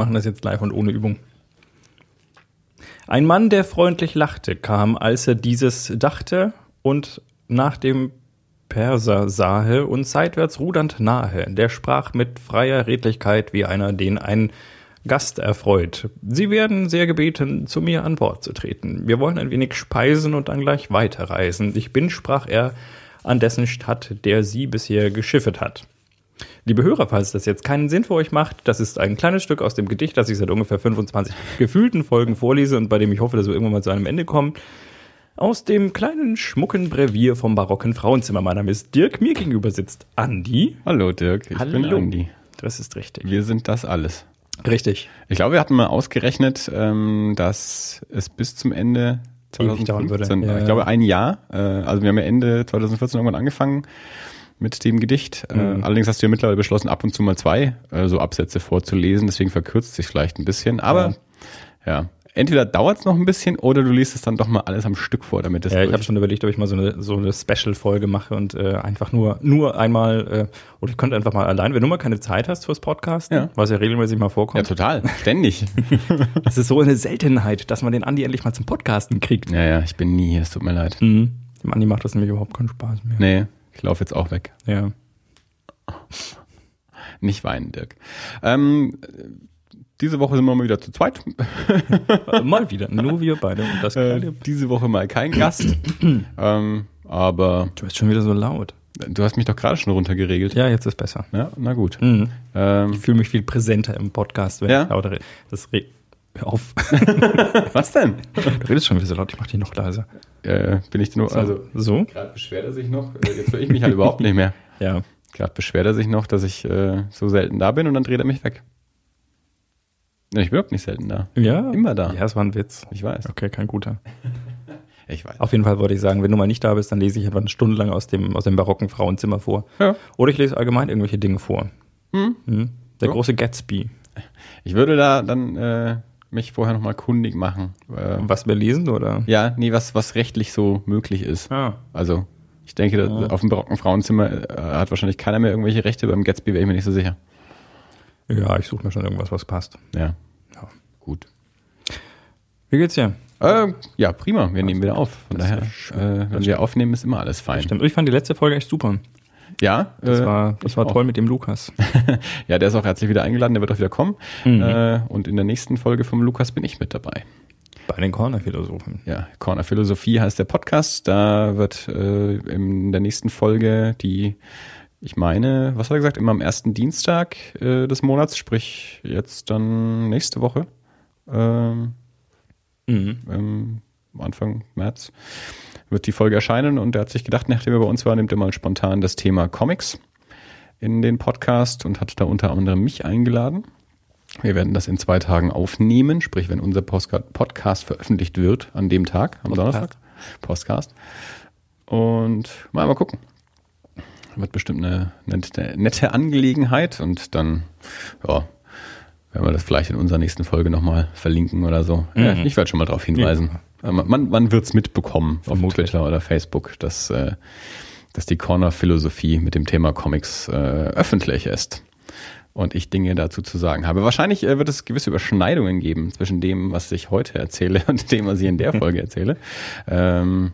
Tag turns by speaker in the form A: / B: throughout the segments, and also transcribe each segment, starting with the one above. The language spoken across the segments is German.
A: Machen das jetzt live und ohne Übung. Ein Mann, der freundlich lachte, kam, als er dieses dachte und nach dem Perser sahe und seitwärts rudernd nahe. Der sprach mit freier Redlichkeit wie einer, den ein Gast erfreut. Sie werden sehr gebeten, zu mir an Bord zu treten. Wir wollen ein wenig speisen und dann gleich weiterreisen. Ich bin, sprach er, an dessen Stadt, der sie bisher geschiffet hat. Liebe Hörer, falls das jetzt keinen Sinn für euch macht, das ist ein kleines Stück aus dem Gedicht, das ich seit ungefähr 25 gefühlten Folgen vorlese und bei dem ich hoffe, dass wir irgendwann mal zu einem Ende kommen. Aus dem kleinen, schmucken Brevier vom barocken Frauenzimmer. Mein Name ist Dirk, mir gegenüber sitzt Andi.
B: Hallo Dirk, ich
A: Hallo.
B: bin Andi.
A: Das ist richtig.
B: Wir sind das alles.
A: Richtig.
B: Ich glaube, wir hatten mal ausgerechnet, ähm, dass es bis zum Ende
A: Ewig dauern würde.
B: 2015,
A: Ja,
B: ich glaube ein Jahr, äh, also wir haben ja Ende 2014 irgendwann angefangen mit dem Gedicht. Äh,
A: Mhm.
B: allerdings hast du ja mittlerweile beschlossen, ab und zu mal zwei äh, so Absätze vorzulesen, deswegen verkürzt sich vielleicht ein bisschen. Aber ja, entweder dauert es noch ein bisschen oder du liest es dann doch mal alles am Stück vor, damit es
A: Ja, ich habe schon überlegt, ob ich mal so eine, so eine Special-Folge mache und äh, einfach nur, nur einmal, äh, oder ich könnte einfach mal allein, wenn du mal keine Zeit hast fürs Podcasten,
B: Ja.
A: was ja regelmäßig mal
B: ja,
A: vorkommt.
B: total, ständig.
A: Das ist so eine Seltenheit, dass man den Andi endlich mal zum Podcasten kriegt.
B: ja, ja, ich bin nie hier, es tut mir leid.
A: Mhm. Dem Andi macht das nämlich überhaupt keinen Spaß mehr.
B: Nee, ich laufe jetzt auch weg.
A: Ja.
B: Nicht weinen, Dirk. Ähm, diese Woche sind wir mal wieder zu zweit.
A: Mal wieder, nur wir beide. Und das
B: Äh, diese Woche mal kein Gast. ähm, aber
A: du bist schon wieder so laut.
B: du hast mich doch gerade schon runtergeregelt.
A: Ja, jetzt ist besser.
B: Ja, na gut.
A: Mhm.
B: Ähm,
A: Ich fühle mich viel präsenter im Podcast, wenn
B: Ja?
A: ich lauter rede. Das re Hör auf.
B: was denn?
A: Du redest schon wieder so laut, ich mach dich noch leiser.
B: Äh, bin ich nur, also
A: So?
B: gerade beschwert er sich noch. Äh, Jetzt höre ich mich halt überhaupt nicht mehr.
A: Ja.
B: Gerade beschwert er sich noch, dass ich äh, so selten da bin und dann dreht er mich weg. Ich bin überhaupt nicht selten da.
A: Ja?
B: Immer da.
A: Ja, es war ein Witz.
B: Ich weiß.
A: Okay, kein guter.
B: Ich weiß.
A: Auf jeden Fall wollte ich sagen, wenn du mal nicht da bist, dann lese ich einfach eine Stunde lang aus dem, aus dem barocken Frauenzimmer vor.
B: Ja.
A: Oder ich lese allgemein irgendwelche Dinge vor.
B: Hm.
A: Mhm. Der
B: So.
A: große Gatsby.
B: Ich würde da dann äh, mich vorher nochmal kundig machen. Äh,
A: Was wir lesen, oder?
B: ja, nee, was, was rechtlich so möglich ist.
A: Ah.
B: Also, ich denke,
A: Ja.
B: auf dem barocken Frauenzimmer äh, hat wahrscheinlich keiner mehr irgendwelche Rechte. Beim Gatsby wäre ich mir nicht so sicher.
A: Ja, ich suche mir schon irgendwas, was passt.
B: Ja,
A: Ja.
B: gut.
A: Wie geht's dir?
B: Äh, ja, prima. Wir nehmen wieder auf. Von daher, äh, wenn wir aufnehmen, ist immer alles fein.
A: Stimmt. Ich fand die letzte Folge echt super.
B: Ja,
A: Das
B: äh,
A: war, das war
B: auch.
A: toll mit dem Lukas.
B: Ja, der ist auch herzlich wieder eingeladen. Der wird auch wieder kommen.
A: Mhm.
B: Äh, und in der nächsten Folge vom Lukas bin ich mit dabei.
A: Bei den Corner-Philosophen.
B: Ja, Corner Philosophie heißt der Podcast. Da wird äh, in der nächsten Folge die, ich meine, was hat er gesagt, immer am ersten Dienstag äh, des Monats, sprich jetzt dann nächste Woche, ähm,
A: Mhm.
B: ähm, Anfang März, wird die Folge erscheinen und er hat sich gedacht, nachdem er bei uns war, nimmt er mal spontan das Thema Comics in den Podcast und hat da unter anderem mich eingeladen. Wir werden das in zwei Tagen aufnehmen, sprich, wenn unser Podcast veröffentlicht wird an dem Tag, am
A: Podcast.
B: Donnerstag. Podcast. Und mal, mal gucken. Wird bestimmt eine nette, nette Angelegenheit und dann, ja, werden wir das vielleicht in unserer nächsten Folge nochmal verlinken oder so. Ja,
A: Mhm.
B: ich werde schon mal darauf hinweisen. Man, man, man wird es mitbekommen auf
A: Vermutlich.
B: Twitter oder Facebook, dass, äh, dass die Corner-Philosophie mit dem Thema Comics äh, öffentlich ist und ich Dinge dazu zu sagen habe. Wahrscheinlich äh, wird es gewisse Überschneidungen geben zwischen dem, was ich heute erzähle und dem, was ich in der Folge erzähle, ähm,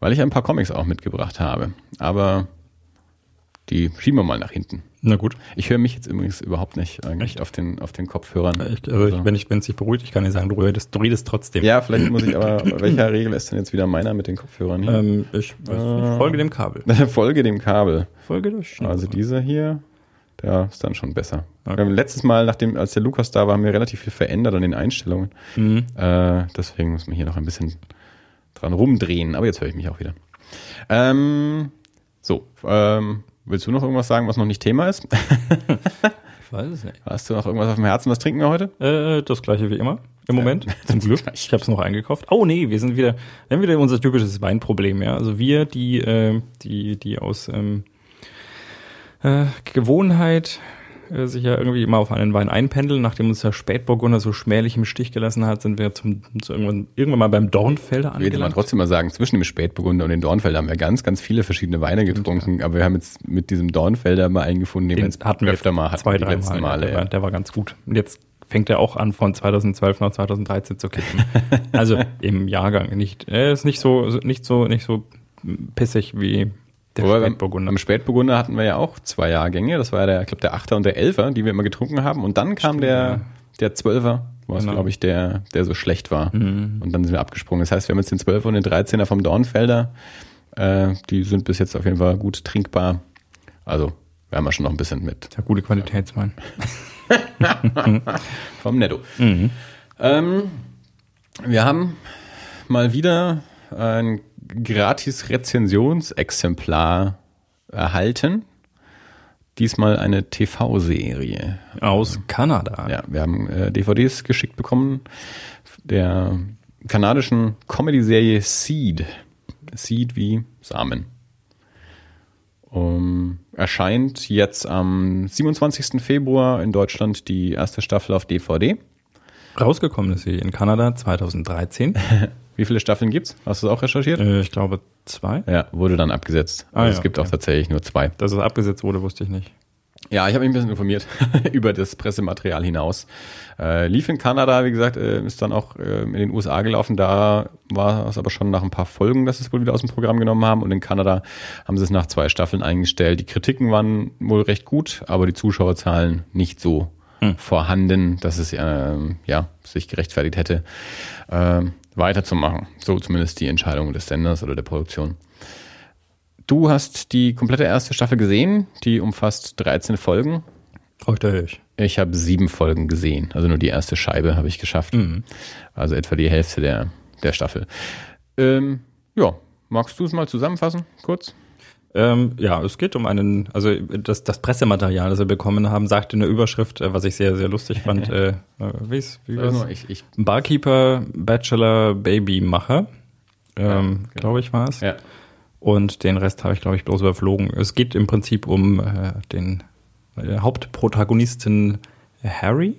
B: weil ich ein paar Comics auch mitgebracht habe. Aber die schieben wir mal nach hinten.
A: Na gut.
B: Ich höre mich jetzt übrigens überhaupt nicht eigentlich auf den, auf den Kopfhörern.
A: Ich, also ich,
B: Also-
A: wenn ich wenn es sich beruhigt, ich kann dir sagen, du redest, du redest trotzdem.
B: ja, vielleicht muss ich aber, welcher Regel ist denn jetzt wieder meiner mit den Kopfhörern hier?
A: Ähm, ich, ich
B: Äh.
A: folge dem Kabel.
B: Folge dem Kabel.
A: Folge der Schnur.
B: Also dieser hier, der ist dann schon besser.
A: Okay.
B: Letztes Mal, nachdem, als der Lukas da war, haben wir relativ viel verändert an den Einstellungen.
A: Mhm.
B: Äh, deswegen muss man hier noch ein bisschen dran rumdrehen. Aber jetzt höre ich mich auch wieder. Ähm, so, ähm, willst du noch irgendwas sagen, was noch nicht Thema ist?
A: Ich weiß es nicht.
B: Hast du noch irgendwas auf dem Herzen? Was trinken wir heute?
A: Äh, das gleiche wie immer. Im Moment. Zum Glück. Ich habe es noch eingekauft. Oh nee, wir sind wieder, wir haben wieder unser typisches Weinproblem, ja. Also wir, die, äh, die, die aus ähm, äh, Gewohnheit sich ja irgendwie immer auf einen Wein einpendeln, nachdem uns der Spätburgunder so schmählich im Stich gelassen hat, sind wir zum, zu irgendwann, irgendwann mal beim Dornfelder
B: Würde man
A: angelangt.
B: trotzdem mal sagen, zwischen dem Spätburgunder und den Dornfelder haben wir ganz, ganz viele verschiedene Weine getrunken, aber wir haben jetzt mit diesem Dornfelder mal einen gefunden, den, wir
A: Den
B: jetzt
A: hatten wir
B: öfter mal hatten,
A: zwei,
B: die
A: drei
B: letzten
A: Mal.
B: Male.
A: der, war,
B: ja.
A: der war ganz gut. Und jetzt fängt er auch an, von 2012 nach 2013 zu kippen. also im Jahrgang. Nicht, er ist nicht so, nicht so, nicht so pissig wie der
B: beim,
A: Spätburgunder.
B: beim Spätburgunder hatten wir ja auch zwei Jahrgänge. Das war ja der, ich glaube, der Achter und der Elfer, die wir immer getrunken haben. Und dann kam
A: Stimmt,
B: der,
A: ja.
B: der Zwölfer, was,
A: Genau.
B: glaube ich, der, der so schlecht war.
A: Mhm.
B: Und dann sind wir abgesprungen. Das heißt, wir haben jetzt den Zwölfer und den 13er vom Dornfelder. Äh, die sind bis jetzt auf jeden Fall gut trinkbar. Also, wir haben ja schon noch ein bisschen mit
A: Der gute Qualitätswein.
B: vom Netto.
A: Mhm.
B: Ähm, wir haben mal wieder ein gratis Rezensionsexemplar erhalten. Diesmal eine TV-Serie.
A: Aus Kanada.
B: Ja, wir haben äh, DVDs geschickt bekommen der kanadischen Comedy-Serie Seed. Seed wie Samen. Um, erscheint jetzt am 27. Februar in Deutschland die erste Staffel auf DVD.
A: Rausgekommen ist sie in Kanada 2013.
B: Wie viele Staffeln gibt's? Hast du es auch recherchiert?
A: äh, ich glaube zwei.
B: Ja, wurde dann abgesetzt.
A: Ah,
B: also
A: ja,
B: es gibt
A: okay.
B: auch tatsächlich nur zwei.
A: Dass es abgesetzt wurde, wusste ich nicht.
B: Ja, ich habe mich ein bisschen informiert über das Pressematerial hinaus. Äh, lief in Kanada, wie gesagt, äh, ist dann auch äh, in den USA gelaufen. Da war es aber schon nach ein paar Folgen, dass sie es wohl wieder aus dem Programm genommen haben. Und in Kanada haben sie es nach zwei Staffeln eingestellt. Die Kritiken waren wohl recht gut, aber die Zuschauerzahlen nicht so
A: Hm.
B: vorhanden, dass es ähm, ja, sich gerechtfertigt hätte, ähm, weiterzumachen. So zumindest die Entscheidung des Senders oder der Produktion. Du hast die komplette erste Staffel gesehen, die umfasst 13 Folgen.
A: Ich.
B: Ich habe sieben Folgen gesehen, also nur die erste Scheibe habe ich geschafft.
A: Mhm.
B: Also etwa die Hälfte der, der Staffel. Ähm, ja, magst du es mal zusammenfassen, kurz?
A: Ähm, ja, es geht um einen, also das, das Pressematerial, das wir bekommen haben, sagte in der Überschrift, äh, was ich sehr, sehr lustig fand, äh, äh, wie ist, wie war's?
B: ich, ich,
A: Barkeeper, Bachelor, Babymacher, ähm,
B: genau.
A: glaube ich war es.
B: ja.
A: Und den Rest habe ich, glaube ich, bloß überflogen. Es geht im Prinzip um äh, den äh, Hauptprotagonisten Harry,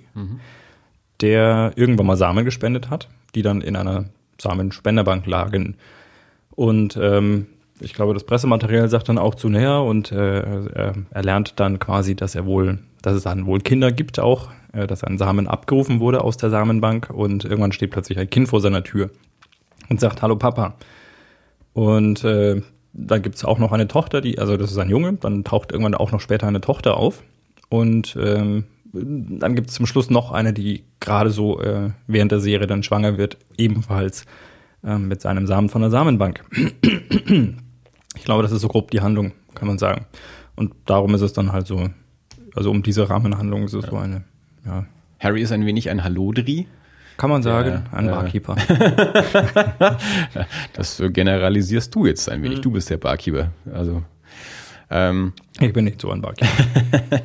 A: der irgendwann mal Samen gespendet hat, die dann in einer Samenspenderbank lagen. Und ähm, ich glaube, das Pressematerial sagt dann auch zu näher und äh, er, er lernt dann quasi, dass er wohl, dass es dann wohl Kinder gibt auch, äh, dass ein Samen abgerufen wurde aus der Samenbank und irgendwann steht plötzlich ein Kind vor seiner Tür und sagt, hallo Papa. Und äh, da gibt's auch noch eine Tochter, die, also das ist ein Junge, dann taucht irgendwann auch noch später eine Tochter auf. Und ähm, dann gibt's zum Schluss noch eine, die gerade so äh, während der Serie dann schwanger wird, ebenfalls ähm, mit seinem Samen von der Samenbank. Ich glaube, das ist so grob die Handlung, kann man sagen. Und darum ist es dann halt so, also um diese Rahmenhandlung ist es so eine, ja,
B: Harry ist ein wenig ein Hallodri.
A: kann man sagen,
B: Ja,
A: ein
B: äh,
A: Barkeeper.
B: Das äh, generalisierst du jetzt ein wenig. Du bist der Barkeeper. Also, ähm,
A: Ich bin nicht so ein Barkeeper.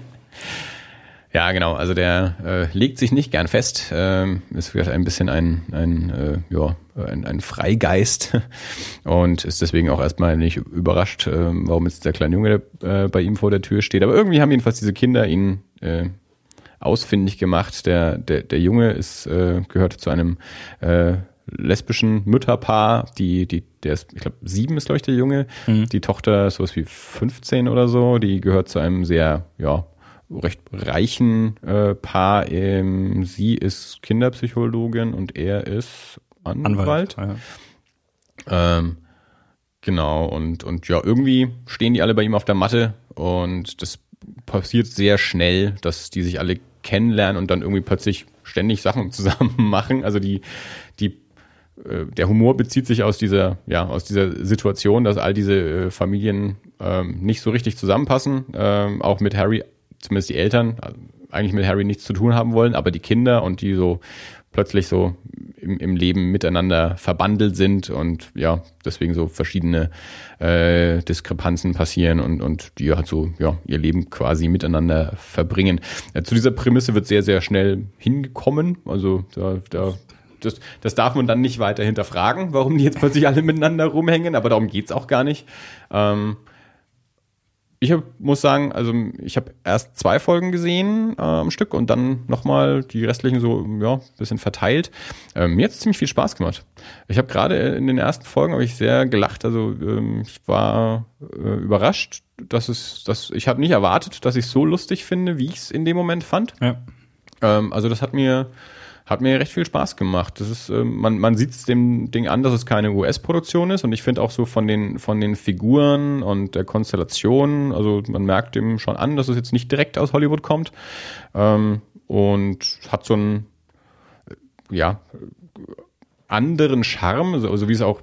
B: Ja, genau. Also der äh, legt sich nicht gern fest. Ähm, ist vielleicht ein bisschen ein, ein, äh, ja, ein, ein Freigeist und ist deswegen auch erstmal nicht überrascht, äh, warum jetzt der kleine Junge äh, bei ihm vor der Tür steht. Aber irgendwie haben jedenfalls diese Kinder ihn äh, ausfindig gemacht. Der, der, der Junge ist, äh, gehört zu einem lesbischen Mütterpaar, die, die, der ist, ich glaube, sieben ist, glaube ich, der Junge. Die Tochter ist sowas wie 15 oder so, die gehört zu einem sehr, ja, recht reichen äh, Paar. Ähm, sie ist Kinderpsychologin und er ist Anwalt.
A: Ja.
B: Ähm, genau, und, und ja, irgendwie stehen die alle bei ihm auf der Matte und das passiert sehr schnell, dass die sich alle kennenlernen und dann irgendwie plötzlich ständig Sachen zusammen machen. Also die, die, äh, der Humor bezieht sich aus dieser, ja, aus dieser Situation, dass all diese äh, Familien ähm, nicht so richtig zusammenpassen, ähm, auch mit Harry, zumindest die Eltern, eigentlich mit Harry nichts zu tun haben wollen, aber die Kinder und die so plötzlich so im, im Leben miteinander verbandelt sind und ja, deswegen so verschiedene äh, Diskrepanzen passieren und, und die halt so, ja, ihr Leben quasi miteinander verbringen. Ja, zu dieser Prämisse wird sehr, sehr schnell hingekommen. Also da, da das, das darf man dann nicht weiter hinterfragen, warum die jetzt plötzlich alle miteinander rumhängen, aber darum geht's auch gar nicht. Ähm, ich hab, muss sagen, also ich habe erst zwei Folgen gesehen äh, am Stück und dann nochmal die restlichen so, ja, bisschen verteilt. Ähm, mir hat ziemlich viel Spaß gemacht. Ich habe gerade in den ersten Folgen habe ich sehr gelacht. Also ähm, ich war äh, überrascht, dass es, dass ich habe nicht erwartet, dass ich es so lustig finde, wie ich es in dem Moment fand.
A: Ja.
B: Ähm, also das hat mir, hat mir recht viel Spaß gemacht. Das ist, ähm, man, man sieht es dem Ding an, dass es keine US-Produktion ist und ich finde auch so von den, von den Figuren und der Konstellation, also man merkt dem schon an, dass es jetzt nicht direkt aus Hollywood kommt ähm, und hat so einen, ja, anderen Charme, so, so wie es auch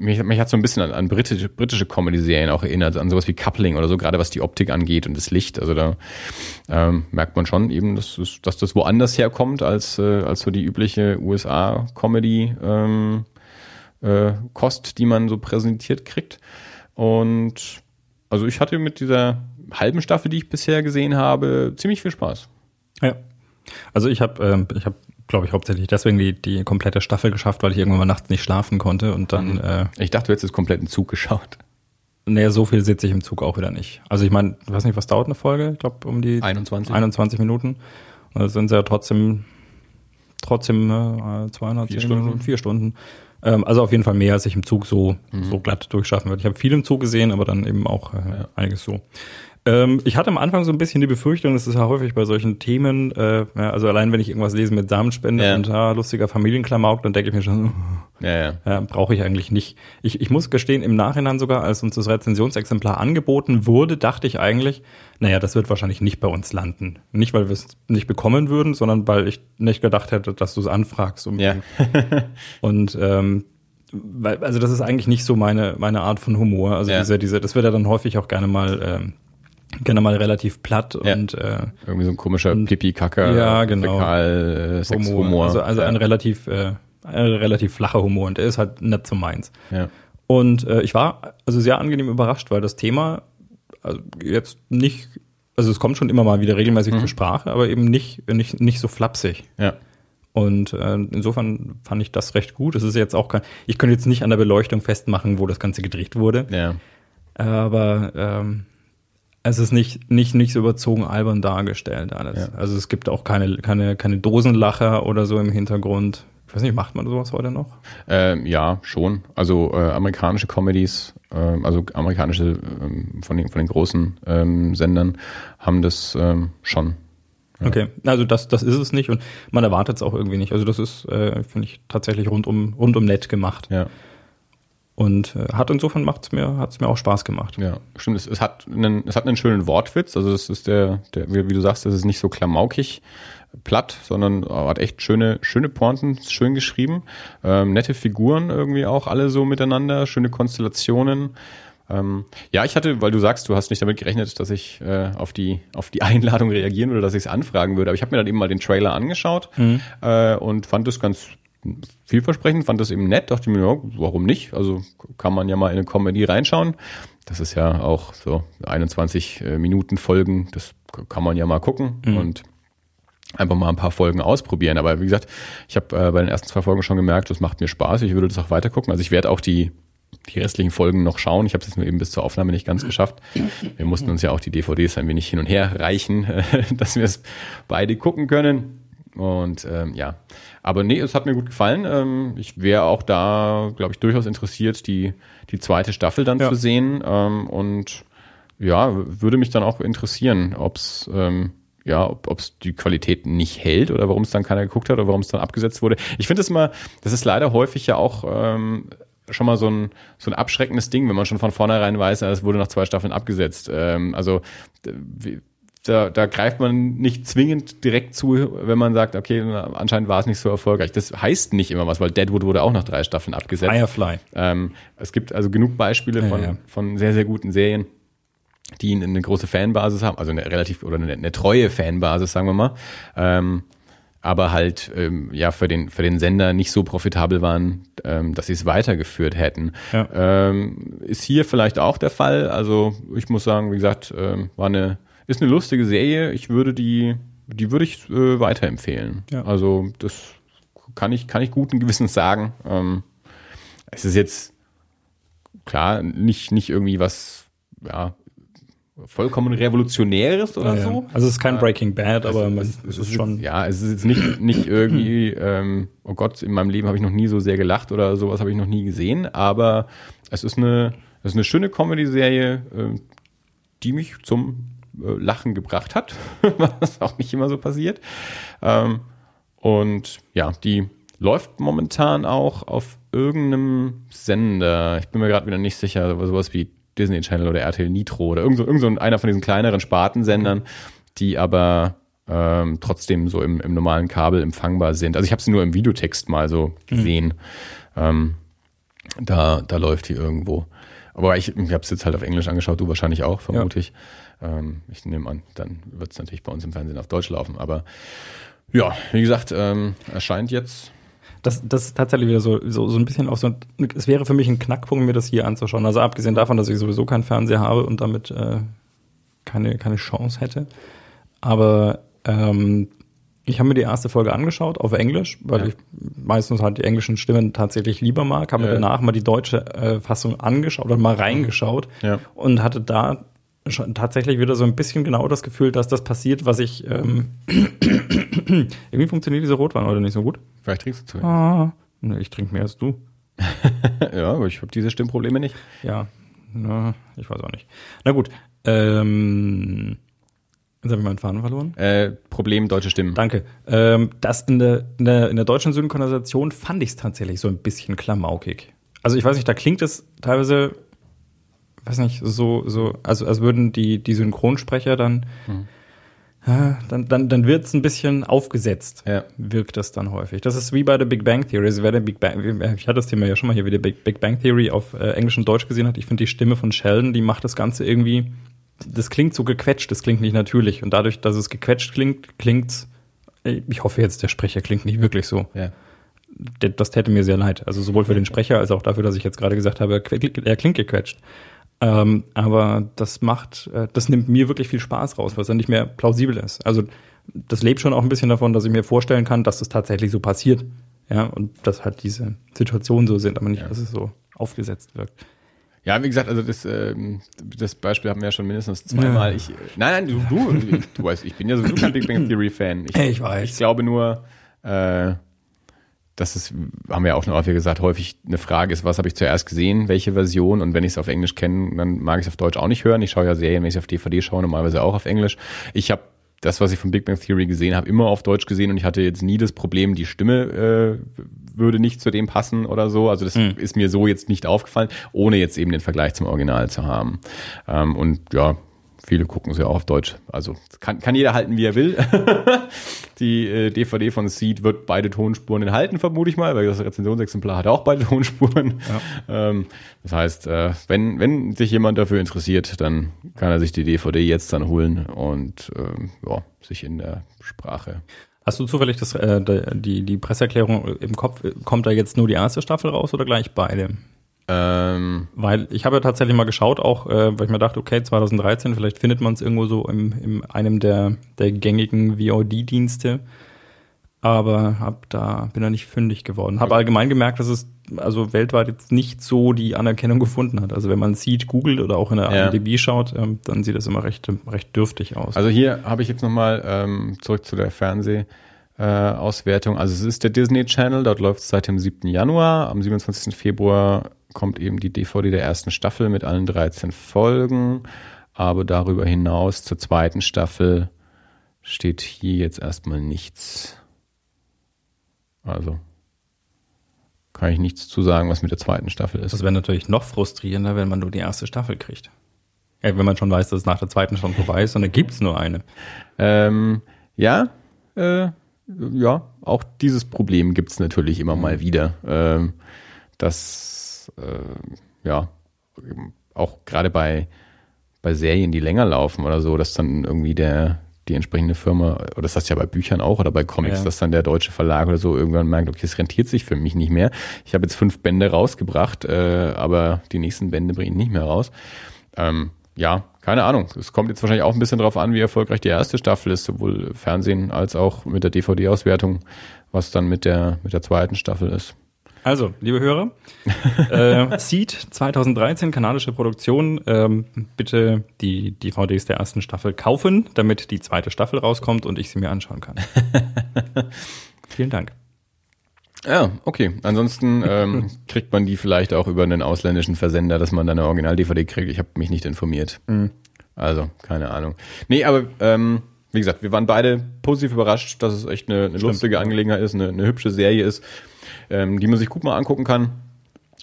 B: mich, mich hat so ein bisschen an, an britische, britische Comedy-Serien auch erinnert, an sowas wie Coupling oder so, gerade was die Optik angeht und das Licht. Also da ähm, merkt man schon eben, dass, dass das woanders herkommt als, äh, als so die übliche USA-Comedy ähm, äh, Kost, die man so präsentiert kriegt. Und also ich hatte mit dieser halben Staffel, die ich bisher gesehen habe, ziemlich viel Spaß.
A: Ja. Also ich habe ähm, ich habe glaube ich, hauptsächlich deswegen die, die komplette Staffel geschafft, weil ich irgendwann mal nachts nicht schlafen konnte und dann. Mhm. Äh,
B: ich dachte, du hättest kompletten Zug geschaut.
A: Nee, so viel sitze ich im Zug auch wieder nicht. Also ich meine, ich weiß nicht, was dauert eine Folge? Ich glaube, um die
B: 21.
A: 21 Minuten. Und das sind ja trotzdem, trotzdem äh, 200
B: vier Stunden.
A: Minuten, vier Stunden. Ähm, also auf jeden Fall mehr, als ich im Zug so, mhm. so glatt durchschaffen würde. Ich habe viel im Zug gesehen, aber dann eben auch äh, ja. einiges so. Ähm, ich hatte am Anfang so ein bisschen die Befürchtung, das ist ja häufig bei solchen Themen, äh, ja, also allein wenn ich irgendwas lese mit Samenspende ja. und ja, lustiger Familienklamauk, dann denke ich mir schon, ja, ja. ja brauche ich eigentlich nicht. Ich, ich muss gestehen, im Nachhinein sogar, als uns das Rezensionsexemplar angeboten wurde, dachte ich eigentlich, naja, das wird wahrscheinlich nicht bei uns landen. Nicht, weil wir es nicht bekommen würden, sondern weil ich nicht gedacht hätte, dass du es anfragst.
B: Ja.
A: und ähm, weil, also das ist eigentlich nicht so meine, meine Art von Humor. Also ja. diese, diese, das wird ja dann häufig auch gerne mal ähm, gerne mal relativ platt ja. und äh,
B: irgendwie so ein komischer Pipi-Kacker,
A: ja, genau.
B: Fäkal, äh, Sexhumor.
A: Also, also ja. ein relativ äh, ein relativ flacher Humor und der ist halt nicht so meins.
B: Ja.
A: Und äh, ich war also sehr angenehm überrascht, weil das Thema also jetzt nicht, also es kommt schon immer mal wieder regelmäßig mhm. zur Sprache, aber eben nicht nicht nicht so flapsig.
B: Ja.
A: Und äh, insofern fand ich das recht gut. Es ist jetzt auch kein, ich könnte jetzt nicht an der Beleuchtung festmachen, wo das Ganze gedreht wurde.
B: Ja.
A: Aber ähm, es ist nicht, nicht, nicht so überzogen albern dargestellt alles. Ja. Also es gibt auch keine, keine, keine Dosenlacher oder so im Hintergrund. Ich weiß nicht, macht man sowas heute noch?
B: Ähm, ja, schon. Also äh, amerikanische Comedies, äh, also amerikanische äh, von, den, von den großen ähm, Sendern haben das ähm, schon.
A: Ja. Okay, also das, das ist es nicht und man erwartet es auch irgendwie nicht. Also das ist, äh, finde ich, tatsächlich rundum, rundum nett gemacht.
B: Ja.
A: Und äh, hat insofern macht's mir, hat's mir auch Spaß gemacht.
B: Ja, stimmt. Es, es, hat einen, es hat einen schönen Wortwitz. Also das ist der, der wie, wie du sagst, das ist nicht so klamaukig platt, sondern hat echt schöne, schöne Pointen, schön geschrieben. Ähm, nette Figuren irgendwie auch, alle so miteinander, schöne Konstellationen. Ähm, ja, ich hatte, weil du sagst, du hast nicht damit gerechnet, dass ich äh, auf, die, auf die Einladung reagieren würde, dass ich es anfragen würde. Aber ich habe mir dann eben mal den Trailer angeschaut mhm. äh, und fand es ganz vielversprechend, fand das eben nett, dachte mir, ja, warum nicht? Also kann man ja mal in eine Comedy reinschauen. Das ist ja auch so 21 äh, Minuten Folgen, das kann man ja mal gucken mhm. und einfach mal ein paar Folgen ausprobieren. Aber wie gesagt, ich habe äh, bei den ersten zwei Folgen schon gemerkt, das macht mir Spaß. Ich würde das auch weiter gucken. Also ich werde auch die die restlichen Folgen noch schauen. Ich habe es jetzt nur eben bis zur Aufnahme nicht ganz geschafft. Wir mussten uns ja auch die DVDs ein wenig hin und her reichen, dass wir es beide gucken können. Und ähm, ja, aber nee, es hat mir gut gefallen. Ähm, ich wäre auch da, glaube ich, durchaus interessiert, die, die zweite Staffel dann ja. zu sehen. Ähm, und ja, würde mich dann auch interessieren, ob es ähm, ja, ob es die Qualität nicht hält oder warum es dann keiner geguckt hat oder warum es dann abgesetzt wurde. Ich finde es immer, das ist leider häufig ja auch ähm, schon mal so ein, so ein abschreckendes Ding, wenn man schon von vornherein weiß, es wurde nach zwei Staffeln abgesetzt. Ähm, also da, da greift man nicht zwingend direkt zu, wenn man sagt, okay, anscheinend war es nicht so erfolgreich. Das heißt nicht immer was, weil Deadwood wurde auch nach drei Staffeln abgesetzt.
A: Firefly.
B: Ähm, es gibt also genug Beispiele
A: ja,
B: von,
A: ja.
B: von sehr, sehr guten Serien, die eine große Fanbasis haben, also eine relativ oder eine, eine treue Fanbasis, sagen wir mal. Ähm, aber halt ähm, ja für den für den Sender nicht so profitabel waren, ähm, dass sie es weitergeführt hätten.
A: Ja.
B: Ähm, ist hier vielleicht auch der Fall. Also ich muss sagen, wie gesagt, ähm, war eine ist eine lustige Serie. Ich würde die, die würde ich äh, weiterempfehlen.
A: Ja.
B: Also das kann ich, kann ich guten Gewissens sagen. Ähm, es ist jetzt klar nicht, nicht irgendwie was, ja, vollkommen revolutionäres oder ja, so.
A: Also es ist kein Breaking Bad, aber also man, es,
B: es, ist schon. Ja, es ist jetzt nicht, nicht irgendwie, ähm, oh Gott, in meinem Leben habe ich noch nie so sehr gelacht oder sowas habe ich noch nie gesehen, aber es ist eine, es ist eine schöne Comedy-Serie, äh, die mich zum äh, Lachen gebracht hat, was auch nicht immer so passiert. Ähm, und ja, die läuft momentan auch auf irgendeinem Sender. Ich bin mir gerade wieder nicht sicher, sowas wie Disney Channel oder RTL Nitro oder irgend so, irgend so einer von diesen kleineren Spartensendern, die aber ähm, trotzdem so im, im normalen Kabel empfangbar sind. Also ich habe sie nur im Videotext mal so gesehen. Mhm. Ähm, da, da läuft die irgendwo. Aber ich, ich habe es jetzt halt auf Englisch angeschaut, du wahrscheinlich auch, vermute ich. Ähm, ich nehme an, dann wird es natürlich bei uns im Fernsehen auf Deutsch laufen. Aber ja, wie gesagt, ähm, erscheint jetzt
A: das, das ist tatsächlich wieder so, so, so ein bisschen auch so, es wäre für mich ein Knackpunkt, mir das hier anzuschauen. Also abgesehen davon, dass ich sowieso keinen Fernseher habe und damit äh, keine, keine Chance hätte. Aber ähm, ich habe mir die erste Folge angeschaut auf Englisch, weil ja. ich meistens halt die englischen Stimmen tatsächlich lieber mag. Habe mir danach mal die deutsche äh, Fassung angeschaut oder mal reingeschaut ja. und hatte da schon tatsächlich wieder so ein bisschen genau das Gefühl, dass das passiert, was ich ähm, irgendwie funktioniert diese Rotwein heute nicht so gut.
B: Vielleicht trinkst du zu wenig.
A: Ah, ne, ich trinke mehr als du.
B: ja, aber ich habe diese Stimmprobleme nicht.
A: Ja, na, ich weiß auch nicht. Na gut, ähm, Jetzt habe ich meinen Faden verloren.
B: Äh, Problem deutsche Stimmen.
A: Danke. Ähm, das in der, in der, in der deutschen Synchronisation fand ich es tatsächlich so ein bisschen klamaukig. Also ich weiß nicht, da klingt es teilweise weiß nicht, so, so, also als würden die, die Synchronsprecher dann, mhm. ja, dann, dann, dann wird es ein bisschen aufgesetzt, ja. wirkt das dann häufig. Das ist wie bei der Big Bang Theory. Also wer der Big Bang, ich hatte das Thema ja schon mal hier, wie der Big, Big Bang Theory auf äh, Englisch und Deutsch gesehen hat. Ich finde die Stimme von Sheldon, die macht das Ganze irgendwie, das klingt so gequetscht, das klingt nicht natürlich. Und dadurch, dass es gequetscht klingt, klingt's, ich hoffe jetzt, der Sprecher klingt nicht wirklich so. Ja das täte mir sehr leid. Also sowohl für den Sprecher als auch dafür, dass ich jetzt gerade gesagt habe, er klingt gequetscht. Ähm, aber das macht, äh, das nimmt mir wirklich viel Spaß raus, was dann nicht mehr plausibel ist. Also das lebt schon auch ein bisschen davon, dass ich mir vorstellen kann, dass das tatsächlich so passiert. Ja, und dass halt diese Situationen so sind, aber nicht, ja. dass es so aufgesetzt wirkt.
B: Ja, wie gesagt, also das, ähm, das Beispiel haben wir ja schon mindestens zweimal. Ja. Ich, nein, nein, du, du, du weißt, ich bin ja sowieso kein Big Bang Theory Fan.
A: Ich, ich weiß.
B: Ich glaube nur, äh, dass es, haben wir auch schon häufig gesagt, häufig eine Frage ist, was habe ich zuerst gesehen, welche Version und wenn ich es auf Englisch kenne, dann mag ich es auf Deutsch auch nicht hören. Ich schaue ja Serien, wenn ich auf DVD schaue, normalerweise auch auf Englisch. Ich habe das, was ich von Big Bang Theory gesehen habe, immer auf Deutsch gesehen und ich hatte jetzt nie das Problem, die Stimme äh, würde nicht zu dem passen oder so. Also das mhm. ist mir so jetzt nicht aufgefallen, ohne jetzt eben den Vergleich zum Original zu haben. Ähm, und ja, Viele gucken sie auch auf Deutsch. Also kann, kann jeder halten, wie er will. die äh, DVD von Seed wird beide Tonspuren enthalten, vermute ich mal, weil das Rezensionsexemplar hat auch beide Tonspuren. Ja. Ähm, das heißt, äh, wenn, wenn sich jemand dafür interessiert, dann kann er sich die DVD jetzt dann holen und äh, ja, sich in der Sprache
A: Hast du zufällig das, äh, die, die Presseerklärung im Kopf? Kommt da jetzt nur die erste Staffel raus oder gleich beide? Ähm, weil ich habe ja tatsächlich mal geschaut, auch äh, weil ich mir dachte, okay, 2013, vielleicht findet man es irgendwo so im, in einem der, der gängigen VOD-Dienste. Aber hab da, bin da nicht fündig geworden. Habe allgemein gemerkt, dass es also weltweit jetzt nicht so die Anerkennung gefunden hat. Also wenn man sieht, googelt oder auch in der ja. IMDb schaut, ähm, dann sieht das immer recht, recht dürftig aus.
B: Also hier habe ich jetzt nochmal ähm, zurück zu der Fernseh- äh, Auswertung. Also es ist der Disney Channel, dort läuft es seit dem 7. Januar. Am 27. Februar kommt eben die DVD der ersten Staffel mit allen 13 Folgen. Aber darüber hinaus zur zweiten Staffel steht hier jetzt erstmal nichts. Also kann ich nichts zu sagen, was mit der zweiten Staffel ist.
A: Das wäre natürlich noch frustrierender, wenn man nur die erste Staffel kriegt. Ja, wenn man schon weiß, dass es nach der zweiten schon vorbei ist und dann gibt es nur eine.
B: Ähm, ja, äh, ja, auch dieses Problem gibt es natürlich immer mal wieder. Ähm, dass äh, ja, auch gerade bei, bei Serien, die länger laufen oder so, dass dann irgendwie der, die entsprechende Firma, oder das heißt ja bei Büchern auch oder bei Comics, ja. dass dann der deutsche Verlag oder so irgendwann merkt, okay, es rentiert sich für mich nicht mehr. Ich habe jetzt fünf Bände rausgebracht, äh, aber die nächsten Bände bringe ich nicht mehr raus. Ähm, ja, keine Ahnung. Es kommt jetzt wahrscheinlich auch ein bisschen darauf an, wie erfolgreich die erste Staffel ist, sowohl Fernsehen als auch mit der DVD-Auswertung, was dann mit der, mit der zweiten Staffel ist.
A: Also, liebe Hörer, äh, Seed 2013, kanadische Produktion. Ähm, bitte die DVDs der ersten Staffel kaufen, damit die zweite Staffel rauskommt und ich sie mir anschauen kann. Vielen Dank.
B: Ja, okay. Ansonsten ähm, kriegt man die vielleicht auch über einen ausländischen Versender, dass man dann eine Original-DVD kriegt. Ich habe mich nicht informiert. Mhm. Also, keine Ahnung. Nee, aber ähm, wie gesagt, wir waren beide positiv überrascht, dass es echt eine, eine lustige Angelegenheit ist, eine, eine hübsche Serie ist, ähm, die man sich gut mal angucken kann.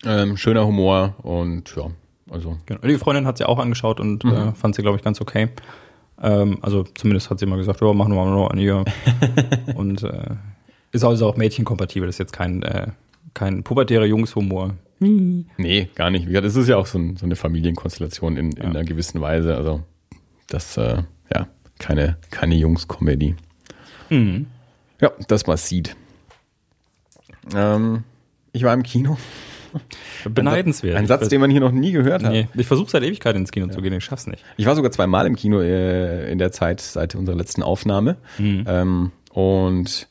B: Ähm, schöner Humor und ja, also.
A: Genau. Die Freundin hat sie auch angeschaut und mhm. äh, fand sie, glaube ich, ganz okay. Ähm, also zumindest hat sie mal gesagt, ja, machen wir mal noch an ihr. und äh, ist also auch mädchenkompatibel, ist jetzt kein, äh, kein pubertärer Jungshumor.
B: Nee, gar nicht. Wie gesagt, es ist ja auch so, ein, so eine Familienkonstellation in, in ja. einer gewissen Weise. Also das, äh, ja, keine, keine Jungs-Comedy. Mhm. Ja, das war Seed. Ähm, ich war im Kino.
A: Beneidenswert.
B: Ein Satz, den man hier noch nie gehört hat. Nee,
A: ich versuche seit Ewigkeit ins Kino ja. zu gehen, ich schaff's nicht.
B: Ich war sogar zweimal im Kino äh, in der Zeit seit unserer letzten Aufnahme. Mhm. Ähm, und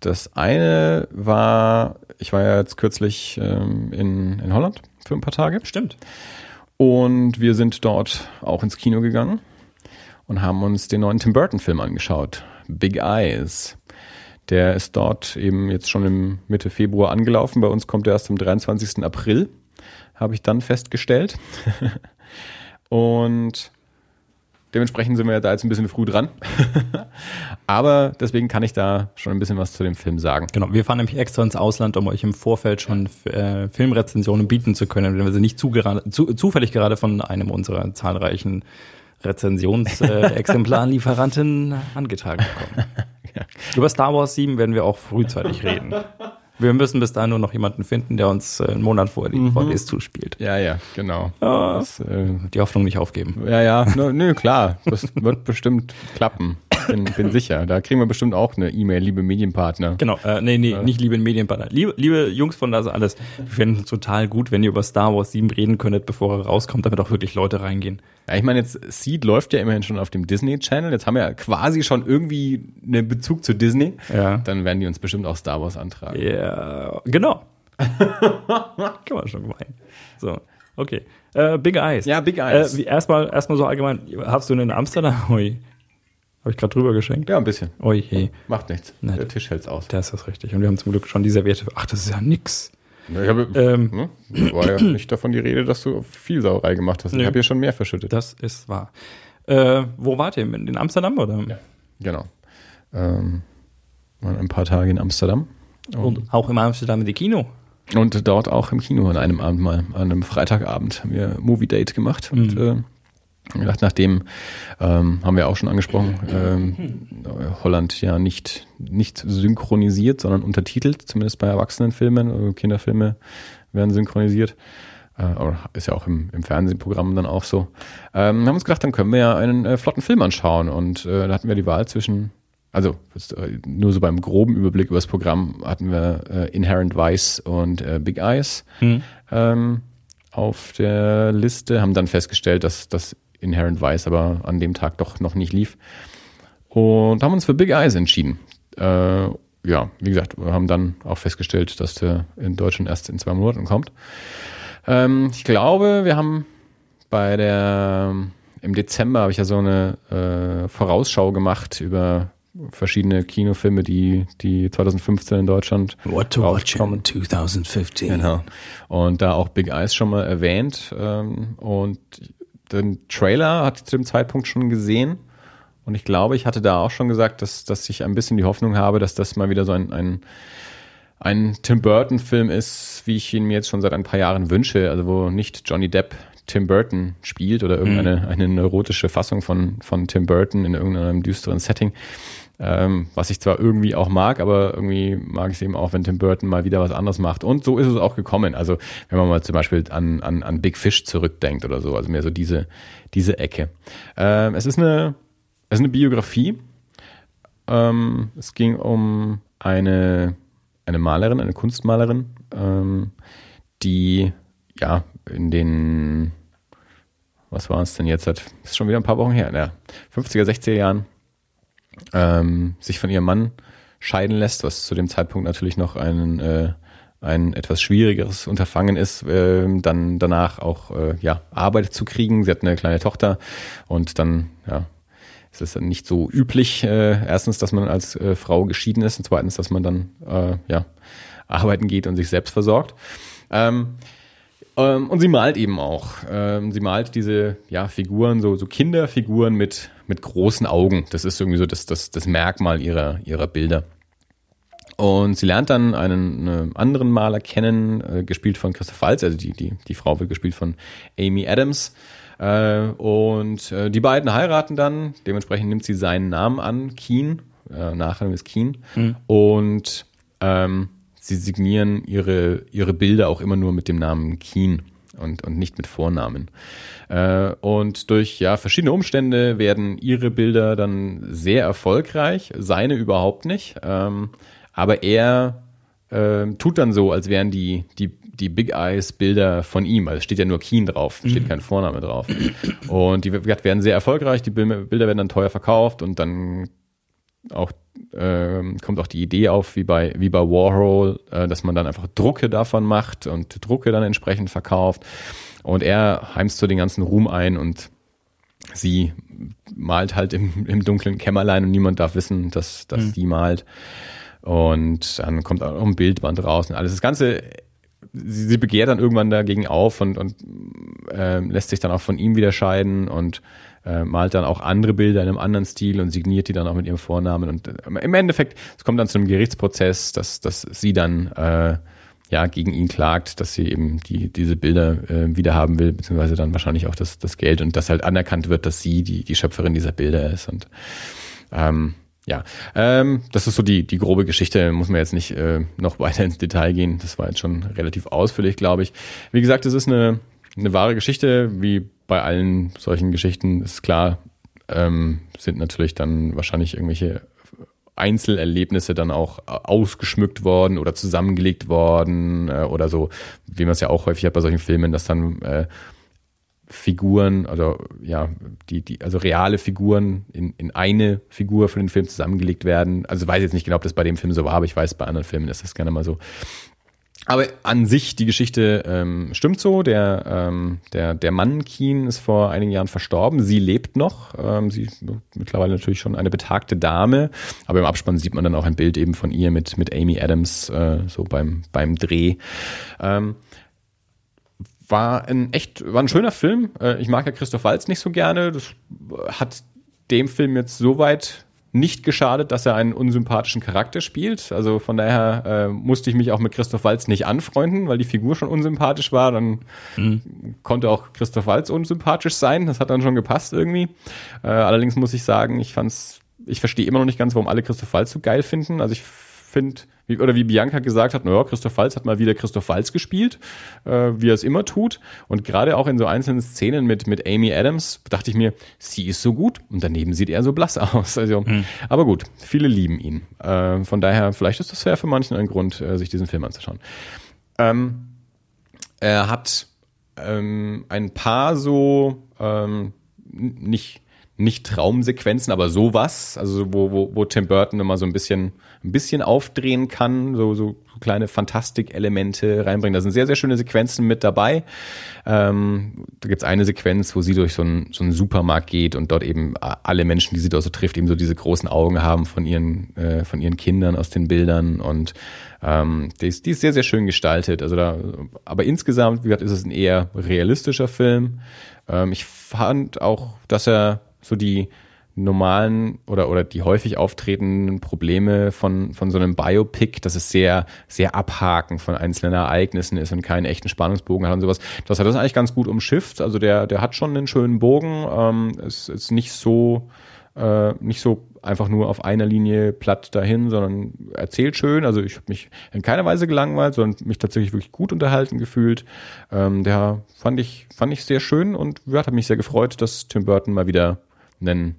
B: das eine war, ich war ja jetzt kürzlich ähm, in, in Holland für ein paar Tage.
A: Stimmt.
B: Und wir sind dort auch ins Kino gegangen und haben uns den neuen Tim Burton-Film angeschaut. Big Eyes. Der ist dort eben jetzt schon im Mitte Februar angelaufen. Bei uns kommt er erst am 23. April, habe ich dann festgestellt. und Dementsprechend sind wir da jetzt ein bisschen früh dran. Aber deswegen kann ich da schon ein bisschen was zu dem Film sagen.
A: Genau, wir fahren nämlich extra ins Ausland, um euch im Vorfeld schon äh, Filmrezensionen bieten zu können, wenn wir sie nicht zu, zu, zufällig gerade von einem unserer zahlreichen Rezensionsexemplarlieferanten äh, angetragen bekommen. Ja. Über Star Wars 7 werden wir auch frühzeitig reden. Wir müssen bis dahin nur noch jemanden finden, der uns äh, einen Monat vorher die mhm. VDs zuspielt.
B: Ja, ja, genau.
A: Ah, das, äh, die Hoffnung nicht aufgeben.
B: Ja, ja, nö, nö klar. Das wird bestimmt klappen. Bin, bin sicher. Da kriegen wir bestimmt auch eine E-Mail, liebe Medienpartner.
A: Genau, äh, nee, nee, nicht liebe Medienpartner. Liebe, liebe Jungs von das alles, wir finden es total gut, wenn ihr über Star Wars 7 reden könntet, bevor er rauskommt, damit auch wirklich Leute reingehen.
B: Ja, ich meine, jetzt Seed läuft ja immerhin schon auf dem Disney Channel. Jetzt haben wir ja quasi schon irgendwie einen Bezug zu Disney. Ja. Dann werden die uns bestimmt auch Star Wars antragen.
A: Ja, genau. Kann man schon gemein. So, okay. Äh, Big Eyes.
B: Ja, Big Eyes.
A: Äh, erstmal, erstmal so allgemein. Hast du einen Amsterdam? Habe ich gerade drüber geschenkt?
B: Ja, ein bisschen.
A: Ui, hey.
B: Macht nichts. Nett. Der Tisch hält's aus.
A: Der ist das richtig. Und wir haben zum Glück schon die Serviette. Ach, das ist ja nix.
B: Ich habe, ähm, ne, war ja nicht davon die Rede, dass du viel Sauerei gemacht hast. Ich habe hier schon mehr verschüttet.
A: Das ist wahr. Äh, wo wart ihr? In Amsterdam oder? Ja,
B: genau. Ähm, waren ein paar Tage in Amsterdam.
A: Und, und auch im Amsterdam in die Kino?
B: Und dort auch im Kino an einem Abend mal, an einem Freitagabend haben wir Movie Date gemacht und mhm. äh, gedacht, nachdem ähm, haben wir auch schon angesprochen, ähm, Holland ja nicht, nicht synchronisiert, sondern untertitelt, zumindest bei Erwachsenenfilmen, also Kinderfilme werden synchronisiert. Äh, ist ja auch im, im Fernsehprogramm dann auch so. Ähm, haben uns gedacht, dann können wir ja einen äh, flotten Film anschauen. Und äh, da hatten wir die Wahl zwischen, also äh, nur so beim groben Überblick über das Programm hatten wir äh, Inherent Vice und äh, Big Eyes. Mhm. Ähm, auf der Liste, haben dann festgestellt, dass das Inherent Vice aber an dem Tag doch noch nicht lief. Und haben uns für Big Eyes entschieden. Äh, ja, wie gesagt, wir haben dann auch festgestellt, dass der in Deutschland erst in zwei Monaten kommt. Ähm, ich glaube, wir haben bei der, im Dezember habe ich ja so eine äh, Vorausschau gemacht über verschiedene Kinofilme, die, die 2015 in Deutschland
A: What to watch in 2015.
B: Genau. Und da auch Big Eyes schon mal erwähnt. Ähm, und den Trailer hatte ich zu dem Zeitpunkt schon gesehen. Und ich glaube, ich hatte da auch schon gesagt, dass, dass ich ein bisschen die Hoffnung habe, dass das mal wieder so ein, ein, ein Tim Burton-Film ist, wie ich ihn mir jetzt schon seit ein paar Jahren wünsche. Also wo nicht Johnny Depp Tim Burton spielt oder irgendeine mhm. eine neurotische Fassung von, von Tim Burton in irgendeinem düsteren Setting. Ähm, was ich zwar irgendwie auch mag, aber irgendwie mag ich es eben auch, wenn Tim Burton mal wieder was anderes macht. Und so ist es auch gekommen. Also wenn man mal zum Beispiel an, an, an Big Fish zurückdenkt oder so, also mehr so diese, diese Ecke. Ähm, es ist eine, es ist eine Biografie. Ähm, es ging um eine, eine Malerin, eine Kunstmalerin, ähm, die ja in den was war es denn jetzt? Das ist schon wieder ein paar Wochen her, ja, 50er, 60er Jahren ähm, sich von ihrem Mann scheiden lässt, was zu dem Zeitpunkt natürlich noch ein, äh, ein etwas schwierigeres Unterfangen ist, äh, dann danach auch äh, ja, Arbeit zu kriegen. Sie hat eine kleine Tochter und dann ja, ist es dann nicht so üblich, äh, erstens, dass man als äh, Frau geschieden ist und zweitens, dass man dann äh, ja, arbeiten geht und sich selbst versorgt. Ähm, und sie malt eben auch. Ähm, sie malt diese ja, Figuren, so, so Kinderfiguren mit, mit großen Augen. Das ist irgendwie so das, das, das Merkmal ihrer, ihrer Bilder. Und sie lernt dann einen, einen anderen Maler kennen, äh, gespielt von Christoph Waltz, also die, die, die Frau wird gespielt von Amy Adams. Äh, und äh, die beiden heiraten dann, dementsprechend nimmt sie seinen Namen an, Keen, äh, Nachname ist Keen. Mhm. Und ähm, sie signieren ihre, ihre Bilder auch immer nur mit dem Namen Keen und, und nicht mit Vornamen. Äh, und durch ja, verschiedene Umstände werden ihre Bilder dann sehr erfolgreich, seine überhaupt nicht. Ähm, aber er äh, tut dann so, als wären die, die, die Big Eyes Bilder von ihm. Also steht ja nur Keen drauf, steht mhm. kein Vorname drauf. Und die werden sehr erfolgreich, die Bilder werden dann teuer verkauft und dann auch äh, kommt auch die Idee auf, wie bei, wie bei Warhol, äh, dass man dann einfach Drucke davon macht und Drucke dann entsprechend verkauft. Und er heimst so den ganzen Ruhm ein und sie malt halt im, im dunklen Kämmerlein und niemand darf wissen, dass, dass mhm. die malt. Und dann kommt auch ein Bildband raus und alles. Das Ganze, sie, sie begehrt dann irgendwann dagegen auf und, und äh, lässt sich dann auch von ihm wieder scheiden und äh, malt dann auch andere Bilder in einem anderen Stil und signiert die dann auch mit ihrem Vornamen. Und äh, im Endeffekt, es kommt dann zu einem Gerichtsprozess, dass, dass sie dann äh, ja gegen ihn klagt, dass sie eben die, diese Bilder äh, wieder haben will, beziehungsweise dann wahrscheinlich auch das, das Geld und dass halt anerkannt wird, dass sie die, die Schöpferin dieser Bilder ist. Und ähm, ja, ähm, das ist so die, die grobe Geschichte. Muss man jetzt nicht äh, noch weiter ins Detail gehen. Das war jetzt schon relativ ausführlich, glaube ich. Wie gesagt, es ist eine, eine wahre Geschichte. Wie bei allen solchen Geschichten ist klar, ähm, sind natürlich dann wahrscheinlich irgendwelche Einzelerlebnisse dann auch ausgeschmückt worden oder zusammengelegt worden äh, oder so, wie man es ja auch häufig hat bei solchen Filmen, dass dann äh, Figuren, also ja, die, die, also reale Figuren in, in eine Figur für den Film zusammengelegt werden. Also weiß jetzt nicht genau, ob das bei dem Film so war, aber ich weiß, bei anderen Filmen ist das gerne mal so. Aber an sich, die Geschichte ähm, stimmt so. Der, ähm, der, der Mann Keen ist vor einigen Jahren verstorben. Sie lebt noch. Ähm, sie ist mittlerweile natürlich schon eine betagte Dame. Aber im Abspann sieht man dann auch ein Bild eben von ihr mit, mit Amy Adams, äh, so beim, beim Dreh. Ähm, war ein echt, war ein schöner Film. Äh, ich mag ja Christoph Waltz nicht so gerne. Das hat dem Film jetzt soweit nicht geschadet, dass er einen unsympathischen Charakter spielt. Also von daher äh, musste ich mich auch mit Christoph Waltz nicht anfreunden, weil die Figur schon unsympathisch war. Dann mhm. konnte auch Christoph Waltz unsympathisch sein. Das hat dann schon gepasst irgendwie. Äh, allerdings muss ich sagen, ich fand's, ich verstehe immer noch nicht ganz, warum alle Christoph Waltz so geil finden. Also ich finde, wie, oder wie Bianca gesagt hat, naja, Christoph Waltz hat mal wieder Christoph Waltz gespielt, äh, wie er es immer tut. Und gerade auch in so einzelnen Szenen mit, mit Amy Adams dachte ich mir, sie ist so gut und daneben sieht er so blass aus. Also, mhm. Aber gut, viele lieben ihn. Äh, von daher, vielleicht ist das ja für manchen ein Grund, äh, sich diesen Film anzuschauen. Ähm, er hat ähm, ein paar so ähm, nicht nicht Traumsequenzen, aber sowas, also wo, wo, wo Tim Burton immer so ein bisschen, ein bisschen aufdrehen kann, so, so kleine Fantastik-Elemente reinbringen. Da sind sehr, sehr schöne Sequenzen mit dabei. Ähm, da gibt's eine Sequenz, wo sie durch so einen, so einen Supermarkt geht und dort eben alle Menschen, die sie dort so trifft, eben so diese großen Augen haben von ihren, äh, von ihren Kindern aus den Bildern und ähm, die, ist, die ist sehr, sehr schön gestaltet. Also da, aber insgesamt, wie gesagt, ist es ein eher realistischer Film. Ähm, ich fand auch, dass er so die normalen oder, oder die häufig auftretenden Probleme von, von so einem Biopic, dass es sehr, sehr abhaken von einzelnen Ereignissen ist und keinen echten Spannungsbogen hat und sowas. Das hat das eigentlich ganz gut umschifft. Also der, der hat schon einen schönen Bogen. Ähm, es ist nicht so, äh, nicht so einfach nur auf einer Linie platt dahin, sondern erzählt schön. Also ich habe mich in keiner Weise gelangweilt, sondern mich tatsächlich wirklich gut unterhalten gefühlt. Ähm, der fand ich, fand ich sehr schön und ja, hat mich sehr gefreut, dass Tim Burton mal wieder einen,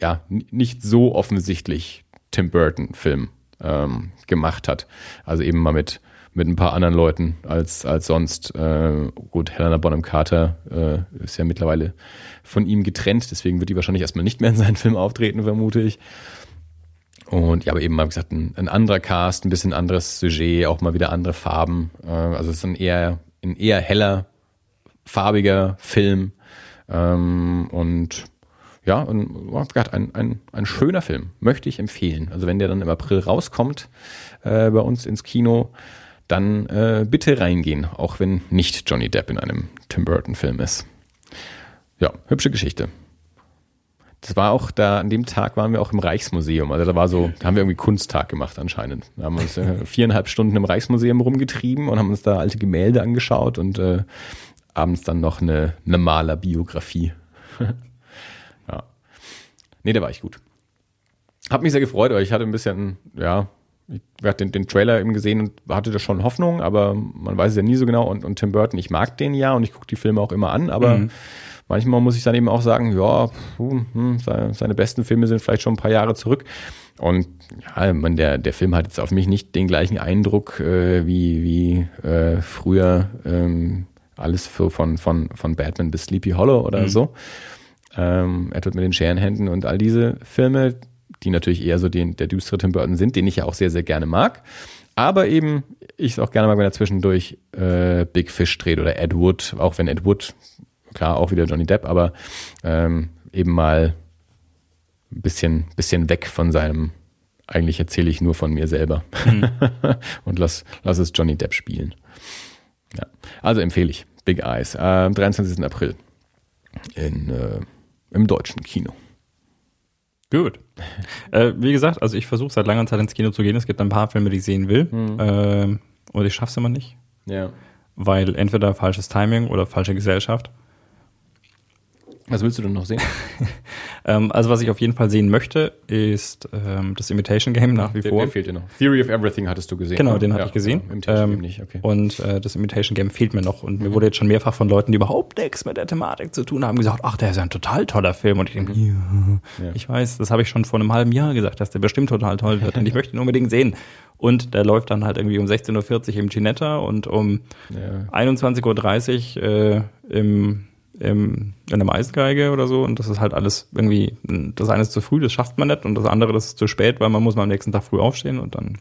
B: ja, nicht so offensichtlich Tim Burton-Film ähm, gemacht hat. Also eben mal mit, mit ein paar anderen Leuten als, als sonst. Äh, gut, Helena Bonham Carter äh, ist ja mittlerweile von ihm getrennt, deswegen wird die wahrscheinlich erstmal nicht mehr in seinen Film auftreten, vermute ich. Und ja, aber eben mal gesagt, ein, ein anderer Cast, ein bisschen anderes Sujet, auch mal wieder andere Farben. Äh, also es ist ein eher, ein eher heller, farbiger Film. Ähm, und ja, und, ein, ein, ein schöner Film, möchte ich empfehlen. Also wenn der dann im April rauskommt äh, bei uns ins Kino, dann äh, bitte reingehen, auch wenn nicht Johnny Depp in einem Tim Burton-Film ist. Ja, hübsche Geschichte. Das war auch da, an dem Tag waren wir auch im Reichsmuseum. Also da war so, da haben wir irgendwie Kunsttag gemacht anscheinend. Da haben wir uns äh, viereinhalb Stunden im Reichsmuseum rumgetrieben und haben uns da alte Gemälde angeschaut und äh, abends dann noch eine, eine Malerbiografie. Nee, der war echt gut. Hab mich sehr gefreut, aber ich hatte ein bisschen, ja, ich hatte den, den Trailer eben gesehen und hatte da schon Hoffnung, aber man weiß es ja nie so genau. Und, und Tim Burton, ich mag den ja und ich gucke die Filme auch immer an, aber mhm manchmal muss ich dann eben auch sagen, ja, hm, seine besten Filme sind vielleicht schon ein paar Jahre zurück. Und ja, man, der, der Film hat jetzt auf mich nicht den gleichen Eindruck äh, wie, wie äh, früher ähm, alles für, von, von, von Batman bis Sleepy Hollow oder mhm. so. Ähm, Edward mit den Scherenhänden und all diese Filme, die natürlich eher so den, der düstere Tim Burton sind, den ich ja auch sehr, sehr gerne mag. Aber eben, ich es auch gerne mag, wenn er zwischendurch äh, Big Fish dreht oder Ed Wood, auch wenn Ed Wood klar auch wieder Johnny Depp, aber ähm, eben mal ein bisschen, bisschen weg von seinem, eigentlich erzähle ich nur von mir selber mhm. und lass, lass es Johnny Depp spielen. Ja. Also empfehle ich Big Eyes am 23. April in, äh, im deutschen Kino.
A: Gut. Äh, wie gesagt, also ich versuche seit langer Zeit ins Kino zu gehen. Es gibt ein paar Filme, die ich sehen will. Mhm. Äh, und ich schaffe es immer nicht.
B: Ja.
A: Weil entweder falsches Timing oder falsche Gesellschaft.
B: Was willst du denn noch sehen?
A: ähm, also was ich auf jeden Fall sehen möchte, ist ähm, das Imitation Game nach wie
B: der,
A: vor.
B: Der fehlt dir noch. Theory of Everything hattest du gesehen.
A: Genau, ne? den hatte ja, ich gesehen. Ja, Imitation ähm, nicht, okay. Und äh, das Imitation Game fehlt mir noch. Und mhm. mir wurde jetzt schon mehrfach von Leuten, die überhaupt nichts mit der Thematik zu tun haben, gesagt, ach, der ist ja ein total toller Film. Und ich denke, mhm. ja. ich weiß, das habe ich schon vor einem halben Jahr gesagt, dass der bestimmt total toll wird. und ich möchte ihn unbedingt sehen. Und der läuft dann halt irgendwie um 16.40 Uhr im Ginetta und um ja. 21.30 Uhr äh, im im, in der Maisgeige oder so. Und das ist halt alles irgendwie, das eine ist zu früh, das schafft man nicht. Und das andere, das ist zu spät, weil man muss mal am nächsten Tag früh aufstehen und dann.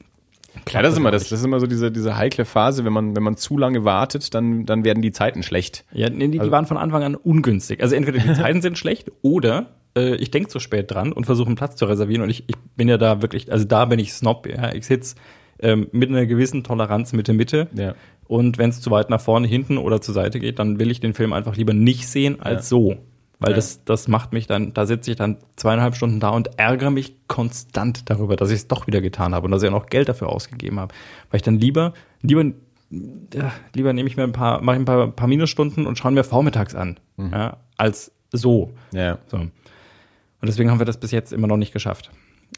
B: Klar, das ist immer das, das ist immer so diese, diese heikle Phase, wenn man, wenn man zu lange wartet, dann, dann werden die Zeiten schlecht.
A: Ja, nee, die, also, die waren von Anfang an ungünstig. Also entweder die Zeiten sind schlecht oder äh, ich denke zu spät dran und versuche einen Platz zu reservieren und ich, ich bin ja da wirklich, also da bin ich Snob, ja. Ich sitze ähm, mit einer gewissen Toleranz Mitte Mitte.
B: Ja.
A: Und wenn es zu weit nach vorne, hinten oder zur Seite geht, dann will ich den Film einfach lieber nicht sehen als ja. so. Weil ja. das, das macht mich dann, da sitze ich dann zweieinhalb Stunden da und ärgere mich konstant darüber, dass ich es doch wieder getan habe und dass ich auch noch Geld dafür ausgegeben habe. Weil ich dann lieber, lieber, ja, lieber nehme ich mir ein paar, mache ein paar, paar Minusstunden und schaue mir vormittags an, mhm. ja, als so.
B: Ja.
A: so. Und deswegen haben wir das bis jetzt immer noch nicht geschafft.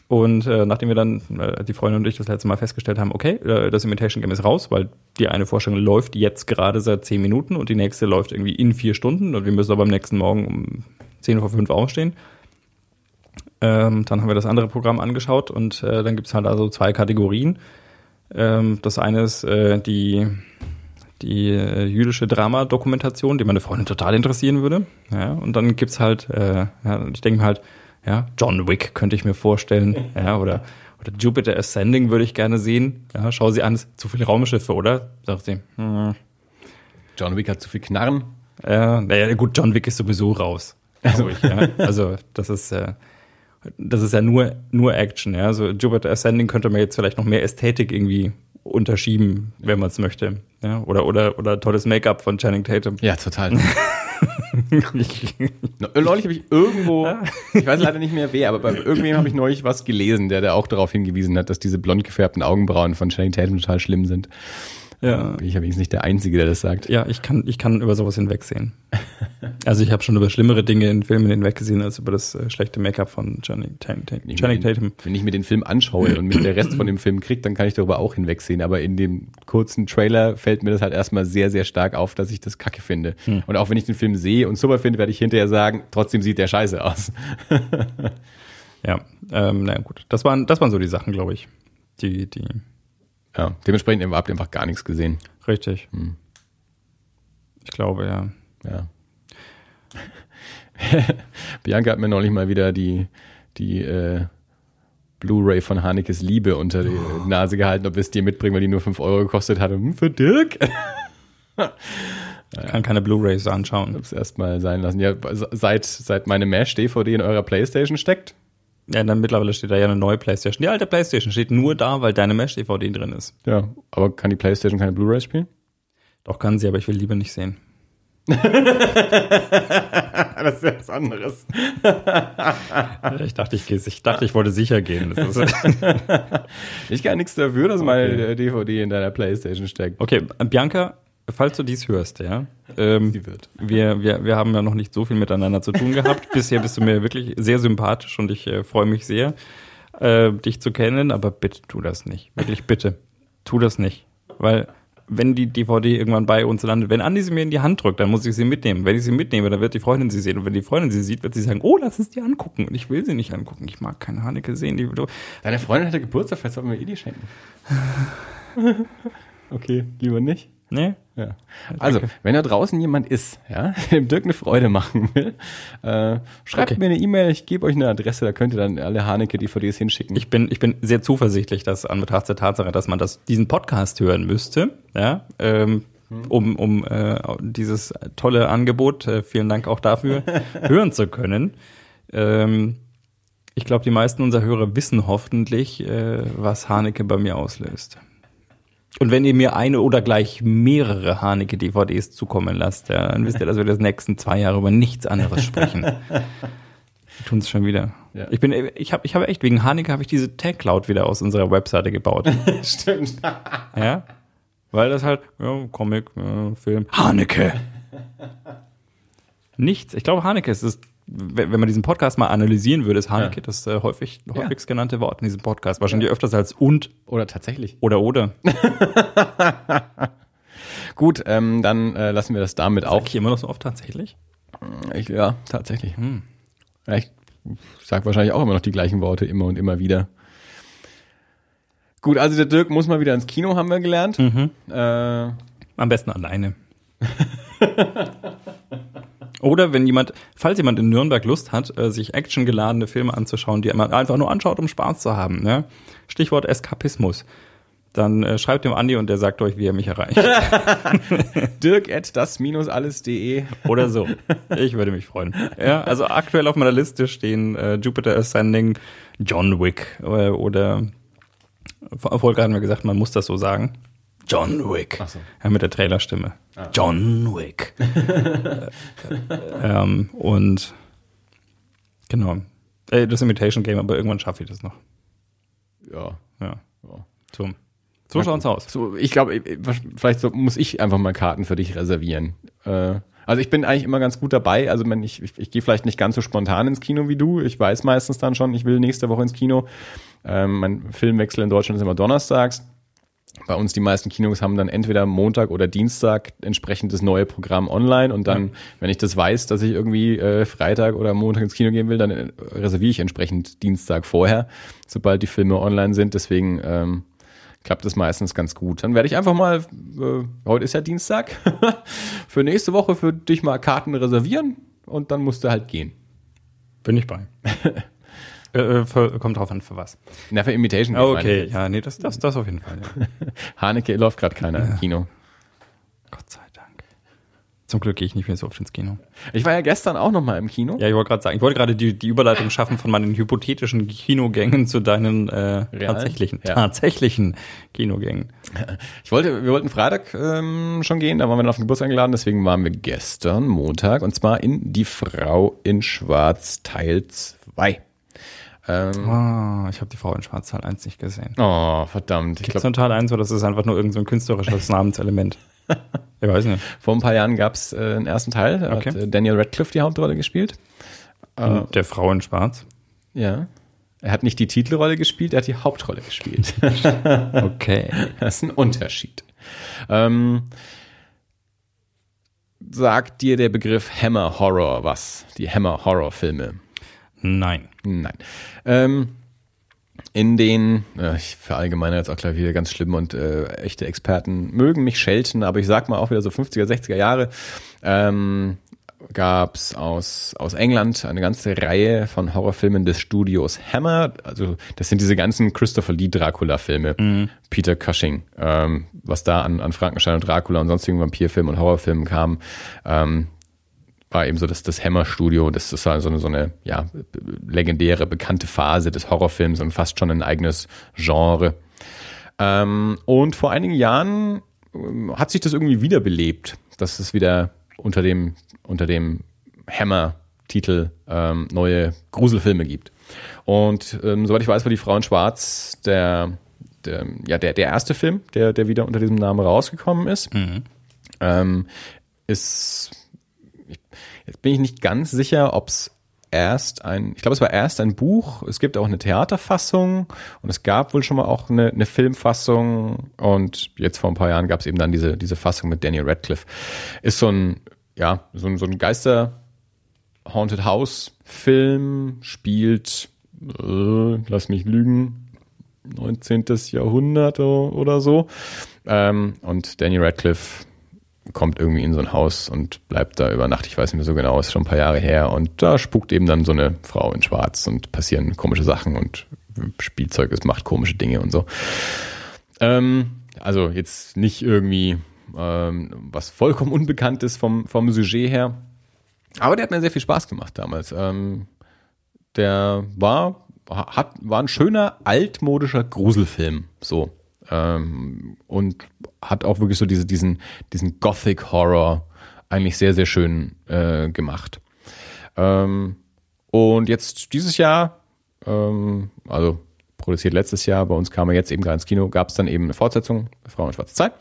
A: Und äh, nachdem wir dann, äh, die Freundin und ich das letzte Mal festgestellt haben, okay, äh, das Imitation Game ist raus, weil die eine Vorstellung läuft jetzt gerade seit zehn Minuten und die nächste läuft irgendwie in vier Stunden und wir müssen aber am nächsten Morgen um zehn vor fünf aufstehen. Ähm, dann haben wir das andere Programm angeschaut und äh, dann gibt's halt also zwei Kategorien. Ähm, das eine ist äh, die, die äh, jüdische Drama-Dokumentation, die meine Freundin total interessieren würde. Ja, und dann gibt's halt, äh, ja, ich denke halt, ja, John Wick könnte ich mir vorstellen. Ja, oder, oder Jupiter Ascending würde ich gerne sehen. Ja, schau sie an, ist zu viele Raumschiffe, oder? Sagt sie. Hm.
B: John Wick hat zu viel Knarren.
A: Ja, naja, gut, John Wick ist sowieso raus. Also, ich, ja. also das ist äh, das ist ja nur nur Action. Ja, also Jupiter Ascending könnte man jetzt vielleicht noch mehr Ästhetik irgendwie unterschieben, wenn man es möchte. Ja, oder oder oder tolles Make-up von Channing Tatum.
B: Ja, total. neulich habe ich irgendwo, ich weiß leider nicht mehr wer, aber bei irgendwem habe ich neulich was gelesen, der da auch darauf hingewiesen hat, dass diese blond gefärbten Augenbrauen von Channing Tatum total schlimm sind. Ja. Bin ich aber nicht der Einzige, der das sagt.
A: Ja, ich kann, ich kann über sowas hinwegsehen. also ich habe schon über schlimmere Dinge in Filmen hinweggesehen als über das äh, schlechte Make-up von Channing, Tatum.
B: Wenn ich mir den Film anschaue und mir der Rest von dem Film kriegt, dann kann ich darüber auch hinwegsehen. Aber in dem kurzen Trailer fällt mir das halt erstmal sehr, sehr stark auf, dass ich das kacke finde. Hm. Und auch wenn ich den Film sehe und super finde, werde ich hinterher sagen, trotzdem sieht der scheiße aus.
A: ja, ähm, na gut. Das waren, das waren so die Sachen, glaube ich. Die, die
B: ja, dementsprechend habt ihr einfach gar nichts gesehen.
A: Richtig. Hm. Ich glaube, ja.
B: Ja. Bianca hat mir neulich mal wieder die, die äh, Blu-ray von Hanekes Liebe unter die oh. Nase gehalten, ob wir es dir mitbringen, weil die nur 5 Euro gekostet hat. Hm, für Dirk?
A: Ich kann keine Blu-rays anschauen.
B: Ich hab's erstmal sein lassen. Ja, seit, seit meine Mesh-DVD in eurer Playstation steckt,
A: Ja, dann mittlerweile steht da ja eine neue Playstation. Die alte Playstation steht nur da, weil deine Mesh-DVD drin ist.
B: Ja, aber kann die Playstation keine Blu-ray spielen?
A: Doch kann sie, aber ich will lieber nicht sehen.
B: das ist ja was anderes.
A: ich dachte, ich, ich dachte, ich wollte sicher gehen.
B: ich kann nichts dafür, dass meine DVD in deiner Playstation steckt.
A: Okay, Bianca, falls du dies hörst, ja. Ähm,
B: Sie wird.
A: Wir, wir, wir haben ja noch nicht so viel miteinander zu tun gehabt. Bisher bist du mir wirklich sehr sympathisch und ich äh, freue mich sehr, äh, dich zu kennen, aber bitte tu das nicht. Wirklich bitte. Tu das nicht. Weil wenn die DVD irgendwann bei uns landet, wenn Andi sie mir in die Hand drückt, dann muss ich sie mitnehmen. Wenn ich sie mitnehme, dann wird die Freundin sie sehen. Und wenn die Freundin sie sieht, wird sie sagen, oh, lass uns die angucken. Und ich will sie nicht angucken. Ich mag keine Haneke sehen. Die,
B: Deine Freundin hatte Geburtstag, vielleicht sollten wir ihr die schenken. okay, lieber nicht.
A: Nee?
B: Ja. Also, wenn da draußen jemand ist, ja, dem Dirk eine Freude machen will, äh, schreibt
A: Okay.
B: mir eine E-Mail, ich gebe euch eine Adresse, da könnt ihr dann alle Haneke-DVDs hinschicken.
A: Ich bin, ich bin sehr zuversichtlich, dass an Betracht der Tatsache, dass man das, diesen Podcast hören müsste, ja, ähm, um, um äh, dieses tolle Angebot, äh, vielen Dank auch dafür, hören zu können. Ähm, ich glaube, die meisten unserer Hörer wissen hoffentlich, äh, was Haneke bei mir auslöst. Und wenn ihr mir eine oder gleich mehrere Haneke-DVDs zukommen lasst, ja, dann wisst ihr, dass wir das nächsten zwei Jahre über nichts anderes sprechen. Wir tun es schon wieder.
B: Ja.
A: Ich bin, ich habe, ich habe echt wegen Haneke habe ich diese Tag Cloud wieder aus unserer Webseite gebaut.
B: Stimmt.
A: ja, weil das halt ja, Comic, ja, Film, Haneke. Nichts. Ich glaube, Haneke ist es. Wenn man diesen Podcast mal analysieren würde, ist Haneke
B: Ja.
A: das äh, häufig, häufigst genannte Wort in diesem Podcast. Wahrscheinlich öfters als und
B: Oder tatsächlich.
A: oder oder.
B: Gut, ähm, dann äh, lassen wir das damit
A: Auch
B: auch.
A: ich immer noch so oft tatsächlich.
B: Ich, ja, tatsächlich. Ja, ich sag wahrscheinlich auch immer noch die gleichen Worte immer und immer wieder. Gut, also der Dirk muss mal wieder ins Kino, haben wir gelernt. Äh,
A: Am besten alleine. Oder wenn jemand, falls jemand in Nürnberg Lust hat, äh, sich actiongeladene Filme anzuschauen, die man einfach nur anschaut, um Spaß zu haben, ne? Stichwort Eskapismus. Dann äh, schreibt dem Andi und der sagt euch, wie er mich erreicht.
B: Dirk at das-alles.de.
A: Oder so. Ich würde mich freuen. Ja, also aktuell auf meiner Liste stehen äh, Jupiter Ascending, John Wick äh, oder Volker hat mir gesagt, man muss das so sagen. John Wick.
B: So.
A: Ja, mit der Trailerstimme. John Wick. ähm, und genau. Äh, das Imitation Game, aber irgendwann schaffe ich das noch.
B: Ja.
A: Ja.
B: ja.
A: So, so schaut's aus.
B: So, ich glaube, vielleicht so, muss ich einfach mal Karten für dich reservieren. Äh, also ich bin eigentlich immer ganz gut dabei. Also wenn ich, ich, ich gehe vielleicht nicht ganz so spontan ins Kino wie du. Ich weiß meistens dann schon, ich will nächste Woche ins Kino. Ähm, mein Filmwechsel in Deutschland ist immer donnerstags. Bei uns die meisten Kinos haben dann entweder Montag oder Dienstag entsprechend das neue Programm online und dann, wenn ich das weiß, dass ich irgendwie äh, Freitag oder Montag ins Kino gehen will, dann äh, reserviere ich entsprechend Dienstag vorher, sobald die Filme online sind. Deswegen ähm, klappt das meistens ganz gut. Dann werde ich einfach mal, äh, heute ist ja Dienstag, für nächste Woche für dich mal Karten reservieren und dann musst du halt gehen.
A: Bin ich bei. äh, äh, für, kommt drauf an, für was.
B: Na, für Imitation Game
A: Okay, ja, nee, das, das, das auf jeden Fall. Ja.
B: Haneke läuft gerade keiner im Kino.
A: Gott sei Dank. Zum Glück gehe ich nicht mehr so oft ins Kino.
B: Ich war ja gestern auch noch mal im Kino.
A: Ja, ich wollte gerade sagen, ich wollte gerade die, die Überleitung schaffen von meinen hypothetischen Kinogängen zu deinen äh, tatsächlichen,
B: Ja.
A: tatsächlichen Kinogängen.
B: Ich wollte, wir wollten Freitag ähm, schon gehen, da waren wir dann auf den Geburtstag eingeladen, deswegen waren wir gestern Montag und zwar in Die Frau in Schwarz Teil 2. Ähm,
A: Ah, ich habe die Frau in Schwarz Teil 1 nicht gesehen.
B: oh, verdammt. Ich
A: Gibt's
B: glaube,
A: einen Teil 1 oder ist es einfach nur irgendein so ein künstlerisches Namenselement? Ich weiß nicht.
B: vor ein paar Jahren gab es äh, einen ersten Teil, da
A: Okay.
B: hat äh, Daniel Radcliffe die Hauptrolle gespielt.
A: Und Der Frau in Schwarz.
B: Ja. Er hat nicht die Titelrolle gespielt, er hat die Hauptrolle gespielt.
A: Okay.
B: Das ist ein Unterschied. Ähm, sagt dir der Begriff Hammer Horror was? Die Hammer Horror Filme?
A: Nein.
B: Nein. Ähm, in den, äh, ich verallgemeine jetzt auch gleich wieder ganz schlimm und äh, echte Experten mögen mich schelten, aber ich sag mal auch wieder so 50er, 60er Jahre, ähm, gab es aus, aus England eine ganze Reihe von Horrorfilmen des Studios Hammer. Also das sind diese ganzen Christopher Lee Dracula-Filme, Peter Cushing, ähm, was da an, an Frankenstein und Dracula und sonstigen Vampirfilmen und Horrorfilmen kam. Ähm, war eben so das, das Hammer-Studio. Das ist so eine, so eine ja, legendäre, bekannte Phase des Horrorfilms und fast schon ein eigenes Genre. Ähm, und vor einigen Jahren ähm, hat sich das irgendwie wiederbelebt, dass es wieder unter dem, unter dem Hammer-Titel ähm, neue Gruselfilme gibt. Und ähm, soweit ich weiß, war die Frau in Schwarz der, der, ja, der, der erste Film, der, der wieder unter diesem Namen rausgekommen ist. Mhm. Ähm, ist Jetzt bin ich nicht ganz sicher, ob es erst ein, ich glaube, es war erst ein Buch, es gibt auch eine Theaterfassung und es gab wohl schon mal auch eine, eine Filmfassung und jetzt vor ein paar Jahren gab es eben dann diese, diese Fassung mit Daniel Radcliffe. Ist so ein, ja, so ein, so ein Geister Haunted House Film, spielt, äh, lass mich lügen, 19. Jahrhundert oder so. Ähm, und Daniel Radcliffe kommt irgendwie in so ein Haus und bleibt da über Nacht. Ich weiß nicht mehr so genau, ist schon ein paar Jahre her. Und da spukt eben dann so eine Frau in Schwarz und passieren komische Sachen und Spielzeug, es macht komische Dinge und so. Ähm, also jetzt nicht irgendwie ähm, was vollkommen unbekannt ist vom, vom Sujet her. Aber der hat mir sehr viel Spaß gemacht damals. Ähm, der war, hat, war ein schöner altmodischer Gruselfilm. So ähm, und hat auch wirklich so diese, diesen, diesen Gothic Horror eigentlich sehr, sehr schön äh, gemacht. Ähm, und jetzt dieses Jahr, ähm, also produziert letztes Jahr, bei uns kam er jetzt eben gerade ins Kino, gab es dann eben eine Fortsetzung, Frau in schwarzer Zeit.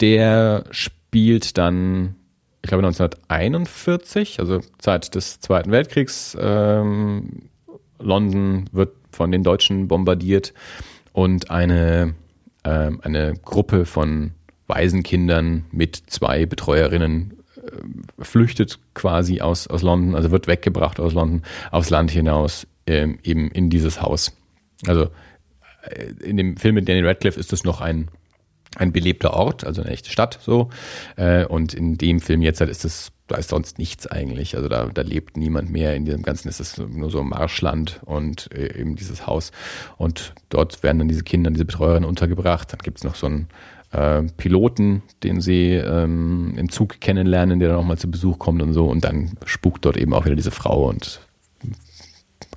B: Der spielt dann, ich glaube 1941, also Zeit des Zweiten Weltkriegs. Ähm, London wird von den Deutschen bombardiert und eine äh, eine Gruppe von Waisenkindern mit zwei Betreuerinnen äh, flüchtet quasi aus, aus London, also wird weggebracht aus London aufs Land hinaus, ähm, eben in dieses Haus. Also äh, in dem Film mit Danny Radcliffe ist es noch ein ein belebter Ort, also eine echte Stadt so. Äh, und in dem Film jetzt halt ist es, da ist sonst nichts eigentlich. Also da, da lebt niemand mehr. In diesem Ganzen ist es nur so Marschland und äh, eben dieses Haus. Und dort werden dann diese Kinder, diese Betreuerinnen untergebracht. Dann gibt's noch so einen äh, Piloten, den sie ähm, im Zug kennenlernen, der dann auch mal zu Besuch kommt und so. Und dann spukt dort eben auch wieder diese Frau und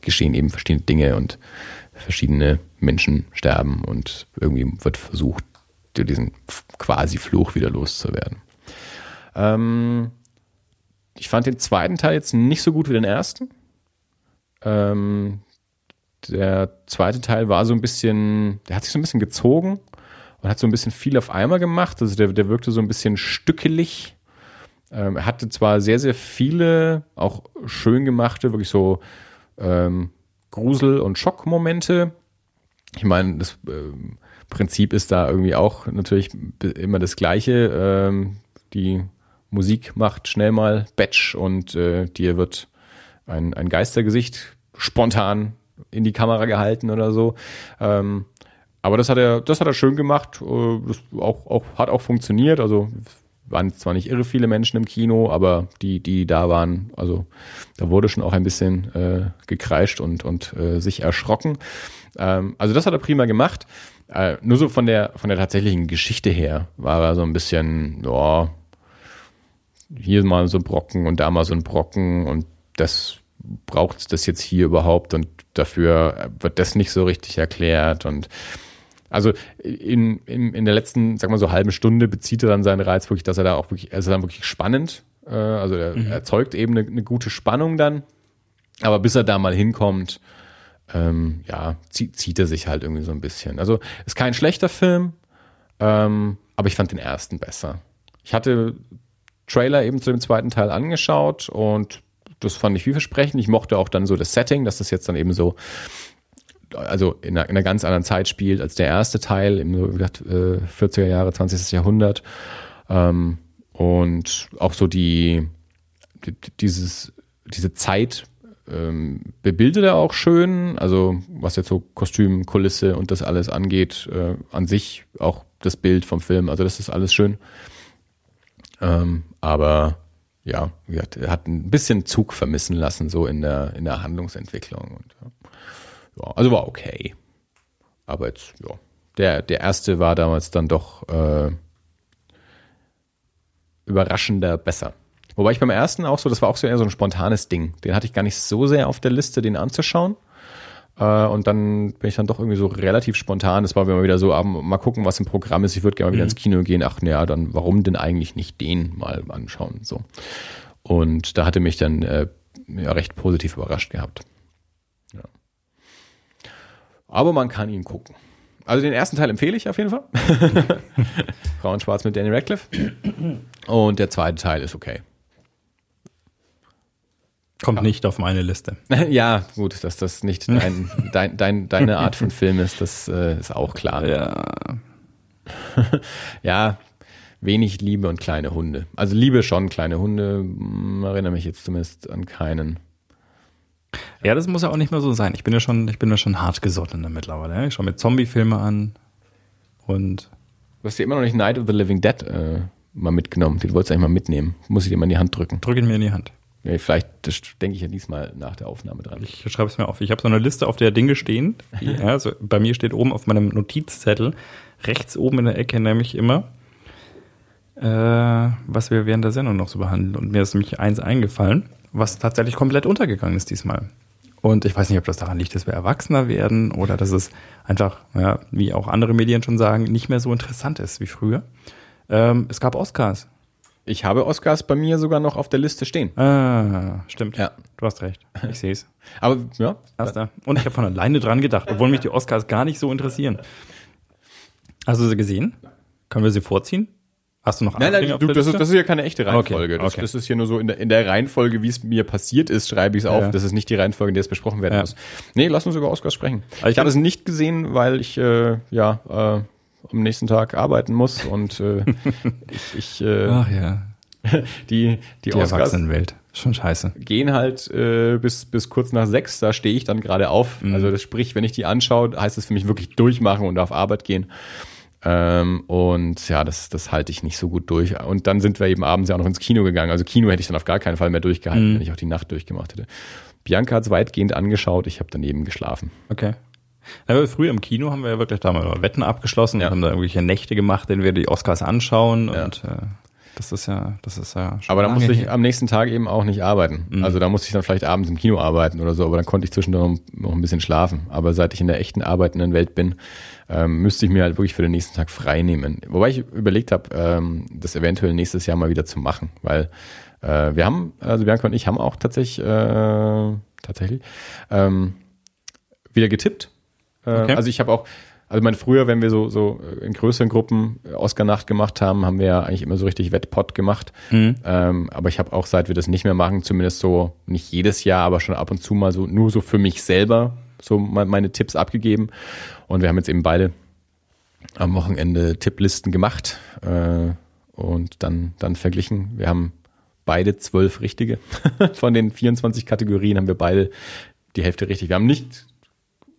B: geschehen eben verschiedene Dinge und verschiedene Menschen sterben und irgendwie wird versucht, diesen quasi Fluch wieder loszuwerden. Ähm, ich fand den zweiten Teil jetzt nicht so gut wie den ersten. Ähm, der zweite Teil war so ein bisschen, der hat sich so ein bisschen gezogen und hat so ein bisschen viel auf einmal gemacht. Also der, der wirkte so ein bisschen stückelig. Ähm, er hatte zwar sehr, sehr viele, auch schön gemachte, wirklich so ähm, Grusel- und Schockmomente. Ich meine, das ähm, Prinzip ist da irgendwie auch natürlich immer das Gleiche. Ähm, die Musik macht schnell mal Batch und äh, dir wird ein, ein Geistergesicht spontan in die Kamera gehalten oder so. Ähm, aber das hat er, das hat er schön gemacht. Äh, das auch, auch, hat auch funktioniert. Also waren zwar nicht irre viele Menschen im Kino, aber die, die da waren, also da wurde schon auch ein bisschen äh, gekreischt und, und äh, sich erschrocken. Ähm, also das hat er prima gemacht. Äh, nur so von der, von der tatsächlichen Geschichte her war er so ein bisschen, ja, hier mal so ein Brocken und da mal so ein Brocken und das braucht das jetzt hier überhaupt und dafür wird das nicht so richtig erklärt und also in, in, in der letzten, sag mal so halben Stunde bezieht er dann seinen Reiz wirklich, dass er da auch wirklich, er ist dann wirklich spannend, äh, also er mhm. erzeugt eben eine, eine gute Spannung dann, aber bis er da mal hinkommt, ähm, ja, zieht, zieht er sich halt irgendwie so ein bisschen. Also ist kein schlechter Film, ähm, aber ich fand den ersten besser. Ich hatte Trailer eben zu dem zweiten Teil angeschaut und das fand ich vielversprechend. Ich mochte auch dann so das Setting, dass das jetzt dann eben so, also in einer, in einer ganz anderen Zeit spielt als der erste Teil, im äh, 40er Jahre, 20. Jahrhundert. Ähm, und auch so die, die dieses, diese Zeit ähm, bebildet er auch schön, also was jetzt so Kostüm, Kulisse und das alles angeht, äh, an sich auch das Bild vom Film, also das ist alles schön. Ähm, aber ja, er hat ein bisschen Zug vermissen lassen, so in der, in der Handlungsentwicklung. Und, ja, also war okay. Aber jetzt, ja. Der, der erste war damals dann doch äh, überraschender besser. Wobei ich beim ersten auch so, das war auch so eher so ein spontanes Ding. Den hatte ich gar nicht so sehr auf der Liste, den anzuschauen. Äh, und dann bin ich dann doch irgendwie so relativ spontan. Das war immer wieder so, ah, mal gucken, was im Programm ist. Ich würde gerne mal wieder mhm. ins Kino gehen. Ach, naja, dann warum denn eigentlich nicht den mal anschauen? So. Und da hatte mich dann äh, ja, recht positiv überrascht gehabt. Aber man kann ihn gucken. Also den ersten Teil empfehle ich auf jeden Fall. Frauen Schwarz mit Danny Radcliffe. Und der zweite Teil ist okay.
A: Kommt ja. nicht auf meine Liste.
B: ja, gut, dass das nicht dein, dein, dein, deine Art von Film ist, das äh, ist auch klar.
A: Ja.
B: ja, wenig Liebe und kleine Hunde. Also Liebe schon, kleine Hunde, hm, erinnere mich jetzt zumindest an keinen.
A: Ja, das muss ja auch nicht mehr so sein. Ich bin ja schon, ich bin ja schon hart gesotten mittlerweile. Ich schaue mir Zombie-Filme an und.
B: Du hast dir immer noch nicht Night of the Living Dead äh, mal mitgenommen. Den wolltest du eigentlich mal mitnehmen. Muss ich dir mal in die Hand drücken.
A: Drück ihn mir in die Hand.
B: Ja, vielleicht denke ich ja diesmal nach der Aufnahme dran.
A: Ich schreibe es mir auf. Ich habe so eine Liste, auf der Dinge stehen. Die, also bei mir steht oben auf meinem Notizzettel, rechts oben in der Ecke nämlich immer, äh, was wir während der Sendung noch so behandeln. Und mir ist nämlich eins eingefallen, was tatsächlich komplett untergegangen ist diesmal. Und ich weiß nicht, ob das daran liegt, dass wir erwachsener werden oder dass es einfach, ja, wie auch andere Medien schon sagen, nicht mehr so interessant ist wie früher. Ähm, es gab Oscars.
B: Ich habe Oscars bei mir sogar noch auf der Liste stehen.
A: Ah, stimmt. Ja. Du hast recht. Ich sehe es.
B: Aber ja.
A: Erster. Und ich habe von alleine dran gedacht, obwohl mich die Oscars gar nicht so interessieren. Hast du sie gesehen? Können wir sie vorziehen? Hast du noch
B: Nein, nein, du, das, ist, das ist ja keine echte Reihenfolge. Okay, okay. Das, das, ist hier nur so in der, in der Reihenfolge, wie es mir passiert ist, schreibe ich es auf. Ja. Das ist nicht die Reihenfolge, in der es besprochen werden ja. muss. Nee, lass uns über Oscars sprechen. Also ich habe es nicht gesehen, weil ich äh, ja äh, am nächsten Tag arbeiten muss und äh, ich, ich äh,
A: Ach ja.
B: die, die,
A: die Erwachsenenwelt. Schon scheiße.
B: Gehen halt äh, bis, bis kurz nach sechs, da stehe ich dann gerade auf. Mhm. Also das sprich, wenn ich die anschaue, heißt es für mich wirklich durchmachen und auf Arbeit gehen. Ähm, und ja, das, das halte ich nicht so gut durch. Und dann sind wir eben abends ja auch noch ins Kino gegangen. Also Kino hätte ich dann auf gar keinen Fall mehr durchgehalten, mhm. wenn ich auch die Nacht durchgemacht hätte. Bianca hat es weitgehend angeschaut, ich habe daneben geschlafen.
A: Okay. Aber früher im Kino haben wir ja wirklich da mal Wetten abgeschlossen ja. und haben da irgendwelche Nächte gemacht, denen wir die Oscars anschauen ja. und äh, das ist ja, das ist ja
B: schon Aber da musste ich am nächsten Tag eben auch nicht arbeiten. Mhm. Also da musste ich dann vielleicht abends im Kino arbeiten oder so, aber dann konnte ich zwischendurch noch ein bisschen schlafen. Aber seit ich in der echten arbeitenden Welt bin, ähm, müsste ich mir halt wirklich für den nächsten Tag frei nehmen. Wobei ich überlegt habe, ähm, das eventuell nächstes Jahr mal wieder zu machen, weil äh, wir haben, also Bianca und ich haben auch tatsächlich, äh, tatsächlich ähm, wieder getippt äh, okay. Also ich habe auch, also mein früher, wenn wir so, so in größeren Gruppen Oscar-Nacht gemacht haben, haben wir ja eigentlich immer so richtig Wettpot gemacht. Mhm. Ähm, aber ich habe auch, seit wir das nicht mehr machen, zumindest so, nicht jedes Jahr, aber schon ab und zu mal so, nur so für mich selber, so meine Tipps abgegeben. Und wir haben jetzt eben beide am Wochenende Tipplisten gemacht äh, und dann, dann verglichen. Wir haben beide zwölf richtige. Von den 24 Kategorien haben wir beide die Hälfte richtig. Wir haben nicht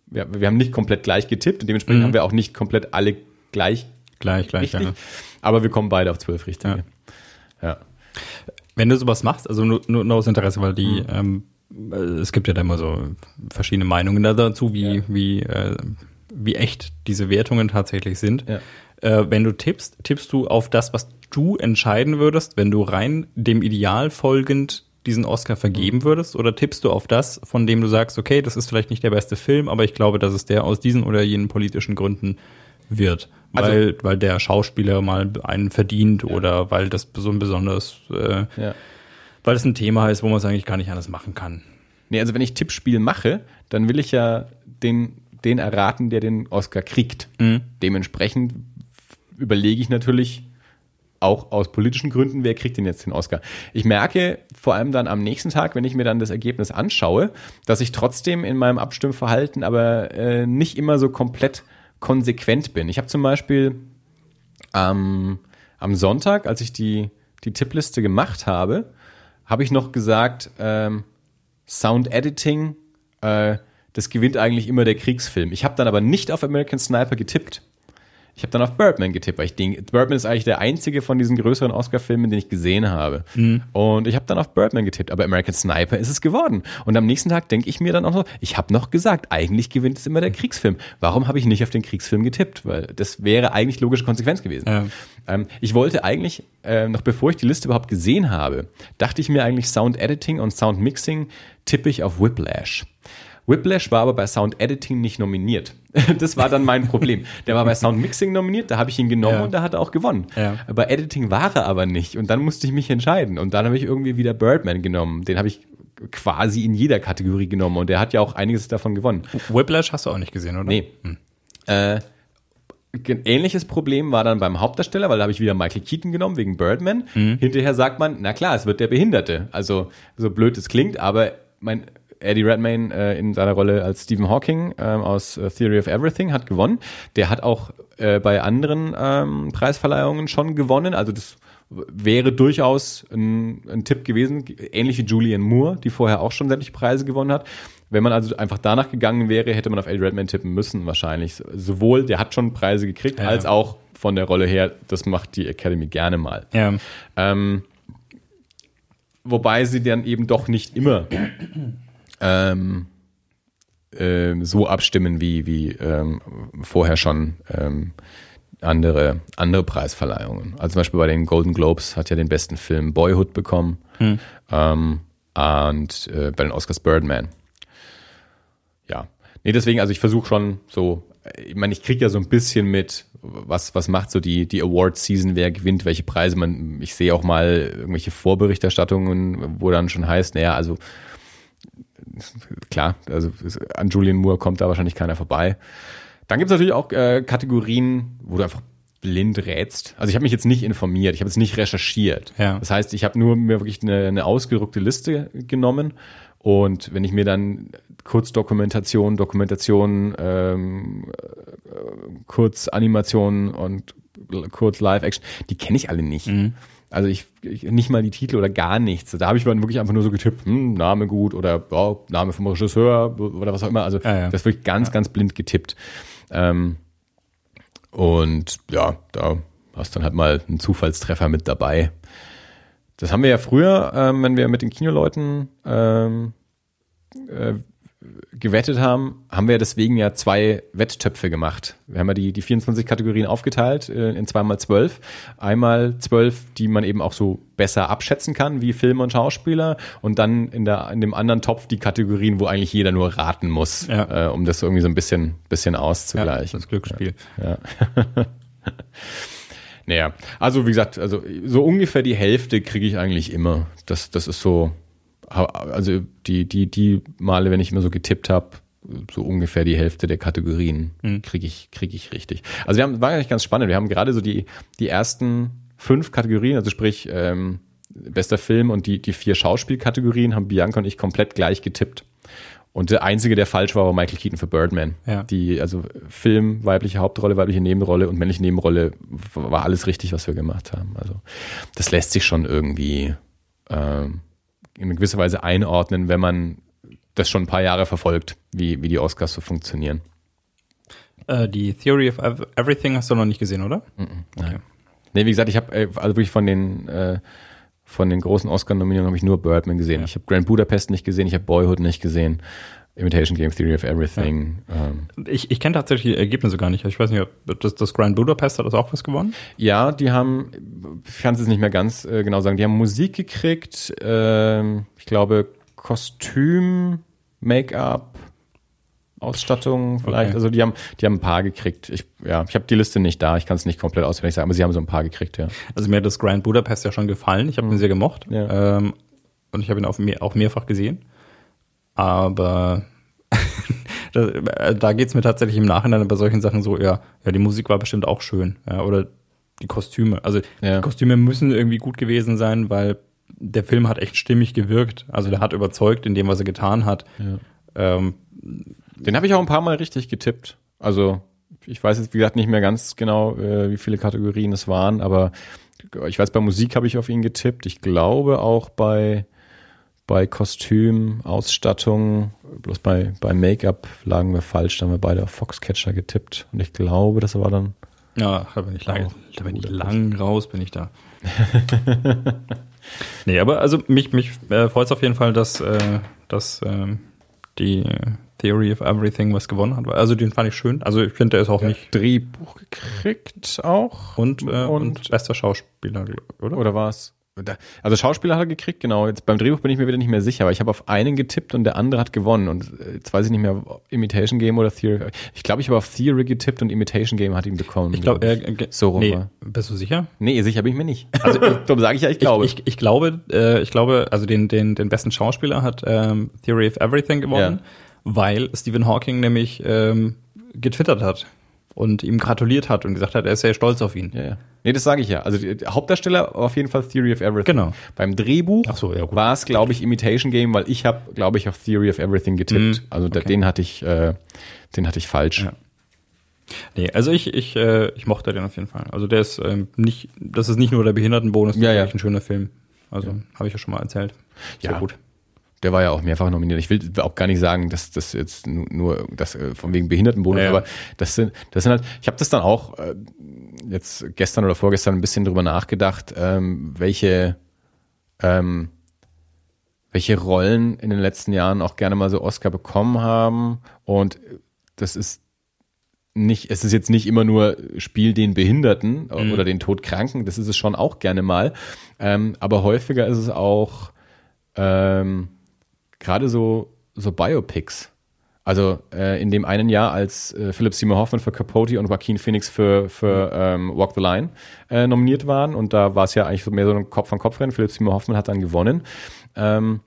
B: wir, wir haben nicht komplett gleich getippt und dementsprechend mhm. haben wir auch nicht komplett alle gleich.
A: Gleich, gleich,
B: richtig. Ja. Aber wir kommen beide auf zwölf richtige.
A: Ja. ja. Wenn du sowas machst, also nur, nur aus Interesse, weil die, mhm. ähm, es gibt ja da immer so verschiedene Meinungen dazu, wie, ja. wie, äh, wie echt diese Wertungen tatsächlich sind. Ja. Äh, wenn du tippst, tippst du auf das, was du entscheiden würdest, wenn du rein dem Ideal folgend diesen Oscar vergeben würdest? Oder tippst du auf das, von dem du sagst, okay, das ist vielleicht nicht der beste Film, aber ich glaube, dass es der aus diesen oder jenen politischen Gründen wird? Also weil, also, weil der Schauspieler mal einen verdient ja. oder weil das so ein besonderes, äh, ja. Weil es ein Thema ist, wo man es eigentlich gar nicht anders machen kann.
B: Nee, also wenn ich Tippspiel mache, dann will ich ja den, den erraten, der den Oscar kriegt. Mhm. Dementsprechend überlege ich natürlich, auch aus politischen Gründen, wer kriegt denn jetzt den Oscar? Ich merke vor allem dann am nächsten Tag, wenn ich mir dann das Ergebnis anschaue, dass ich trotzdem in meinem Abstimmverhalten aber äh, nicht immer so komplett konsequent bin. Ich habe zum Beispiel ähm, am Sonntag, als ich die, die Tippliste gemacht habe, habe ich noch gesagt, ähm, Sound Editing, äh, das gewinnt eigentlich immer der Kriegsfilm. Ich habe dann aber nicht auf American Sniper getippt. Ich habe dann auf Birdman getippt, weil ich denke, Birdman ist eigentlich der einzige von diesen größeren Oscar-Filmen, den ich gesehen habe. Mhm. Und ich habe dann auf Birdman getippt, aber American Sniper ist es geworden. Und am nächsten Tag denke ich mir dann auch so, ich habe noch gesagt, eigentlich gewinnt es immer der Kriegsfilm. Warum habe ich nicht auf den Kriegsfilm getippt? Weil das wäre eigentlich logische Konsequenz gewesen. Ja. Ähm, ich wollte eigentlich, äh, noch bevor ich die Liste überhaupt gesehen habe, dachte ich mir eigentlich Sound Editing und Sound Mixing tippe ich auf Whiplash. Whiplash war aber bei Sound Editing nicht nominiert. Das war dann mein Problem. Der war bei Sound Mixing nominiert, da habe ich ihn genommen ja. und da hat er auch gewonnen. Ja. Bei Editing war er aber nicht und dann musste ich mich entscheiden und dann habe ich irgendwie wieder Birdman genommen. Den habe ich quasi in jeder Kategorie genommen und der hat ja auch einiges davon gewonnen.
A: Whiplash hast du auch nicht gesehen, oder?
B: Nee. Hm. Äh, ähnliches Problem war dann beim Hauptdarsteller, weil da habe ich wieder Michael Keaton genommen wegen Birdman. Mhm. Hinterher sagt man, na klar, es wird der Behinderte. Also so blöd es klingt, aber mein Eddie Redmayne äh, in seiner Rolle als Stephen Hawking ähm, aus äh, Theory of Everything hat gewonnen. Der hat auch äh, bei anderen ähm, Preisverleihungen schon gewonnen. Also das wäre durchaus ein, ein Tipp gewesen, ähnlich wie Julianne Moore, die vorher auch schon sämtliche Preise gewonnen hat. Wenn man also einfach danach gegangen wäre, hätte man auf Eddie Redmayne tippen müssen wahrscheinlich. Sowohl, der hat schon Preise gekriegt, ja. als auch von der Rolle her, das macht die Academy gerne mal. Ja. Ähm, wobei sie dann eben doch nicht immer ähm, äh, so abstimmen wie, wie ähm, vorher schon ähm, andere, andere Preisverleihungen. Also zum Beispiel bei den Golden Globes hat ja den besten Film Boyhood bekommen hm. ähm, und äh, bei den Oscars Birdman. Ja. Nee, deswegen, also ich versuche schon so, ich meine, ich kriege ja so ein bisschen mit, was, was macht so die, die Award-Season, wer gewinnt, welche Preise. Man, ich sehe auch mal irgendwelche Vorberichterstattungen, wo dann schon heißt, naja, also klar, also an Julian Moore kommt da wahrscheinlich keiner vorbei. Dann gibt es natürlich auch äh, Kategorien, wo du einfach blind rätst. Also ich habe mich jetzt nicht informiert, ich habe jetzt nicht recherchiert. Ja. Das heißt, ich habe nur mir wirklich eine, eine ausgedruckte Liste genommen und wenn ich mir dann Kurzdokumentation, Dokumentation, ähm, äh, Kurzanimation und kurz Live-Action, die kenne ich alle nicht. Mhm. Also ich, ich, nicht mal die Titel oder gar nichts. Da habe ich dann wirklich einfach nur so getippt, hm, Name gut oder oh, Name vom Regisseur oder was auch immer. Also ja, ja. das wirklich ganz, ja. ganz blind getippt. Ähm, und ja, da hast dann halt mal einen Zufallstreffer mit dabei. Das haben wir ja früher, ähm, wenn wir mit den Kinoleuten ähm, äh, gewettet haben, haben wir deswegen ja zwei Wetttöpfe gemacht. Wir haben ja die, die 24 Kategorien aufgeteilt äh, in zweimal zwölf. Einmal zwölf, die man eben auch so besser abschätzen kann, wie Film und Schauspieler. Und dann in, der, in dem anderen Topf die Kategorien, wo eigentlich jeder nur raten muss, ja. äh, um das irgendwie so ein bisschen, bisschen auszugleichen.
A: Ja, das Glücksspiel.
B: Ja. ja. naja, also wie gesagt, also so ungefähr die Hälfte kriege ich eigentlich immer. Das, das ist so, also die, die, die Male, wenn ich immer so getippt habe, so ungefähr die Hälfte der Kategorien mhm. kriege ich, krieg ich richtig. Also wir haben, war eigentlich ganz spannend. Wir haben gerade so die, die ersten fünf Kategorien, also sprich ähm, bester Film und die, die vier Schauspielkategorien haben Bianca und ich komplett gleich getippt. Und der einzige, der falsch war, war Michael Keaton für Birdman. Ja. Die, also Film, weibliche Hauptrolle, weibliche Nebenrolle und männliche Nebenrolle war alles richtig, was wir gemacht haben. Also das lässt sich schon irgendwie ähm, in gewisser Weise einordnen, wenn man das schon ein paar Jahre verfolgt, wie, wie die Oscars so funktionieren.
A: Äh, die Theory of Everything hast du noch nicht gesehen, oder? Mm
B: -mm, okay. Nee, wie gesagt, ich habe äh, also wirklich von den äh, von den großen Oscar-Nominierungen habe ich nur Birdman gesehen. Ja. Ich habe Grand Budapest nicht gesehen, ich habe Boyhood nicht gesehen. Imitation Game Theory of Everything.
A: Ja. Ähm. Ich, ich kenne tatsächlich die Ergebnisse gar nicht. Ich weiß nicht, ob das, das Grand Budapest hat das auch was gewonnen?
B: Ja, die haben, ich kann es nicht mehr ganz äh, genau sagen, die haben Musik gekriegt, äh, ich glaube Kostüm, Make-up, Ausstattung vielleicht. Okay. Also die haben, die haben ein paar gekriegt. Ich, ja, ich habe die Liste nicht da, ich kann es nicht komplett auswendig sagen, aber sie haben so ein paar gekriegt, ja.
A: Also mir hat das Grand Budapest ja schon gefallen. Ich habe mhm. ihn sehr gemocht. Ja. Ähm, und ich habe ihn auch, mehr, auch mehrfach gesehen. Aber da, da geht es mir tatsächlich im Nachhinein bei solchen Sachen so, ja, ja, die Musik war bestimmt auch schön. Ja, oder die Kostüme. Also ja. die Kostüme müssen irgendwie gut gewesen sein, weil der Film hat echt stimmig gewirkt. Also der hat überzeugt in dem, was er getan hat. Ja. Ähm,
B: Den habe ich auch ein paar Mal richtig getippt. Also ich weiß jetzt, wie gesagt, nicht mehr ganz genau, äh, wie viele Kategorien es waren, aber ich weiß, bei Musik habe ich auf ihn getippt. Ich glaube auch bei bei Kostüm, Ausstattung, bloß bei, bei Make-up lagen wir falsch, da haben wir beide auf Foxcatcher getippt. Und ich glaube, das war dann
A: Ja, da bin ich lang, da bin ich lang raus, bin ich da. nee, aber also mich, mich äh, freut es auf jeden Fall, dass, äh, dass äh, die Theory of Everything was gewonnen hat. Also den fand ich schön. Also ich finde, der ist auch ja, nicht.
B: Drehbuch gekriegt auch.
A: Und, äh, und, und bester Schauspieler,
B: oder? Oder war es? Also Schauspieler hat er gekriegt, genau. Jetzt beim Drehbuch bin ich mir wieder nicht mehr sicher, aber ich habe auf einen getippt und der andere hat gewonnen. Und äh, jetzt weiß ich nicht mehr, Imitation Game oder Theory. Ich glaube, ich habe auf Theory getippt und Imitation Game hat ihn bekommen.
A: Ich glaube, glaub äh, so rum nee, war. Bist du sicher?
B: Nee, sicher bin ich mir nicht. Also darum sage ich ja, ich glaube.
A: Ich, ich, ich, glaube, äh, ich glaube, also den, den, den besten Schauspieler hat ähm, Theory of Everything gewonnen, ja. weil Stephen Hawking nämlich ähm, getwittert hat und ihm gratuliert hat und gesagt hat, er ist sehr stolz auf ihn.
B: Ja, ja. Nee, das sage ich ja. Also die Hauptdarsteller auf jeden Fall Theory of Everything.
A: Genau.
B: Beim Drehbuch
A: so, ja,
B: war es, glaube ich, Imitation Game, weil ich habe, glaube ich, auf Theory of Everything getippt. Mm, also okay. den hatte ich, äh, den hatte ich falsch. Ja.
A: Nee, also ich, ich, äh, ich mochte den auf jeden Fall. Also der ist ähm, nicht, das ist nicht nur der Behindertenbonus, das
B: ja,
A: ist
B: ja.
A: ein schöner Film. Also ja. habe ich ja schon mal erzählt.
B: Sehr ja. gut. Der war ja auch mehrfach nominiert. Ich will auch gar nicht sagen, dass das jetzt nur das äh, von wegen Behindertenbonus, ja, ja. aber das sind das sind halt. Ich habe das dann auch äh, jetzt gestern oder vorgestern ein bisschen drüber nachgedacht, ähm, welche ähm, welche Rollen in den letzten Jahren auch gerne mal so Oscar bekommen haben und das ist nicht, es ist jetzt nicht immer nur Spiel den Behinderten mhm. oder den Todkranken, das ist es schon auch gerne mal, ähm, aber häufiger ist es auch ähm, gerade so, so Biopics. Also äh, in dem einen Jahr, als äh, Philip Seymour Hoffman für Capote und Joaquin Phoenix für, für ähm, Walk the Line äh, nominiert waren. Und da war es ja eigentlich so mehr so ein Kopf-an-Kopf-Rennen. Philip Seymour Hoffman hat dann gewonnen. Ähm,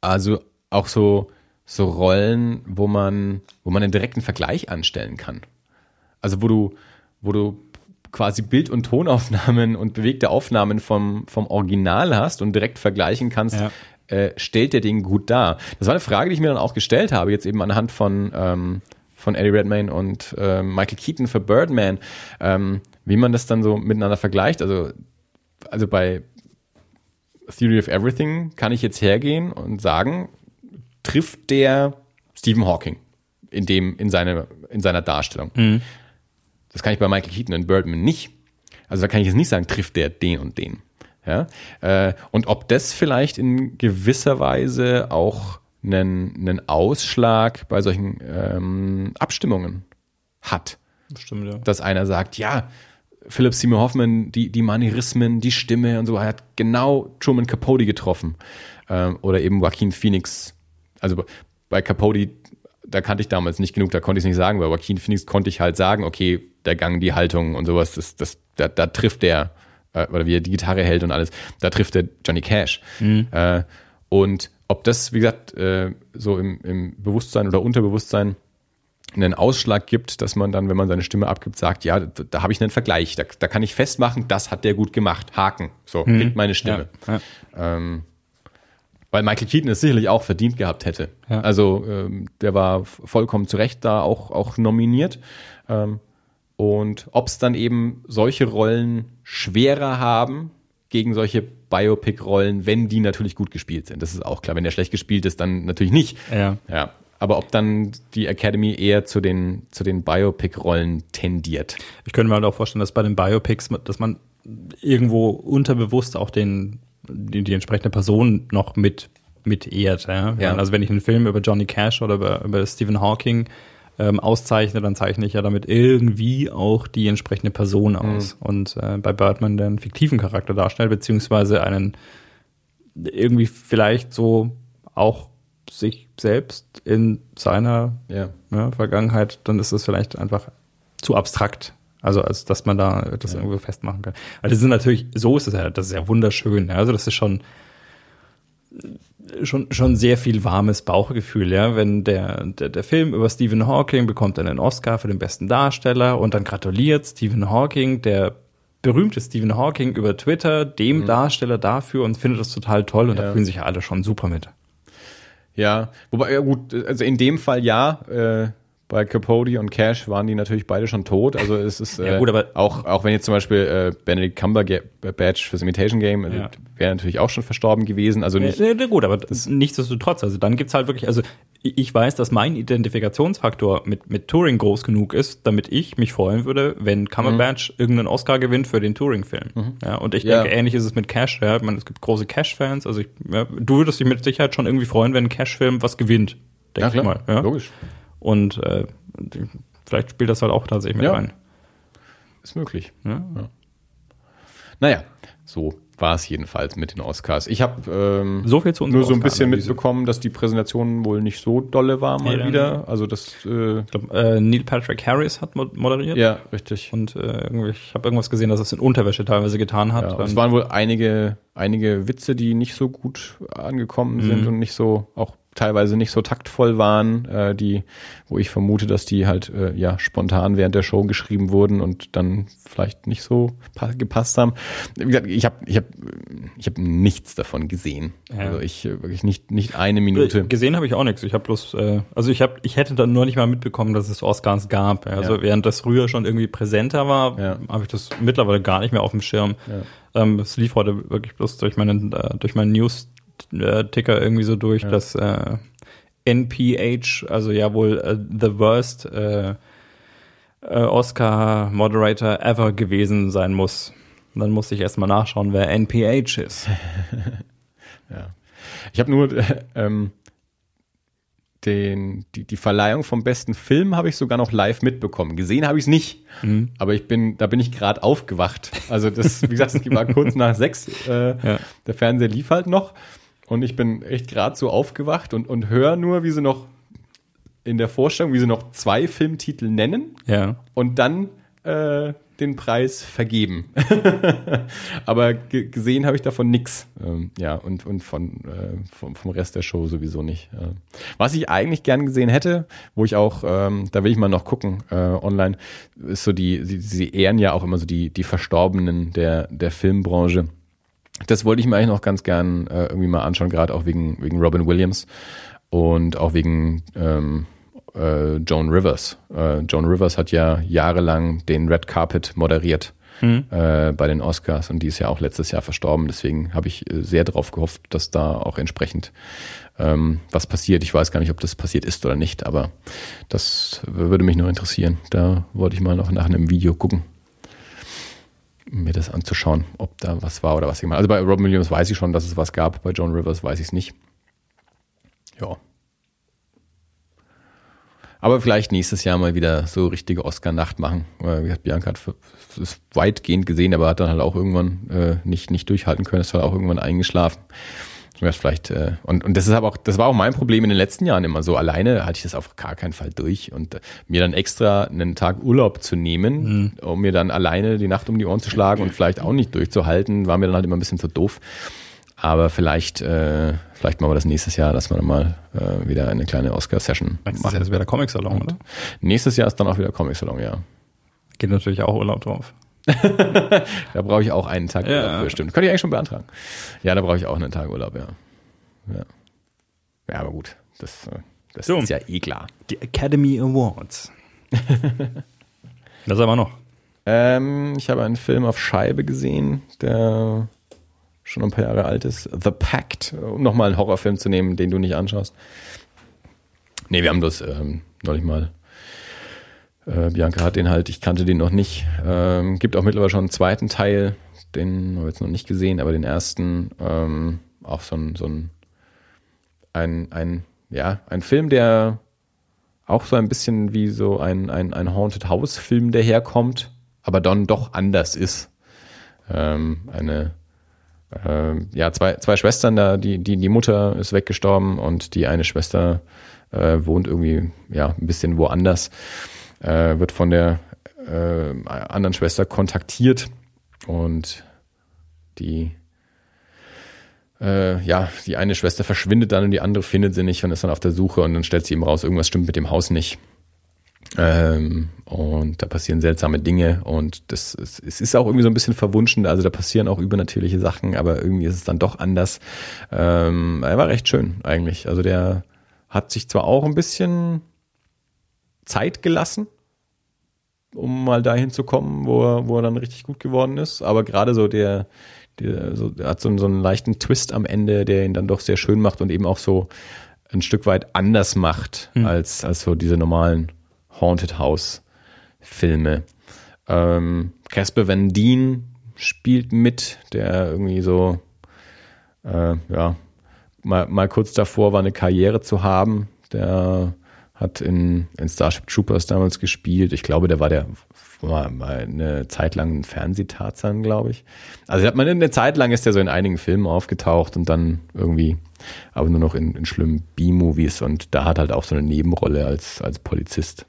B: also auch so, so Rollen, wo man, wo man einen direkten Vergleich anstellen kann. Also wo du, wo du quasi Bild- und Tonaufnahmen und bewegte Aufnahmen vom, vom Original hast und direkt vergleichen kannst, ja äh, stellt der Ding gut dar? Das war eine Frage, die ich mir dann auch gestellt habe, jetzt eben anhand von, ähm, von Eddie Redmayne und äh, Michael Keaton für Birdman, ähm, wie man das dann so miteinander vergleicht. Also, also bei Theory of Everything kann ich jetzt hergehen und sagen, trifft der Stephen Hawking in dem, in seine, in seiner Darstellung. Mhm. Das kann ich bei Michael Keaton und Birdman nicht. Also da kann ich jetzt nicht sagen, trifft der den und den. Ja? Äh, und ob das vielleicht in gewisser Weise auch einen, einen Ausschlag bei solchen ähm, Abstimmungen hat.
A: Stimmt, ja.
B: Dass einer sagt, ja, Philip Seymour Hoffman, die, die Manierismen, die Stimme und so, er hat genau Truman Capote getroffen. Ähm, oder eben Joaquin Phoenix. Also bei Capote, da kannte ich damals nicht genug, da konnte ich es nicht sagen. Bei Joaquin Phoenix konnte ich halt sagen, okay, der Gang, die Haltung und sowas, das, das, da, da trifft der äh, oder wie er die Gitarre hält und alles, da trifft er Johnny Cash. Mhm. Äh, und ob das, wie gesagt, äh, so im, im Bewusstsein oder Unterbewusstsein einen Ausschlag gibt, dass man dann, wenn man seine Stimme abgibt, sagt, ja, da, da habe ich einen Vergleich, da, da kann ich festmachen, das hat der gut gemacht, Haken, so, mhm. kriegt meine Stimme. Ja, ja. Ähm, weil Michael Keaton es sicherlich auch verdient gehabt hätte. Ja. Also ähm, der war vollkommen zu Recht da auch, auch nominiert. Ähm, und ob es dann eben solche Rollen schwerer haben gegen solche Biopic-Rollen, wenn die natürlich gut gespielt sind. Das ist auch klar. Wenn der schlecht gespielt ist, dann natürlich nicht.
A: Ja.
B: ja. Aber ob dann die Academy eher zu den, zu den Biopic-Rollen tendiert.
A: Ich könnte mir halt auch vorstellen, dass bei den Biopics, dass man irgendwo unterbewusst auch den, die, die entsprechende Person noch mit, mit ehrt. Ja? ja. Also wenn ich einen Film über Johnny Cash oder über, über Stephen Hawking ähm, auszeichne, dann zeichne ich ja damit irgendwie auch die entsprechende Person mhm. aus. Mhm. Und äh, bei Birdman den fiktiven Charakter darstellt, beziehungsweise einen irgendwie vielleicht so auch sich selbst in seiner
B: ja.
A: Ja, Vergangenheit, dann ist es vielleicht einfach zu abstrakt. Also, als dass man da das ja. irgendwo festmachen kann. Weil das ist natürlich, so ist es ja, das ist ja wunderschön. Also, das ist schon, schon, schon sehr viel warmes Bauchgefühl, ja, wenn der, der, der Film über Stephen Hawking bekommt einen Oscar für den besten Darsteller und dann gratuliert Stephen Hawking, der berühmte Stephen Hawking über Twitter dem mhm. Darsteller dafür und findet das total toll und ja. da fühlen sich ja alle schon super mit.
B: Ja, wobei, ja gut, also in dem Fall ja, äh, bei Capote und Cash waren die natürlich beide schon tot. Also es ist äh,
A: Ja, gut, aber-
B: auch, auch wenn jetzt zum Beispiel äh, Benedict Cumberbatch fürs Imitation Game äh,
A: Ja.
B: wäre natürlich auch schon verstorben gewesen. Also nicht,
A: Ja, ja, gut, aber das, nichtsdestotrotz, also dann gibt's halt wirklich, also ich ich weiß, dass mein Identifikationsfaktor mit, mit Touring groß genug ist, damit ich mich freuen würde, wenn Cumberbatch irgendeinen Oscar gewinnt für den Touring-Film. Ja, und ich
B: Ja.
A: denke, ähnlich ist es mit Cash. Ja, ich meine, es gibt große Cash-Fans. Also ich, ja, du würdest dich mit Sicherheit schon irgendwie freuen, wenn ein Cash-Film was gewinnt.
B: ja
A: Denke ich
B: klar,
A: mal. Ja?
B: logisch.
A: Und äh, vielleicht spielt das halt auch tatsächlich mit
B: Ja.
A: rein.
B: Ist möglich.
A: Ja?
B: Naja, so war es jedenfalls mit den Oscars. Ich habe ähm,
A: So viel zu unserer
B: nur so ein bisschen mitbekommen, dass die Präsentation wohl nicht so dolle war mal
A: Nee,
B: wieder. Also das, äh,
A: Ich glaube, äh, Neil Patrick Harris hat mo- moderiert.
B: ja, richtig.
A: Und äh, ich habe irgendwas gesehen, dass er es in Unterwäsche teilweise getan hat.
B: Ja, es waren wohl einige, einige Witze, die nicht so gut angekommen sind
A: Mhm.
B: und nicht so, auch teilweise nicht so taktvoll waren, äh, die, wo ich vermute, dass die halt äh, ja spontan während der Show geschrieben wurden und dann vielleicht nicht so pa gepasst haben. Wie gesagt, ich habe ich hab, ich hab nichts davon gesehen.
A: Ja.
B: Also ich äh, wirklich nicht, nicht eine Minute.
A: Gesehen habe ich auch nichts. Ich habe bloß, äh, also ich habe, ich hätte dann nur nicht mal mitbekommen, dass es Oscars gab. Also
B: Ja.
A: während das früher schon irgendwie präsenter war,
B: Ja.
A: habe ich das mittlerweile gar nicht mehr auf dem Schirm. Ähm, es lief heute wirklich bloß durch meinen, äh, durch meinen News-Ticker irgendwie so durch, dass äh, NPH, also ja wohl äh, the worst äh, äh, Oscar Moderator ever gewesen sein muss. Und dann musste ich erstmal nachschauen, wer NPH ist.
B: Ja. Ich habe nur äh, ähm, den, die, die Verleihung vom besten Film habe ich sogar noch live mitbekommen. Gesehen habe ich es nicht,
A: Mhm.
B: aber ich bin, da bin ich gerade aufgewacht. Also das, wie gesagt, es war kurz nach sechs. Äh,
A: Ja.
B: Der Fernseher lief halt noch und ich bin echt gerade so aufgewacht und, und höre nur, wie sie noch in der Vorstellung, wie sie noch zwei Filmtitel nennen
A: Ja.
B: und dann äh, den Preis vergeben. Aber ge gesehen habe ich davon nix. Ähm, ja, und, und von, äh, vom, vom Rest der Show sowieso nicht. Äh, was ich eigentlich gern gesehen hätte, wo ich auch, ähm, da will ich mal noch gucken, äh, online, ist so die, sie, sie ehren ja auch immer so die, die Verstorbenen der, der Filmbranche. Das wollte ich mir eigentlich noch ganz gern äh, irgendwie mal anschauen, gerade auch wegen, wegen Robin Williams und auch wegen ähm, äh, Joan Rivers. Äh, Joan Rivers hat ja jahrelang den Red Carpet moderiert äh, bei den Oscars und die ist ja auch letztes Jahr verstorben. Deswegen habe ich äh, sehr darauf gehofft, dass da auch entsprechend ähm, was passiert. Ich weiß gar nicht, ob das passiert ist oder nicht, aber das würde mich nur interessieren. Da wollte ich mal noch nach einem Video gucken mir das anzuschauen, ob da was war oder was ich meine. Also bei Robin Williams weiß ich schon, dass es was gab, bei John Rivers weiß ich es nicht. Ja. Aber vielleicht nächstes Jahr mal wieder so richtige Oscar-Nacht machen. Äh, Wie gesagt, Bianca hat es weitgehend gesehen, aber hat dann halt auch irgendwann äh, nicht, nicht durchhalten können, ist halt auch irgendwann eingeschlafen. Ja, Vielleicht, äh, und, und das ist aber auch, das war auch mein Problem in den letzten Jahren immer so. Alleine hatte ich das auf gar keinen Fall durch. Und äh, mir dann extra einen Tag Urlaub zu nehmen, um mir dann alleine die Nacht um die Ohren zu schlagen und vielleicht auch nicht durchzuhalten, war mir dann halt immer ein bisschen zu doof. Aber vielleicht, äh, vielleicht machen wir das nächstes Jahr, dass wir dann mal äh, wieder eine kleine Oscar-Session
A: Nächstes
B: machen.
A: Jahr ist wieder der Comic-Salon, oder?
B: Nächstes Jahr ist dann auch wieder Comic-Salon, ja.
A: Geht natürlich auch Urlaub drauf.
B: Da brauche ich auch einen Tag
A: Ja.
B: Urlaub für, stimmt. Könnte ich eigentlich schon beantragen. Ja, da brauche ich auch einen Tag Urlaub, ja. Ja, ja aber gut, das, das
A: So.
B: ist ja eh klar.
A: Die Academy Awards. das aber noch.
B: Ähm, ich habe einen Film auf Scheibe gesehen, der schon ein paar Jahre alt ist. The Pact, um nochmal einen Horrorfilm zu nehmen, den du nicht anschaust. Nee, wir haben das ähm, neulich mal. Äh, Bianca hat den halt, ich kannte den noch nicht. Ähm, gibt auch mittlerweile schon einen zweiten Teil, den haben wir jetzt noch nicht gesehen, aber den ersten ähm, auch so ein, so ein, ein, ein, ja, ein Film, der auch so ein bisschen wie so ein, ein, ein Haunted House Film daherkommt, aber dann doch anders ist. Ähm, eine, ähm, ja, zwei, zwei Schwestern da, die, die, die Mutter ist weggestorben und die eine Schwester äh, wohnt irgendwie, ja, ein bisschen woanders, äh, wird von der äh, anderen Schwester kontaktiert und die äh, ja, die eine Schwester verschwindet dann und die andere findet sie nicht und ist dann auf der Suche und dann stellt sie eben raus, irgendwas stimmt mit dem Haus nicht. Ähm, und da passieren seltsame Dinge und das ist, es ist auch irgendwie so ein bisschen verwunschen, also da passieren auch übernatürliche Sachen, aber irgendwie ist es dann doch anders. Ähm, er war recht schön eigentlich. Also der hat sich zwar auch ein bisschen Zeit gelassen, um mal dahin zu kommen, wo er, wo er dann richtig gut geworden ist. Aber gerade so der, der, so, der hat so, so einen leichten Twist am Ende, der ihn dann doch sehr schön macht und eben auch so ein Stück weit anders macht
A: Hm.
B: als, als so diese normalen Haunted House Filme. Ähm, Casper Van Dien spielt mit, der irgendwie so, äh, ja, mal, mal kurz davor war, eine Karriere zu haben. Der hat in, in Starship Troopers damals gespielt. Ich glaube, der war der war mal eine Zeit lang ein Fernsehtarzan, glaube ich. Also hat mal eine Zeit lang ist er so in einigen Filmen aufgetaucht und dann irgendwie, aber nur noch in, in schlimmen B-Movies und da hat halt auch so eine Nebenrolle als, als Polizist.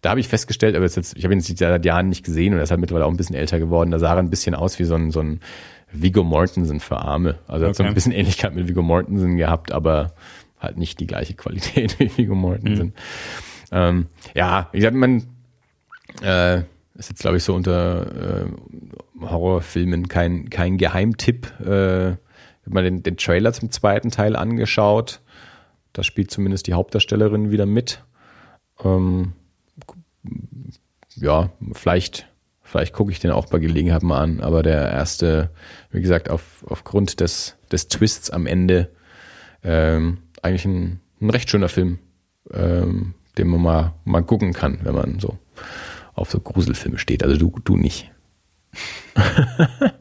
B: Da habe ich festgestellt, aber jetzt, ich habe ihn jetzt seit Jahren nicht gesehen und er ist halt mittlerweile auch ein bisschen älter geworden. Da sah er ein bisschen aus wie so ein, so ein Viggo Mortensen für Arme. Also er hat so
A: Okay.
B: ein bisschen Ähnlichkeit mit Viggo Mortensen gehabt, aber halt nicht die gleiche Qualität wie Viggo Mortensen. Ähm, ja, ich sag, man äh, ist jetzt, glaube ich, so unter äh, Horrorfilmen kein, kein Geheimtipp. Äh, ich habe mal den, den Trailer zum zweiten Teil angeschaut. Da spielt zumindest die Hauptdarstellerin wieder mit. Ähm, ja, vielleicht, vielleicht gucke ich den auch bei Gelegenheit mal an, aber der erste, wie gesagt, auf, aufgrund des, des Twists am Ende, ähm, eigentlich ein, ein recht schöner Film, ähm, den man mal, mal gucken kann, wenn man so auf so Gruselfilme steht. Also du, du nicht. das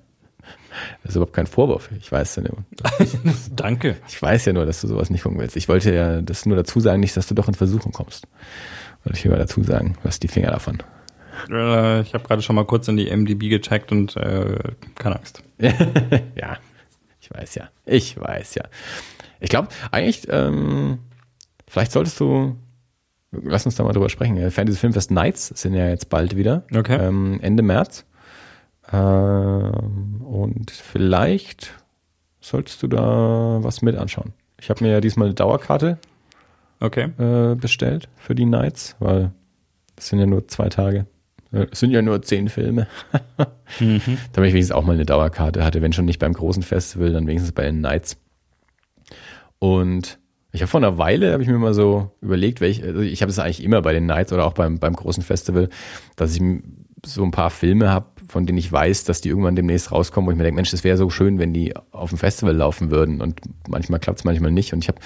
B: ist überhaupt kein Vorwurf. Ich weiß ja nur,
A: Danke.
B: ich weiß ja nur, dass du sowas nicht gucken willst. Ich wollte ja das nur dazu sagen, nicht, dass du doch in Versuchung kommst. Wollte ich lieber dazu sagen, lass die Finger davon.
A: Äh, ich habe gerade schon mal kurz in die MDB gecheckt und äh, keine Angst.
B: ja, ich weiß ja. Ich weiß ja. Ich glaube, eigentlich, ähm, vielleicht solltest du, lass uns da mal drüber sprechen. Äh, Fantasy Filmfest Nights sind ja jetzt bald wieder.
A: Okay.
B: Ähm, Ende März. Ähm, und vielleicht solltest du da was mit anschauen. Ich habe mir ja diesmal eine Dauerkarte
A: Okay.
B: äh, bestellt für die Nights, weil es sind ja nur zwei Tage. Äh, Es sind ja nur zehn Filme.
A: Mhm.
B: Damit ich wenigstens auch mal eine Dauerkarte hatte, wenn schon nicht beim großen Festival, dann wenigstens bei den Nights. Und ich habe vor einer Weile, habe ich mir mal so überlegt, welche, also ich habe es eigentlich immer bei den Nights oder auch beim, beim großen Festival, dass ich so ein paar Filme habe, von denen ich weiß, dass die irgendwann demnächst rauskommen, wo ich mir denke, Mensch, das wäre so schön, wenn die auf dem Festival laufen würden. Und manchmal klappt es, manchmal nicht. Und ich habe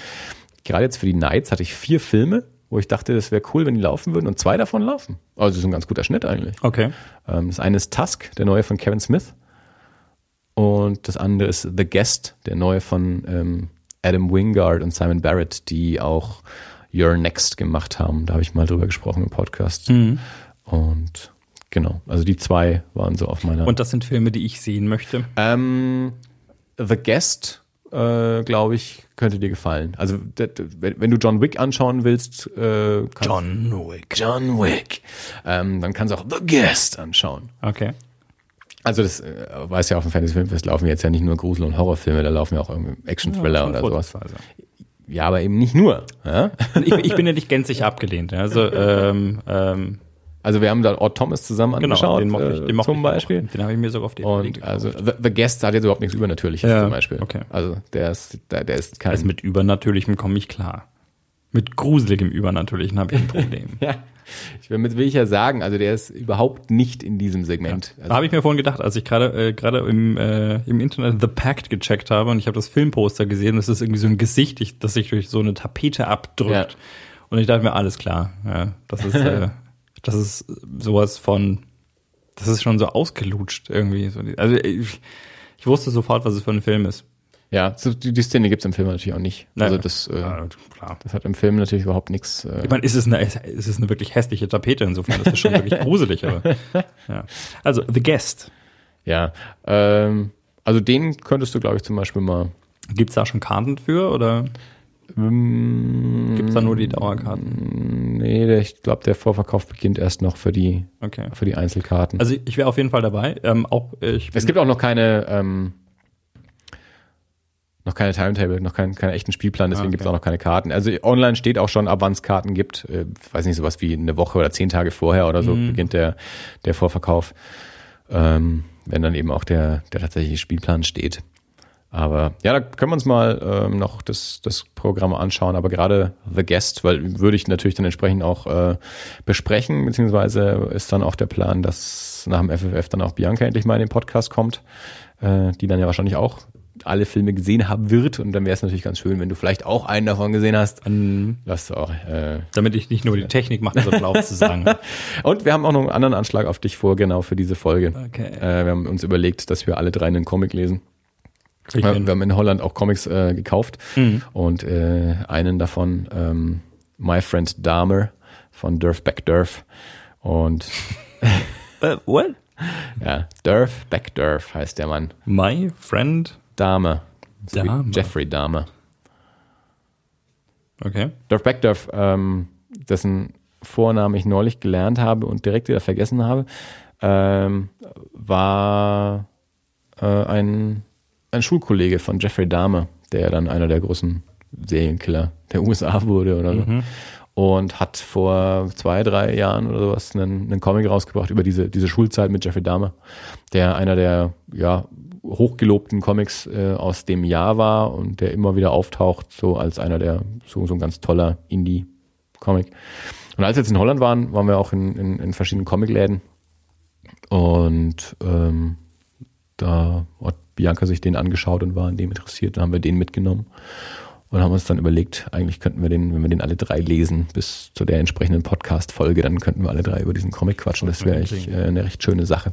B: gerade jetzt für die Nights hatte ich vier Filme, wo ich dachte, das wäre cool, wenn die laufen würden. Und zwei davon laufen. Also das ist ein ganz guter Schnitt eigentlich.
A: Okay.
B: Ähm, das eine ist Tusk, der neue von Kevin Smith. Und das andere ist The Guest, der neue von ähm, Adam Wingard und Simon Barrett, die auch Your Next gemacht haben. Da habe ich mal drüber gesprochen im Podcast.
A: Mhm.
B: Und genau, also die zwei waren so auf meiner.
A: Und das sind Filme, die ich sehen möchte.
B: ähm, The Guest, äh, glaube ich, könnte dir gefallen. Also wenn du John Wick anschauen willst, äh,
A: John Wick.
B: John Wick, ähm, dann kannst du auch The Guest anschauen.
A: Okay.
B: Also das äh, weiß ja auf dem Fantasy Filmfest laufen jetzt ja nicht nur Grusel- und Horrorfilme, da laufen ja auch irgendwie Action-Thriller
A: Ja,
B: oder sowas. Ja, aber eben nicht nur. Ja?
A: Ich, ich bin ja nicht gänzlich abgelehnt. Also, ähm, ähm,
B: Also wir haben da Odd Thomas zusammen
A: genau,
B: angeschaut,
A: den mochte ich,
B: äh,
A: den
B: zum Beispiel.
A: Den habe ich mir sogar auf den
B: Und also The, The Guest hat jetzt überhaupt nichts Übernatürliches
A: Ja,
B: zum Beispiel.
A: okay.
B: Also der ist, der, der ist kein...
A: also mit Übernatürlichem komme ich klar. Mit gruseligem Übernatürlichen habe ich ein Problem.
B: ja, ich will, mit will ich ja sagen, also der ist überhaupt nicht in diesem Segment.
A: Da
B: Also,
A: habe ich mir vorhin gedacht, als ich gerade äh, gerade im, äh, im Internet The Pact gecheckt habe und ich habe das Filmposter gesehen, das ist irgendwie so ein Gesicht, ich- das sich durch so eine Tapete abdrückt.
B: Ja.
A: Und ich dachte mir, alles klar, ja, das ist, äh, das ist sowas von, das ist schon so ausgelutscht irgendwie. Also ich, ich wusste sofort, was es für ein Film ist.
B: Ja, so, die, die Szene gibt's im Film natürlich auch nicht.
A: Nein.
B: Also das, äh,
A: Ja, klar.
B: das hat im Film natürlich überhaupt nichts... Äh,
A: Ich meine, ist es eine, ist es eine wirklich hässliche Tapete, insofern ist es schon wirklich gruselig, aber ja. Also The Guest.
B: ja, ähm, also den könntest du, glaube ich, zum Beispiel mal...
A: Gibt's da schon Karten für oder
B: Mm,
A: gibt's da nur die Dauerkarten?
B: Nee, der, ich glaube, der Vorverkauf beginnt erst noch für die,
A: Okay.
B: für die Einzelkarten.
A: Also ich wäre auf jeden Fall dabei. Ähm, auch ich
B: es gibt auch noch keine, ähm, noch keine Timetable, noch keinen keinen echten Spielplan, deswegen
A: Ah, okay.
B: gibt es auch noch keine Karten. Also online steht auch schon, ab wann es Karten gibt. Äh, weiß nicht, sowas wie eine Woche oder zehn Tage vorher oder so
A: Mhm.
B: beginnt der, der Vorverkauf. Ähm, wenn dann eben auch der, der tatsächliche Spielplan steht. Aber ja, da können wir uns mal ähm, noch das, das Programm anschauen. Aber gerade The Guest, weil würde ich natürlich dann entsprechend auch äh, besprechen, beziehungsweise ist dann auch der Plan, dass nach dem FFF dann auch Bianca endlich mal in den Podcast kommt, äh, die dann ja wahrscheinlich auch alle Filme gesehen haben wird. Und dann wäre es natürlich ganz schön, wenn du vielleicht auch einen davon gesehen hast.
A: An,
B: Lass auch. Äh,
A: damit ich nicht nur die Technik mache, sondern auch zu sagen.
B: und wir haben auch noch einen anderen Anschlag auf dich vor, genau für diese Folge.
A: Okay.
B: Äh, wir haben uns überlegt, dass wir alle drei einen Comic lesen. Wir, wir haben in Holland auch Comics äh, gekauft
A: Mhm.
B: und äh, einen davon, ähm, My Friend Dahmer von Durf Beck Durf. Und
A: Äh, what?
B: ja, Durf Beck Durf heißt der Mann.
A: My friend.
B: Dahmer. So
A: Dahmer.
B: Jeffrey Dahmer.
A: Okay.
B: Durf Beck Durf, ähm, dessen Vornamen ich neulich gelernt habe und direkt wieder vergessen habe, ähm, war äh, ein, ein Schulkollege von Jeffrey Dahmer, der dann einer der großen Serienkiller der USA wurde oder so. Und hat vor zwei, drei Jahren oder sowas einen, einen Comic rausgebracht über diese, diese Schulzeit mit Jeffrey Dahmer, der einer der ja, hochgelobten Comics äh, aus dem Jahr war und der immer wieder auftaucht, so als einer der, so, so ein ganz toller Indie-Comic. Und als wir jetzt in Holland waren, waren wir auch in, in, in verschiedenen Comicläden und ähm, da hat Bianca sich den angeschaut und war an dem interessiert. Dann haben wir den mitgenommen und haben uns dann überlegt, eigentlich könnten wir den, wenn wir den alle drei lesen, bis zu der entsprechenden Podcast-Folge, dann könnten wir alle drei über diesen Comic quatschen. Das wäre echt, äh, eine recht schöne Sache.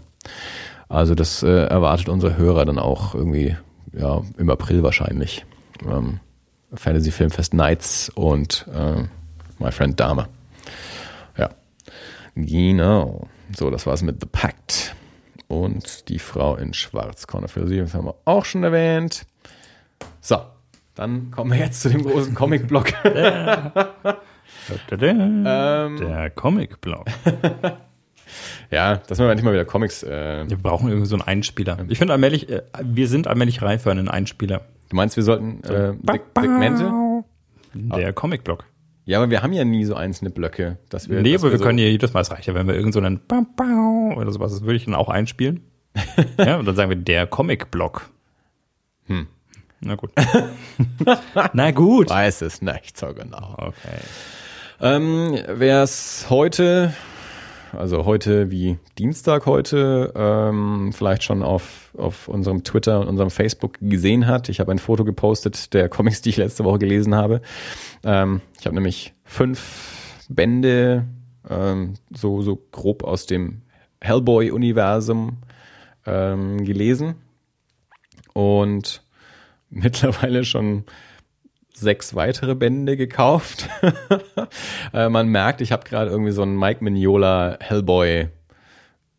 B: Also das äh, erwartet unsere Hörer dann auch irgendwie ja, im April wahrscheinlich. Ähm, Fantasy Filmfest Nights und äh, My Friend Dame. Ja. Genau. So, das war's mit The Pact. Und die Frau in Schwarz, Corner für sie, das haben wir auch schon erwähnt. So, dann kommen wir jetzt zu dem großen Comic-Block.
A: Ähm, Der Comic-Blog.
B: ja, dass wir endlich mal wieder Comics. Äh,
A: Wir brauchen irgendwie so einen Einspieler. Ich finde allmählich, äh, wir sind allmählich reif für einen Einspieler.
B: du meinst, wir sollten äh, Seg- Segmente?
A: Der Comic-Blog.
B: Ja, aber wir haben ja nie so einzelne Blöcke, dass wir.
A: Nee,
B: dass
A: aber wir
B: so,
A: können ja jedes Mal, es reicht ja, wenn wir irgend so einen Bam, Bam oder sowas, das würde ich dann auch einspielen. ja, und dann sagen wir der Comic-Blog.
B: Hm.
A: Na gut. Na gut.
B: Weiß es nicht so genau.
A: Okay.
B: Ähm, Wer es heute, also heute wie Dienstag heute, ähm, vielleicht schon auf, auf unserem Twitter und unserem Facebook gesehen hat. Ich habe ein Foto gepostet der Comics, die ich letzte Woche gelesen habe. Ähm, ich habe nämlich fünf Bände ähm, so, so grob aus dem Hellboy-Universum ähm, gelesen und mittlerweile schon sechs weitere Bände gekauft. äh, man merkt, ich habe gerade irgendwie so einen Mike Mignola Hellboy,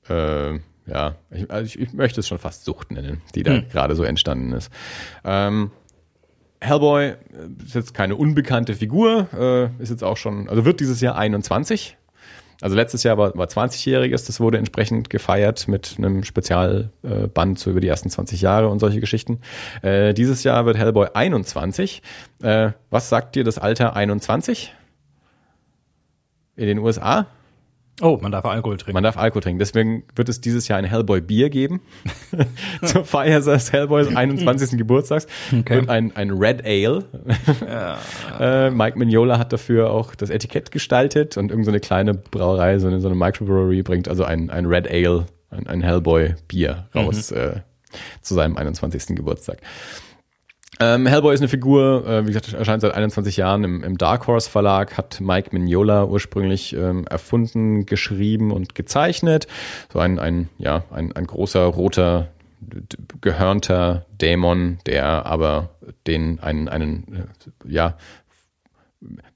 B: äh, ja, ich, also ich, ich möchte es schon fast Sucht nennen, die da gerade so entstanden ist. Ähm, Hellboy äh, ist jetzt keine unbekannte Figur, äh, ist jetzt auch schon, also wird dieses Jahr 21. Also letztes Jahr war, war 20-Jähriges, das wurde entsprechend gefeiert mit einem Spezialband Band so über die ersten 20 Jahre und solche Geschichten. Äh, dieses Jahr wird Hellboy 21. Äh, was sagt dir das Alter 21? In den USA?
A: Oh, man darf Alkohol trinken.
B: Man darf Alkohol trinken. Deswegen wird es dieses Jahr ein Hellboy Bier geben. Zur Feier des Hellboys 21. Geburtstags.
A: Okay.
B: Und ein, ein Red Ale. äh, Mike Mignola hat dafür auch das Etikett gestaltet und irgendeine so eine kleine Brauerei, so eine, so eine Microbrewery bringt also ein, ein Red Ale, ein, ein Hellboy Bier raus äh, zu seinem 21. Geburtstag. Ähm, Hellboy ist eine Figur, äh, wie gesagt, erscheint seit 21 Jahren im, im Dark Horse Verlag, hat Mike Mignola ursprünglich ähm, erfunden, geschrieben und gezeichnet. So ein, ein, ja, ein, ein großer, roter, gehörnter Dämon, der aber den einen, einen äh, ja,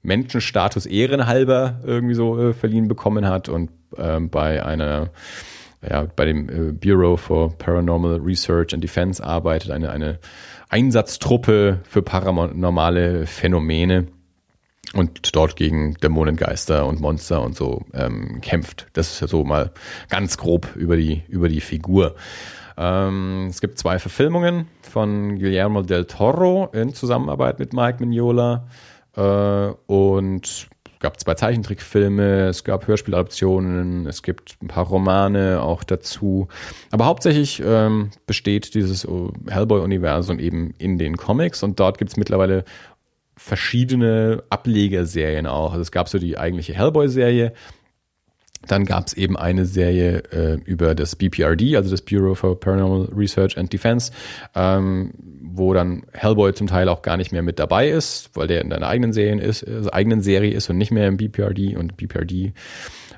B: Menschenstatus ehrenhalber irgendwie so äh, verliehen bekommen hat und ähm, bei einer ja, bei dem äh, Bureau for Paranormal Research and Defense arbeitet, eine, eine Einsatztruppe für paranormale Phänomene und dort gegen Dämonengeister und Monster und so ähm, kämpft. Das ist ja so mal ganz grob über die, über die Figur. Ähm, es gibt zwei Verfilmungen von Guillermo del Toro in Zusammenarbeit mit Mike Mignola äh, und gab zwei Zeichentrickfilme, es gab Hörspieladaptionen, es gibt ein paar Romane auch dazu. Aber hauptsächlich ähm, besteht dieses Hellboy-Universum eben in den Comics und dort gibt es mittlerweile verschiedene Ablegerserien auch. Also es gab so die eigentliche Hellboy-Serie, dann gab es eben eine Serie äh, über das BPRD, also das Bureau for Paranormal Research and Defense, ähm, wo dann Hellboy zum Teil auch gar nicht mehr mit dabei ist, weil der in einer eigenen Serie ist, also eigenen Serie ist und nicht mehr im BPRD und BPRD.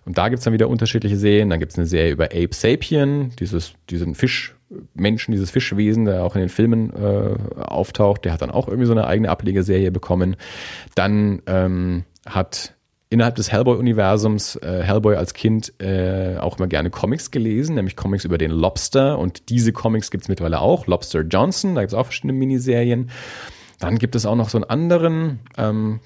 B: Und da gibt's dann wieder unterschiedliche Serien. Dann gibt's eine Serie über Ape Sapien, dieses, diesen Fischmenschen, dieses Fischwesen, der auch in den Filmen äh, auftaucht. Der hat dann auch irgendwie so eine eigene Ablegerserie bekommen. Dann ähm, hat innerhalb des Hellboy-Universums äh, Hellboy als Kind äh, auch immer gerne Comics gelesen, nämlich Comics über den Lobster. Und diese Comics gibt's mittlerweile auch. Lobster Johnson, da gibt's auch verschiedene Miniserien. Dann gibt es auch noch so einen anderen ähm,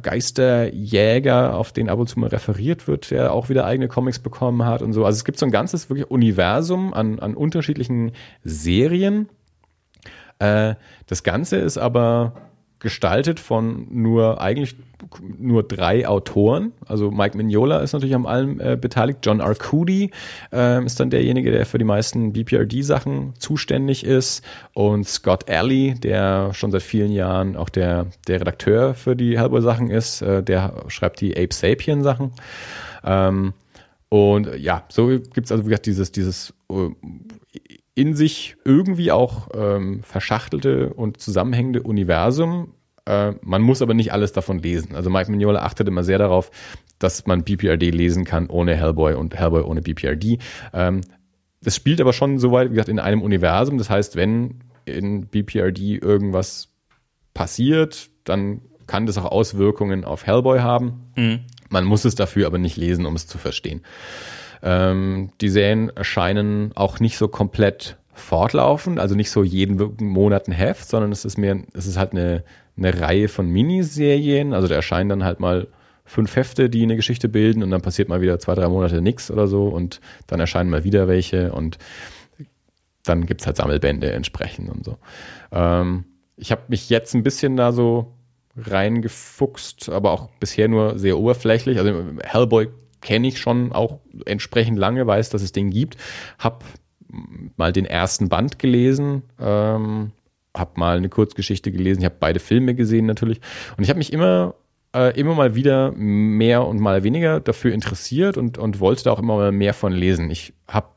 B: Geisterjäger, auf den ab und zu mal referiert wird, der auch wieder eigene Comics bekommen hat und so. Also es gibt so ein ganzes wirklich Universum an, an unterschiedlichen Serien. Äh, das Ganze ist aber gestaltet von nur eigentlich nur drei Autoren. Also Mike Mignola ist natürlich am allem äh, beteiligt. John Arcudi äh, ist dann derjenige, der für die meisten BPRD-Sachen zuständig ist. Und Scott Alley, der schon seit vielen Jahren auch der, der Redakteur für die Hellboy-Sachen ist, äh, der schreibt die Ape Sapien-Sachen. Ähm, und ja, so gibt es also wie gesagt dieses, dieses äh, in sich irgendwie auch ähm, verschachtelte und zusammenhängende Universum. Äh, man muss aber nicht alles davon lesen. Also Mike Mignola achtet immer sehr darauf, dass man BPRD lesen kann ohne Hellboy und Hellboy ohne BPRD. Ähm, das spielt aber schon soweit, wie gesagt, in einem Universum. Das heißt, wenn in BPRD irgendwas passiert, dann kann das auch Auswirkungen auf Hellboy haben. Mhm. Man muss es dafür aber nicht lesen, um es zu verstehen. Ähm, die Serien erscheinen auch nicht so komplett fortlaufend, also nicht so jeden Monat ein Heft, sondern es ist mehr, es ist halt eine, eine Reihe von Miniserien. Also da erscheinen dann halt mal fünf Hefte, die eine Geschichte bilden und dann passiert mal wieder zwei, drei Monate nichts oder so und dann erscheinen mal wieder welche und dann gibt's halt Sammelbände entsprechend und so. Ähm, ich habe mich jetzt ein bisschen da so reingefuchst, aber auch bisher nur sehr oberflächlich. Also Hellboy kenne ich schon auch entsprechend lange, weiß, dass es den gibt. Hab mal den ersten Band gelesen, ähm, hab mal eine Kurzgeschichte gelesen, ich habe beide Filme gesehen natürlich und ich habe mich immer äh, immer mal wieder mehr und mal weniger dafür interessiert und, und wollte da auch immer mal mehr von lesen. Ich habe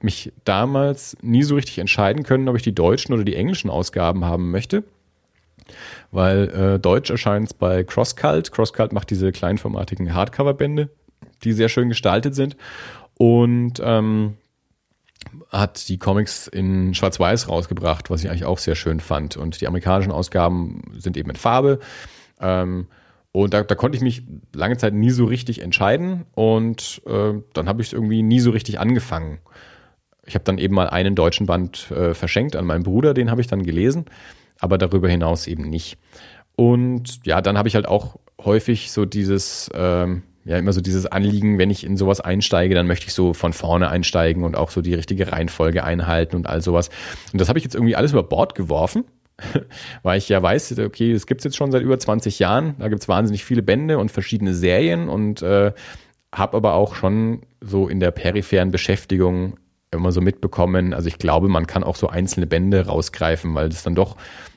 B: mich damals nie so richtig entscheiden können, ob ich die deutschen oder die englischen Ausgaben haben möchte. Weil äh, Deutsch erscheint es bei CrossCult. CrossCult macht diese kleinformatigen Hardcover-Bände die sehr schön gestaltet sind. Und ähm, hat die Comics in Schwarz-Weiß rausgebracht, was ich eigentlich auch sehr schön fand. Und die amerikanischen Ausgaben sind eben in Farbe. Ähm, und da, da konnte ich mich lange Zeit nie so richtig entscheiden. Und äh, dann habe ich es irgendwie nie so richtig angefangen. Ich habe dann eben mal einen deutschen Band äh, verschenkt an meinen Bruder, den habe ich dann gelesen, aber darüber hinaus eben nicht. Und ja, dann habe ich halt auch häufig so dieses, ähm, ja immer so dieses Anliegen, wenn ich in sowas einsteige, dann möchte ich so von vorne einsteigen und auch so die richtige Reihenfolge einhalten und all sowas. Und das habe ich jetzt irgendwie alles über Bord geworfen, weil ich ja weiß, okay, das gibt's jetzt schon seit über 20 Jahren, da gibt's wahnsinnig viele Bände und verschiedene Serien und äh, habe aber auch schon so in der peripheren Beschäftigung immer so mitbekommen, also ich glaube, man kann auch so einzelne Bände rausgreifen, weil das dann doch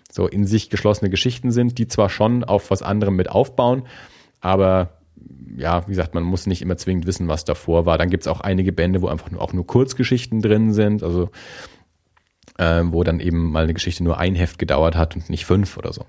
B: so in sich geschlossene Geschichten sind, die zwar schon auf was anderem mit aufbauen, aber ja, wie gesagt, man muss nicht immer zwingend wissen, was davor war. Dann gibt es auch einige Bände, wo einfach nur, auch nur Kurzgeschichten drin sind, also äh, wo dann eben mal eine Geschichte nur ein Heft gedauert hat und nicht fünf oder so.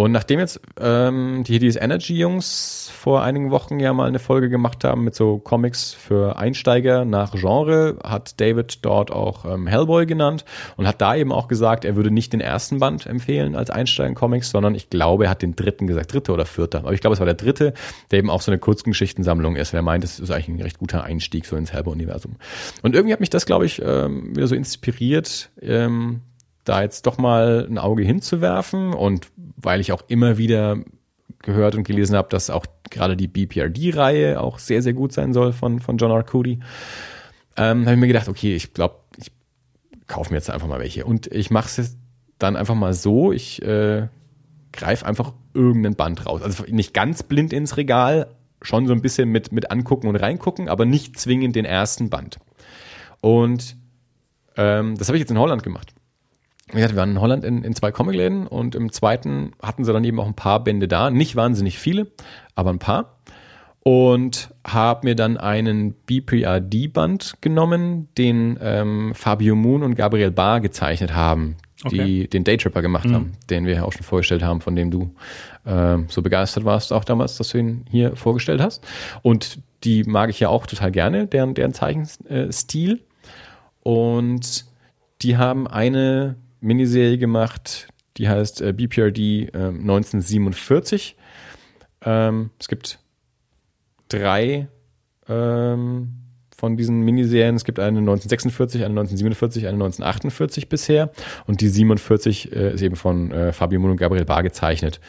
B: Und nachdem jetzt ähm, die Hades Energy Jungs vor einigen Wochen ja mal eine Folge gemacht haben mit so Comics für Einsteiger nach Genre, hat David dort auch ähm, Hellboy genannt und hat da eben auch gesagt, er würde nicht den ersten Band empfehlen als Einsteiger-Comics, sondern ich glaube, er hat den dritten gesagt, dritte oder vierte. Aber ich glaube, es war der dritte, der eben auch so eine Kurzgeschichtensammlung ist. Er meint, es ist eigentlich ein recht guter Einstieg so ins Hellboy-Universum. Und irgendwie hat mich das, glaube ich, ähm, wieder so inspiriert, ähm, da jetzt doch mal ein Auge hinzuwerfen und weil ich auch immer wieder gehört und gelesen habe, dass auch gerade die BPRD-Reihe auch sehr, sehr gut sein soll von, von John Arcudi, ähm, habe ich mir gedacht, okay, ich glaube, ich kaufe mir jetzt einfach mal welche. Und ich mache es dann einfach mal so, ich äh, greif einfach irgendein Band raus. Also nicht ganz blind ins Regal, schon so ein bisschen mit, mit angucken und reingucken, aber nicht zwingend den ersten Band. Und ähm, das habe ich jetzt in Holland gemacht. Wir waren in Holland in, in zwei Comicläden und im zweiten hatten sie dann eben auch ein paar Bände da. Nicht wahnsinnig viele, aber ein paar. Und habe mir dann einen BPRD-Band genommen, den ähm, Fabio Moon und Gabriel Barr gezeichnet haben, die okay. den Daytripper gemacht mhm. haben, den wir auch schon vorgestellt haben, von dem du äh, so begeistert warst, auch damals, dass du ihn hier vorgestellt hast. Und die mag ich ja auch total gerne, deren, deren Zeichenstil. Und die haben eine Miniserie gemacht, die heißt äh, BPRD äh, 1947. Ähm, es gibt drei ähm, von diesen Miniserien. Es gibt eine 1946, eine 1947, eine 1948 bisher. Und die 47 äh, ist eben von äh, Fabio Moon und Gabriel Bar gezeichnet.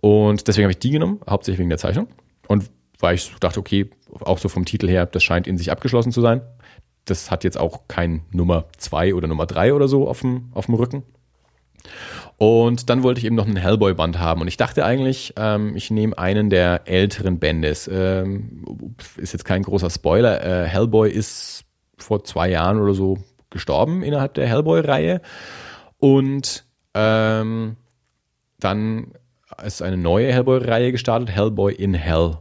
B: Und deswegen habe ich die genommen, hauptsächlich wegen der Zeichnung. Und weil ich dachte, okay, auch so vom Titel her, das scheint in sich abgeschlossen zu sein. Das hat jetzt auch kein Nummer 2 oder Nummer 3 oder so auf dem, auf dem Rücken. Und dann wollte ich eben noch einen Hellboy-Band haben. Und ich dachte eigentlich, ähm, ich nehme einen der älteren Bandes. Ähm, ist jetzt kein großer Spoiler. Äh, Hellboy ist vor zwei Jahren oder so gestorben innerhalb der Hellboy-Reihe. Und ähm, dann ist eine neue Hellboy-Reihe gestartet, Hellboy in Hell,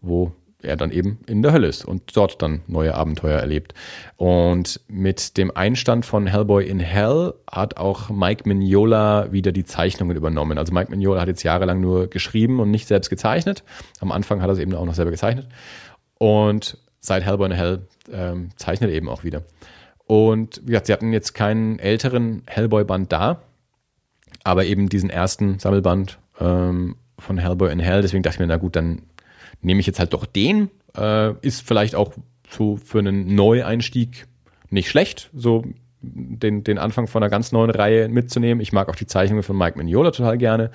B: wo er dann eben in der Hölle ist und dort dann neue Abenteuer erlebt. Und mit dem Einstand von Hellboy in Hell hat auch Mike Mignola wieder die Zeichnungen übernommen. Also Mike Mignola hat jetzt jahrelang nur geschrieben und nicht selbst gezeichnet. Am Anfang hat er es eben auch noch selber gezeichnet. Und seit Hellboy in Hell ähm, zeichnet er eben auch wieder. Und wie gesagt, sie hatten jetzt keinen älteren Hellboy-Band da, aber eben diesen ersten Sammelband ähm, von Hellboy in Hell. Deswegen dachte ich mir, na gut, dann nehme ich jetzt halt doch den. Äh, ist vielleicht auch so für einen Neueinstieg nicht schlecht, so den, den Anfang von einer ganz neuen Reihe mitzunehmen. Ich mag auch die Zeichnungen von Mike Mignola total gerne.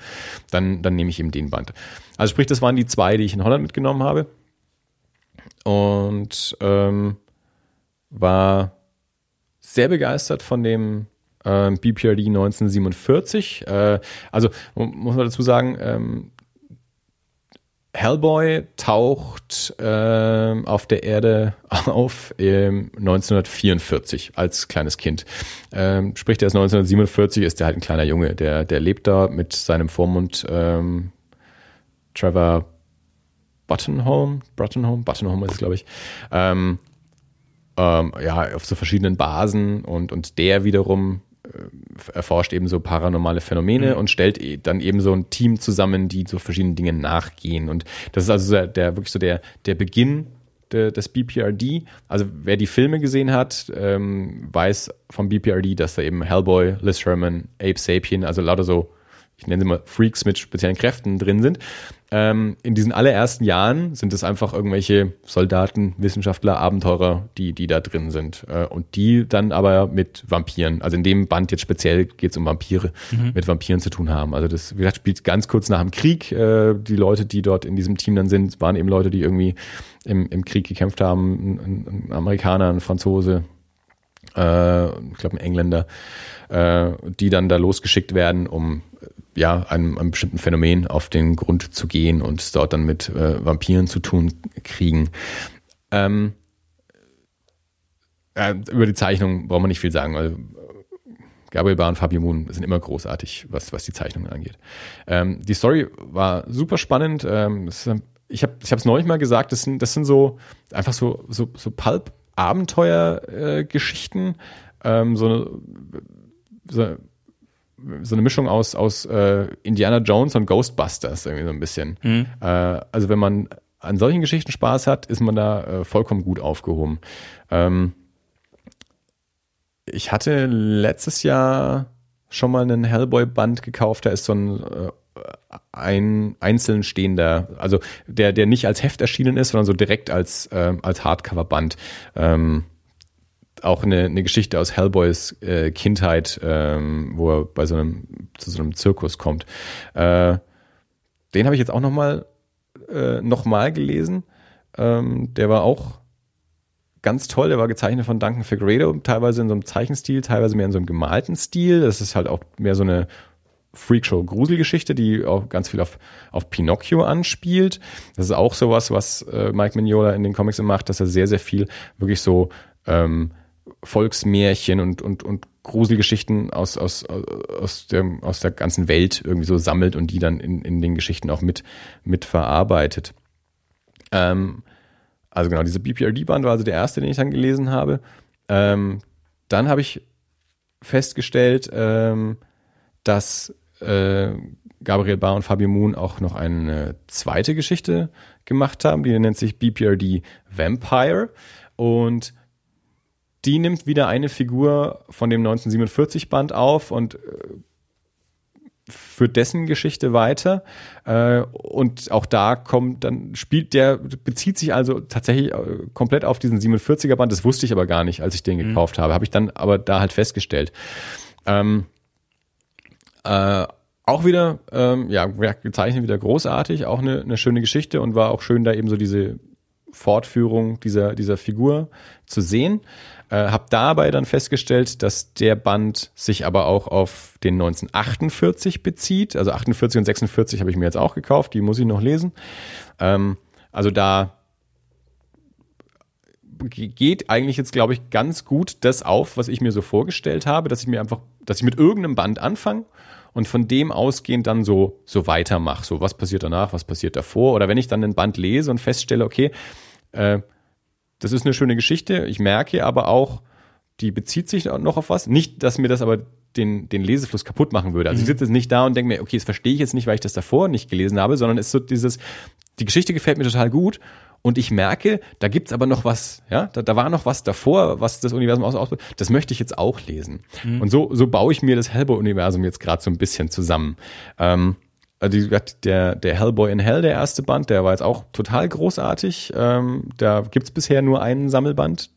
B: Dann, dann nehme ich eben den Band. Also sprich, das waren die zwei, die ich in Holland mitgenommen habe. Und ähm, war sehr begeistert von dem ähm, BPRD 1947. Äh, also muss man dazu sagen, ähm, Hellboy taucht äh, auf der Erde auf ähm, 1944 als kleines Kind. Ähm, sprich, der ist 1947, ist der halt ein kleiner Junge, der, der lebt da mit seinem Vormund ähm, Trevor Buttonholm, Buttonholm, Buttonholm ist es, glaube ich. Ähm, ähm, ja, auf so verschiedenen Basen und, und der wiederum äh, erforscht eben so paranormale Phänomene mhm. und stellt e-, dann eben so ein Team zusammen, die so verschiedenen Dingen nachgehen. Und das ist also der, der wirklich so der, der Beginn de, des BPRD. Also wer die Filme gesehen hat, ähm, weiß vom BPRD, dass da eben Hellboy, Liz Sherman, Ape Sapien, also lauter so ich nenne sie mal Freaks mit speziellen Kräften drin sind. Ähm, in diesen allerersten Jahren sind es einfach irgendwelche Soldaten, Wissenschaftler, Abenteurer, die, die da drin sind. Äh, und die dann aber mit Vampiren, also in dem Band jetzt speziell geht es um Vampire, mhm. mit Vampiren zu tun haben. Also das, wie gesagt, spielt ganz kurz nach dem Krieg. Äh, die Leute, die dort in diesem Team dann sind, waren eben Leute, die irgendwie im, im Krieg gekämpft haben. Ein, ein Amerikaner, ein Franzose, äh, ich glaube ein Engländer, äh, die dann da losgeschickt werden, um ja, einem, einem bestimmten Phänomen auf den Grund zu gehen und es dort dann mit äh, Vampiren zu tun kriegen. Ähm, äh, über die Zeichnung braucht man nicht viel sagen. Also, Gabriel Bar und Fabio Moon sind immer großartig, was, was die Zeichnungen angeht. Ähm, die Story war super spannend. Ähm, ist, ich habe es neulich mal gesagt, das sind, das sind so einfach so, so, so Pulp-Abenteuer-Geschichten. Äh, ähm, so, so so eine Mischung aus, aus äh, Indiana Jones und Ghostbusters irgendwie so ein bisschen. Mhm. Äh, also wenn man an solchen Geschichten Spaß hat, ist man da äh, vollkommen gut aufgehoben. Ähm, ich hatte letztes Jahr schon mal einen Hellboy-Band gekauft, da ist so ein äh, ein einzeln stehender, also der, der nicht als Heft erschienen ist, sondern so direkt als, äh, als Hardcover-Band. Ähm, auch eine, eine Geschichte aus Hellboys äh, Kindheit, ähm, wo er bei so einem zu so einem Zirkus kommt. Äh, den habe ich jetzt auch noch mal äh, noch gelesen. Ähm, der war auch ganz toll. Der war gezeichnet von Duncan Figueredo, teilweise in so einem Zeichenstil, teilweise mehr in so einem gemalten Stil. Das ist halt auch mehr so eine Freakshow Gruselgeschichte, die auch ganz viel auf, auf Pinocchio anspielt. Das ist auch sowas, was äh, Mike Mignola in den Comics macht, dass er sehr, sehr viel wirklich so ähm, Volksmärchen und, und, und Gruselgeschichten aus, aus, aus, der, aus der ganzen Welt irgendwie so sammelt und die dann in, in den Geschichten auch mit, mit verarbeitet. Ähm, also genau, diese BPRD-Band war also der erste, den ich dann gelesen habe. Ähm, dann habe ich festgestellt, ähm, dass äh, Gabriel Barr und Fabio Moon auch noch eine zweite Geschichte gemacht haben, die nennt sich BPRD Vampire. Und die nimmt wieder eine Figur von dem 1947 Band auf und äh, führt dessen Geschichte weiter. Äh, und auch da kommt dann, spielt der, bezieht sich also tatsächlich äh, komplett auf diesen 47er Band. Das wusste ich aber gar nicht, als ich den mhm. gekauft habe. Habe ich dann aber da halt festgestellt. Ähm, äh, auch wieder, ähm, ja, gezeichnet wieder großartig, auch eine, eine schöne Geschichte und war auch schön, da eben so diese Fortführung dieser, dieser Figur zu sehen. Äh, habe dabei dann festgestellt, dass der Band sich aber auch auf den 1948 bezieht. Also 48 und 46 habe ich mir jetzt auch gekauft, die muss ich noch lesen. Ähm, also da geht eigentlich jetzt, glaube ich, ganz gut das auf, was ich mir so vorgestellt habe, dass ich mir einfach, dass ich mit irgendeinem Band anfange und von dem ausgehend dann so, so weitermache. So, was passiert danach, was passiert davor? Oder wenn ich dann ein Band lese und feststelle, okay, äh, das ist eine schöne Geschichte. Ich merke aber auch, die bezieht sich noch auf was. Nicht, dass mir das aber den, den Lesefluss kaputt machen würde. Also mhm. ich sitze jetzt nicht da und denke mir, okay, das verstehe ich jetzt nicht, weil ich das davor nicht gelesen habe, sondern es ist so dieses, die Geschichte gefällt mir total gut und ich merke, da gibt's aber noch was, ja, da, da war noch was davor, was das Universum aus, aus das möchte ich jetzt auch lesen. Mhm. Und so, so baue ich mir das Hellboy-Universum jetzt gerade so ein bisschen zusammen. Ähm, also der, der Hellboy in Hell, der erste Band, der war jetzt auch total großartig. Ähm, da gibt's bisher nur einen Sammelband.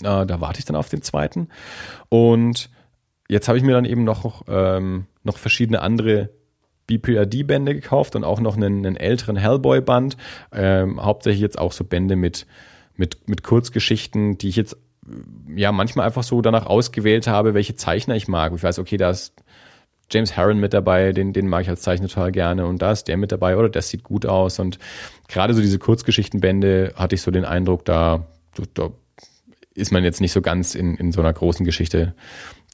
B: Äh, da warte ich dann auf den zweiten. Und jetzt habe ich mir dann eben noch, ähm, noch verschiedene andere BPRD-Bände gekauft und auch noch einen, einen älteren Hellboy-Band. Ähm, hauptsächlich jetzt auch so Bände mit, mit, mit Kurzgeschichten, die ich jetzt ja manchmal einfach so danach ausgewählt habe, welche Zeichner ich mag. Ich weiß, okay, da ist James Harron mit dabei, den, den mag ich als Zeichner total gerne. Und da ist der mit dabei oder? Das sieht gut aus. Und gerade so diese Kurzgeschichtenbände hatte ich so den Eindruck, da, da ist man jetzt nicht so ganz in, in so einer großen Geschichte.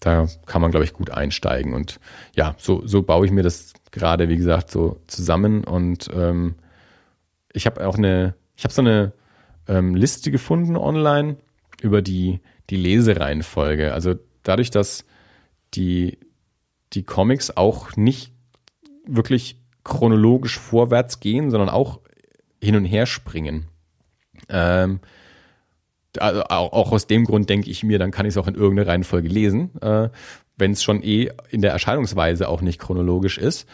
B: Da kann man, glaube ich, gut einsteigen. Und ja, so, so baue ich mir das gerade, wie gesagt, so zusammen. Und ähm, ich habe auch eine, ich habe so eine ähm, Liste gefunden online über die, die Lesereihenfolge. Also dadurch, dass die, die Comics auch nicht wirklich chronologisch vorwärts gehen, sondern auch hin und her springen. Ähm, also auch aus dem Grund denke ich mir, dann kann ich es auch in irgendeiner Reihenfolge lesen, äh, wenn es schon eh in der Erscheinungsweise auch nicht chronologisch ist.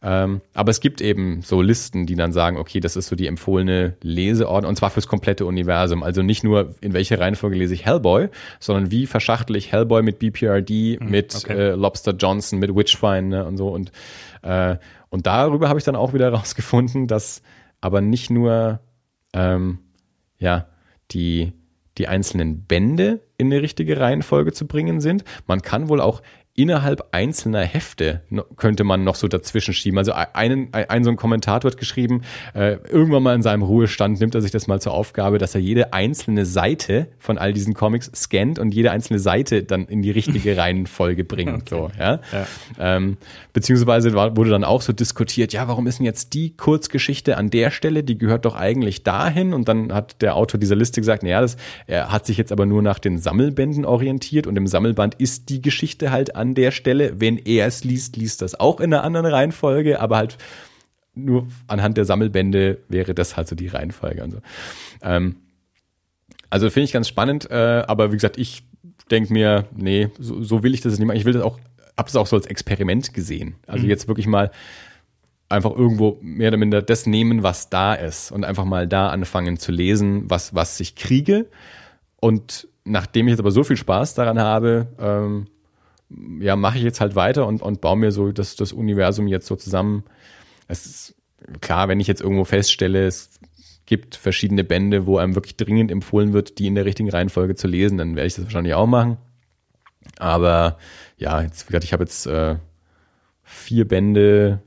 B: Ähm, aber es gibt eben so Listen, die dann sagen, okay, das ist so die empfohlene Leseordnung und zwar fürs komplette Universum. Also nicht nur in welche Reihenfolge lese ich Hellboy, sondern wie verschachtel ich Hellboy mit BPRD, mhm, mit okay. äh, Lobster Johnson, mit Witchfine ne, und so. Und, äh, und darüber habe ich dann auch wieder rausgefunden, dass aber nicht nur ähm, ja die die einzelnen Bände in eine richtige Reihenfolge zu bringen sind. Man kann wohl auch innerhalb einzelner Hefte könnte man noch so dazwischen schieben. Also einen, ein so ein Kommentator hat geschrieben, äh, irgendwann mal in seinem Ruhestand nimmt er sich das mal zur Aufgabe, dass er jede einzelne Seite von all diesen Comics scannt und jede einzelne Seite dann in die richtige Reihenfolge bringt. Okay. So, ja? ja. Ähm, beziehungsweise wurde dann auch so diskutiert, ja, warum ist denn jetzt die Kurzgeschichte an der Stelle, die gehört doch eigentlich dahin? Und dann hat der Autor dieser Liste gesagt, naja, das, er hat sich jetzt aber nur nach den Sammelbänden orientiert und im Sammelband ist die Geschichte halt an an der Stelle. Wenn er es liest, liest das auch in einer anderen Reihenfolge, aber halt nur anhand der Sammelbände wäre das halt so die Reihenfolge und so. Ähm, also finde ich ganz spannend, äh, aber wie gesagt, ich denke mir, nee, so, so, will ich das nicht machen. Ich will das auch, habe es auch so als Experiment gesehen. Also mhm. jetzt wirklich mal einfach irgendwo mehr oder minder das nehmen, was da ist und einfach mal da anfangen zu lesen, was, was ich kriege. Und nachdem ich jetzt aber so viel Spaß daran habe, ähm, ja, mache ich jetzt halt weiter und, und baue mir so das, das Universum jetzt so zusammen. Es ist klar, wenn ich jetzt irgendwo feststelle, es gibt verschiedene Bände, wo einem wirklich dringend empfohlen wird, die in der richtigen Reihenfolge zu lesen, dann werde ich das wahrscheinlich auch machen. Aber ja, jetzt, wie gesagt, ich habe jetzt äh, vier Bände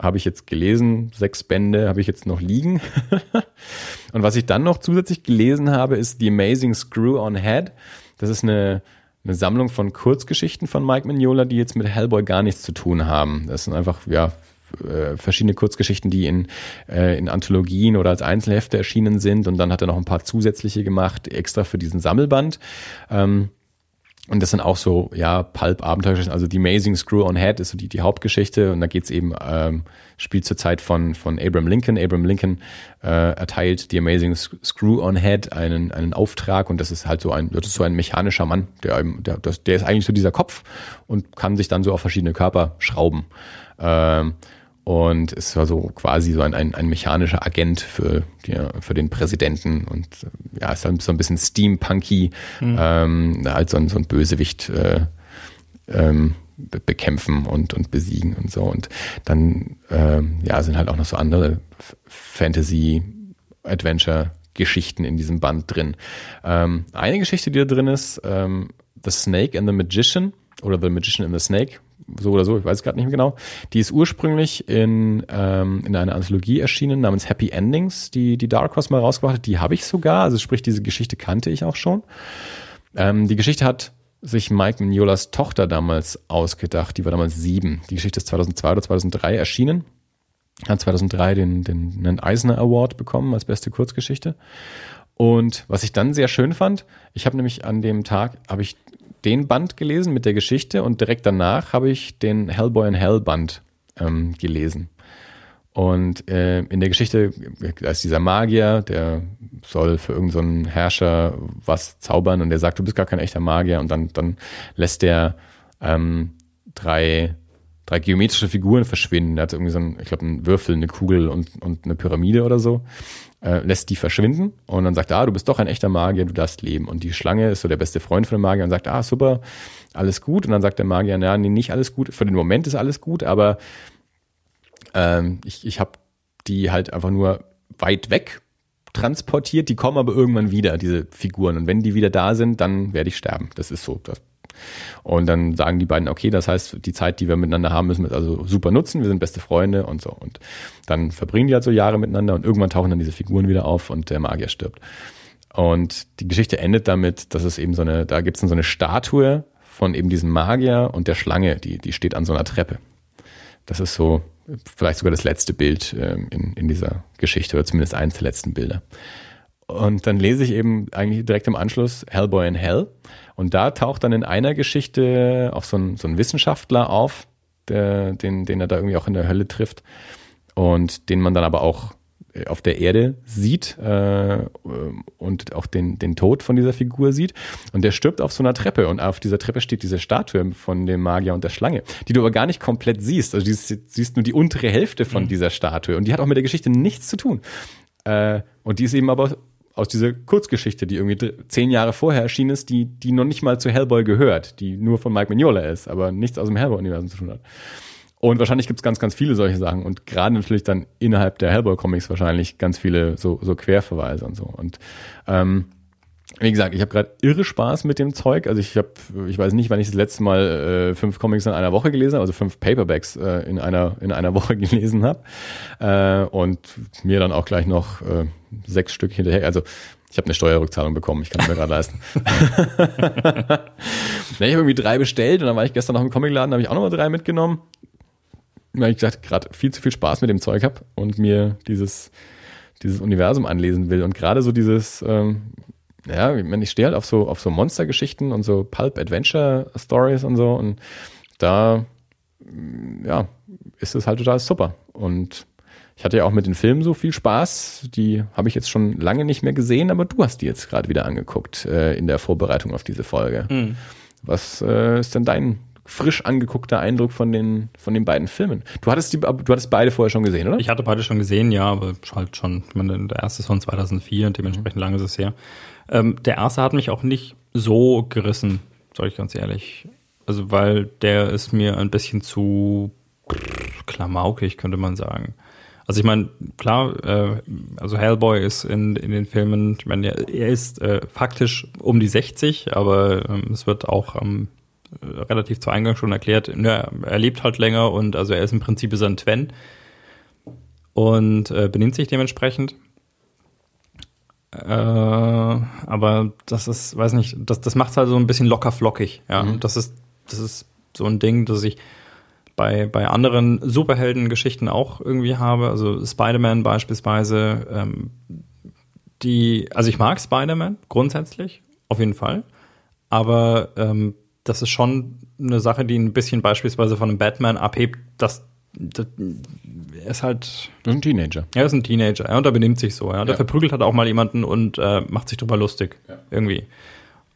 B: habe ich jetzt gelesen, sechs Bände habe ich jetzt noch liegen. und was ich dann noch zusätzlich gelesen habe, ist The Amazing Screw on Head. Das ist eine, eine Sammlung von Kurzgeschichten von Mike Mignola, die jetzt mit Hellboy gar nichts zu tun haben. Das sind einfach, ja, äh, verschiedene Kurzgeschichten, die in, äh, in Anthologien oder als Einzelhefte erschienen sind. Und dann hat er noch ein paar zusätzliche gemacht, extra für diesen Sammelband. Ähm, und das sind auch so, ja, Pulp-Abenteuergeschichten. Also The Amazing Screw on Head ist so die, die Hauptgeschichte. Und da geht's eben, ähm, spielt zur Zeit von, von Abraham Lincoln. Abraham Lincoln äh, erteilt The Amazing Screw on Head einen, einen Auftrag. Und das ist halt so ein, das ist so ein mechanischer Mann. Der, der, der ist eigentlich so dieser Kopf und kann sich dann so auf verschiedene Körper schrauben. Ähm, und es war so quasi so ein, ein, ein mechanischer Agent für, die, für den Präsidenten und ja, ist halt so ein bisschen steampunky, mhm. ähm, halt so ein, so ein Bösewicht äh, ähm, bekämpfen und, und besiegen und so. Und dann ähm, ja, sind halt auch noch so andere Fantasy, Adventure Geschichten in diesem Band drin. Ähm, eine Geschichte, die da drin ist, ähm, The Snake and the Magician oder The Magician and the Snake, so oder so, ich weiß es gerade nicht mehr genau. Die ist ursprünglich in, ähm, in einer Anthologie erschienen namens Happy Endings, die, die Dark Horse mal rausgebracht hat. Die habe ich sogar, also sprich, diese Geschichte kannte ich auch schon. Ähm, die Geschichte hat sich Mike Mignolas Tochter damals ausgedacht. Die war damals sieben. Die Geschichte ist 2002 oder 2003 erschienen. Hat 2003 den, den, den Eisner Award bekommen als beste Kurzgeschichte. Und was ich dann sehr schön fand, ich habe nämlich an dem Tag, habe ich den Band gelesen mit der Geschichte und direkt danach habe ich den Hellboy in Hell Band ähm, gelesen. Und äh, in der Geschichte, da ist dieser Magier, der soll für irgendeinen so Herrscher was zaubern und der sagt, du bist gar kein echter Magier und dann, dann lässt der ähm, drei, drei geometrische Figuren verschwinden. Er hat irgendwie so einen, ich glaube, einen Würfel, eine Kugel und, und eine Pyramide oder so äh, lässt die verschwinden und dann sagt ah, du bist doch ein echter Magier, du darfst leben. Und die Schlange ist so der beste Freund von dem Magier und sagt, ah, super, alles gut. Und dann sagt der Magier, na, nee, nicht alles gut. Für den Moment ist alles gut, aber ähm, ich, ich habe die halt einfach nur weit weg transportiert, die kommen aber irgendwann wieder, diese Figuren. Und wenn die wieder da sind, dann werde ich sterben. Das ist so. Das und dann sagen die beiden, okay, das heißt, die Zeit, die wir miteinander haben, müssen wir also super nutzen. Wir sind beste Freunde und so. Und dann verbringen die halt so Jahre miteinander und irgendwann tauchen dann diese Figuren wieder auf und der Magier stirbt. Und die Geschichte endet damit, dass es eben so eine, da gibt es so eine Statue von eben diesem Magier und der Schlange, die, die steht an so einer Treppe. Das ist so vielleicht sogar das letzte Bild ähm, in, in dieser Geschichte oder zumindest eins der letzten Bilder. Und dann lese ich eben eigentlich direkt im Anschluss Hellboy in Hell. Und da taucht dann in einer Geschichte auch so ein, so ein Wissenschaftler auf, der, den, den er da irgendwie auch in der Hölle trifft. Und den man dann aber auch äh, auf der Erde sieht äh, und auch den, den Tod von dieser Figur sieht. Und der stirbt auf so einer Treppe und auf dieser Treppe steht diese Statue von dem Magier und der Schlange, die du aber gar nicht komplett siehst. Also du siehst nur die untere Hälfte von mhm. dieser Statue und die hat auch mit der Geschichte nichts zu tun. Äh, und die ist eben aber aus dieser Kurzgeschichte, die irgendwie zehn Jahre vorher erschienen ist, die, die noch nicht mal zu Hellboy gehört, die nur von Mike Mignola ist, aber nichts aus dem Hellboy-Universum zu tun hat. Und wahrscheinlich gibt's ganz, ganz viele solche Sachen und gerade natürlich dann innerhalb der Hellboy-Comics wahrscheinlich ganz viele so, so Querverweise und so. Und ähm, wie gesagt, ich habe gerade irre Spaß mit dem Zeug. Also ich habe, ich weiß nicht, wann ich das letzte Mal äh, fünf Comics in einer Woche gelesen habe, also fünf Paperbacks äh, in einer in einer Woche gelesen habe äh, und mir dann auch gleich noch äh, sechs Stück hinterher. Also ich habe eine Steuerrückzahlung bekommen, ich kann es mir gerade leisten. ich habe irgendwie drei bestellt und dann war ich gestern noch im Comicladen, habe ich auch nochmal drei mitgenommen. Weil ich gesagt, gerade viel zu viel Spaß mit dem Zeug habe und mir dieses dieses Universum anlesen will und gerade so dieses ähm, ja, ich, meine, ich stehe halt auf so, auf so Monstergeschichten und so Pulp-Adventure-Stories und so und da, ja, ist es halt total super. Und ich hatte ja auch mit den Filmen so viel Spaß. Die habe ich jetzt schon lange nicht mehr gesehen, aber du hast die jetzt gerade wieder angeguckt äh, in der Vorbereitung auf diese Folge. Mhm. Was äh, ist denn dein frisch angeguckter Eindruck von den, von den beiden Filmen. Du hattest die, du hattest beide vorher schon gesehen, oder?
A: Ich hatte beide schon gesehen, ja, aber halt schon, ich meine, der erste ist von 2004 und dementsprechend mhm. lange ist es her. Ähm, der erste hat mich auch nicht so gerissen, sage ich ganz ehrlich. Also, weil der ist mir ein bisschen zu klamaukig, könnte man sagen. Also ich meine, klar, äh, also Hellboy ist in, in den Filmen, ich meine, er, er ist äh, faktisch um die 60, aber ähm, es wird auch am äh, relativ zu Eingang schon erklärt, ne, er lebt halt länger und also er ist im Prinzip ist ein Twen und äh, benimmt sich dementsprechend. Äh, aber das ist, weiß nicht, das, das macht es halt so ein bisschen locker flockig. Ja, mhm. das ist, das ist so ein Ding, das ich bei, bei anderen Superhelden-Geschichten auch irgendwie habe. Also Spider-Man beispielsweise, ähm, die, also ich mag Spider-Man grundsätzlich, auf jeden Fall. Aber ähm, das ist schon eine Sache, die ein bisschen beispielsweise von einem Batman abhebt, dass das, er ist halt.
B: Das ist ein Teenager.
A: Er ist ein Teenager, ja, und er benimmt sich so, ja. Der ja. verprügelt halt auch mal jemanden und äh, macht sich drüber lustig. Ja. Irgendwie.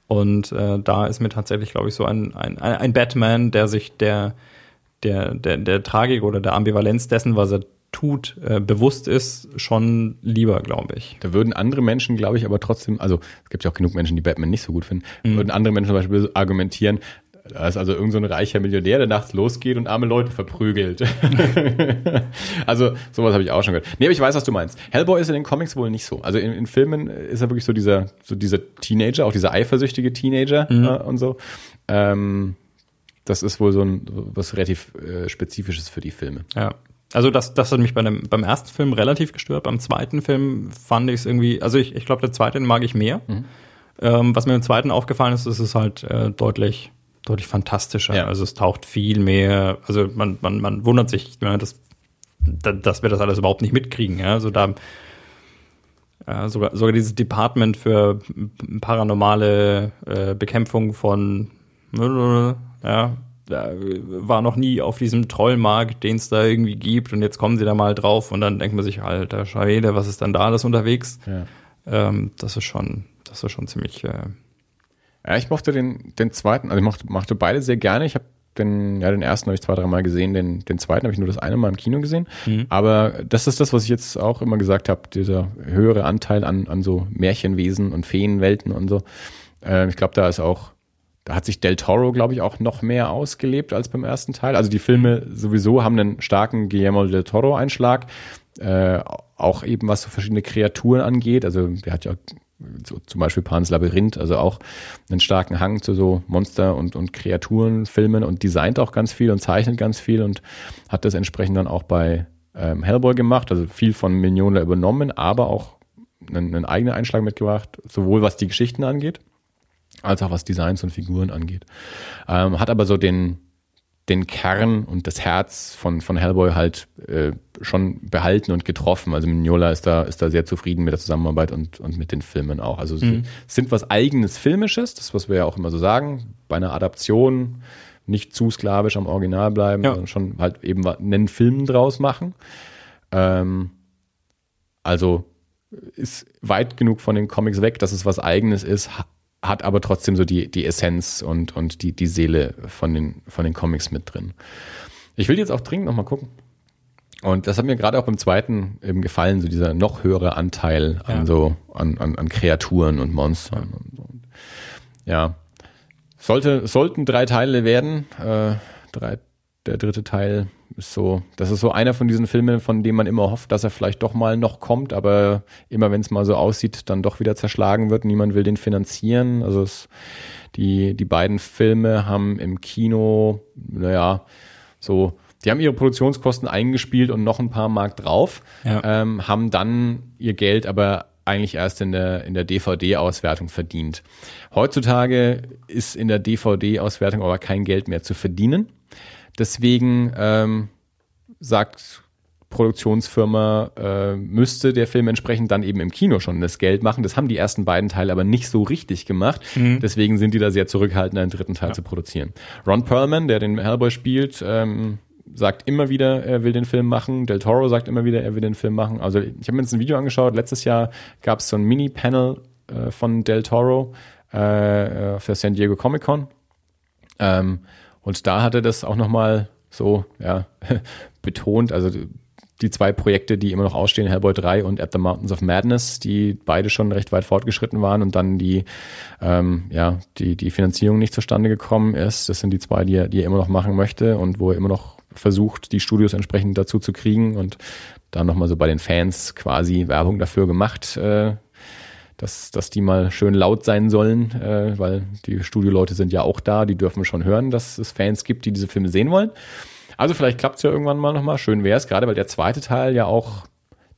A: Und äh, da ist mir tatsächlich, glaube ich, so ein, ein, ein Batman, der sich der, der, der, der Tragik oder der Ambivalenz dessen, was er tut, äh, bewusst ist, schon lieber, glaube ich.
B: Da würden andere Menschen, glaube ich, aber trotzdem, also es gibt ja auch genug Menschen, die Batman nicht so gut finden, mhm. würden andere Menschen zum Beispiel argumentieren, da ist also irgendein so reicher Milliardär, der nachts losgeht und arme Leute verprügelt. also sowas habe ich auch schon gehört. Nee, aber ich weiß, was du meinst. Hellboy ist in den Comics wohl nicht so. Also in, in Filmen ist er wirklich so dieser, so dieser Teenager, auch dieser eifersüchtige Teenager mhm. äh, und so. Ähm, das ist wohl so ein was relativ äh, Spezifisches für die Filme.
A: Ja. Also das, das hat mich bei dem, beim ersten Film relativ gestört. Beim zweiten Film fand ich es irgendwie, also ich, ich glaube, der zweite mag ich mehr. Mhm. Ähm, was mir im zweiten aufgefallen ist, ist es halt äh, deutlich deutlich fantastischer. Ja. Also es taucht viel mehr, also man, man, man wundert sich, dass, dass wir das alles überhaupt nicht mitkriegen. Ja? Also da äh, sogar, sogar dieses Department für paranormale äh, Bekämpfung von ja, war noch nie auf diesem Trollmarkt, den es da irgendwie gibt und jetzt kommen sie da mal drauf und dann denkt man sich, alter Schwede, was ist denn da alles unterwegs? Ja. Ähm, das ist schon, das ist schon ziemlich äh,
B: ja, ich mochte den, den zweiten, also ich mochte, mochte beide sehr gerne. Ich habe den, ja, den ersten habe ich zwei, dreimal gesehen, den, den zweiten habe ich nur das eine Mal im Kino gesehen. Mhm. Aber das ist das, was ich jetzt auch immer gesagt habe, dieser höhere Anteil an, an so Märchenwesen und Feenwelten und so. Äh, ich glaube, da ist auch, da hat sich Del Toro, glaube ich, auch noch mehr ausgelebt als beim ersten Teil. Also die Filme sowieso haben einen starken Guillermo del Toro-Einschlag. Äh, auch eben was so verschiedene Kreaturen angeht. Also der hat ja so zum Beispiel Pans Labyrinth, also auch einen starken Hang zu so Monster- und, und Kreaturenfilmen und designt auch ganz viel und zeichnet ganz viel und hat das entsprechend dann auch bei ähm, Hellboy gemacht, also viel von Mignola übernommen, aber auch einen, einen eigenen Einschlag mitgebracht, sowohl was die Geschichten angeht, als auch was Designs und Figuren angeht. Ähm, hat aber so den, den Kern und das Herz von, von Hellboy halt äh, schon behalten und getroffen. Also Mignola ist da, ist da sehr zufrieden mit der Zusammenarbeit und, und mit den Filmen auch. Also mhm. sind was eigenes Filmisches, das was wir ja auch immer so sagen, bei einer Adaption nicht zu sklavisch am Original bleiben, ja. sondern schon halt eben einen Film draus machen. Ähm, also ist weit genug von den Comics weg, dass es was eigenes ist, hat aber trotzdem so die, die Essenz und, und die, die Seele von den, von den Comics mit drin. Ich will jetzt auch dringend nochmal gucken. Und das hat mir gerade auch beim zweiten eben gefallen, so dieser noch höhere Anteil an ja. so, an, an, an Kreaturen und Monstern. Ja. Und so. ja. Sollte, sollten drei Teile werden, äh, drei, der dritte Teil ist so, das ist so einer von diesen Filmen, von dem man immer hofft, dass er vielleicht doch mal noch kommt, aber immer wenn es mal so aussieht, dann doch wieder zerschlagen wird. Niemand will den finanzieren. Also es, die, die beiden Filme haben im Kino, naja, so, die haben ihre Produktionskosten eingespielt und noch ein paar Mark drauf, ja. ähm, haben dann ihr Geld aber eigentlich erst in der, in der DVD-Auswertung verdient. Heutzutage ist in der DVD-Auswertung aber kein Geld mehr zu verdienen. Deswegen ähm, sagt Produktionsfirma, äh, müsste der Film entsprechend dann eben im Kino schon das Geld machen. Das haben die ersten beiden Teile aber nicht so richtig gemacht. Mhm. Deswegen sind die da sehr zurückhaltend, einen dritten Teil ja. zu produzieren. Ron Perlman, der den Hellboy spielt, ähm, sagt immer wieder, er will den Film machen. Del Toro sagt immer wieder, er will den Film machen. Also ich habe mir jetzt ein Video angeschaut. Letztes Jahr gab es so ein Mini-Panel äh, von Del Toro äh, für San Diego Comic Con. Ähm, und da hat er das auch nochmal so ja, betont. Also die zwei Projekte, die immer noch ausstehen, Hellboy 3 und At the Mountains of Madness, die beide schon recht weit fortgeschritten waren und dann die, ähm, ja, die, die Finanzierung nicht zustande gekommen ist. Das sind die zwei, die er, die er immer noch machen möchte und wo er immer noch versucht, die Studios entsprechend dazu zu kriegen und dann nochmal so bei den Fans quasi Werbung dafür gemacht, äh, dass, dass die mal schön laut sein sollen, äh, weil die Studioleute sind ja auch da, die dürfen schon hören, dass es Fans gibt, die diese Filme sehen wollen. Also vielleicht klappt es ja irgendwann mal nochmal. Schön wäre es, gerade weil der zweite Teil ja auch,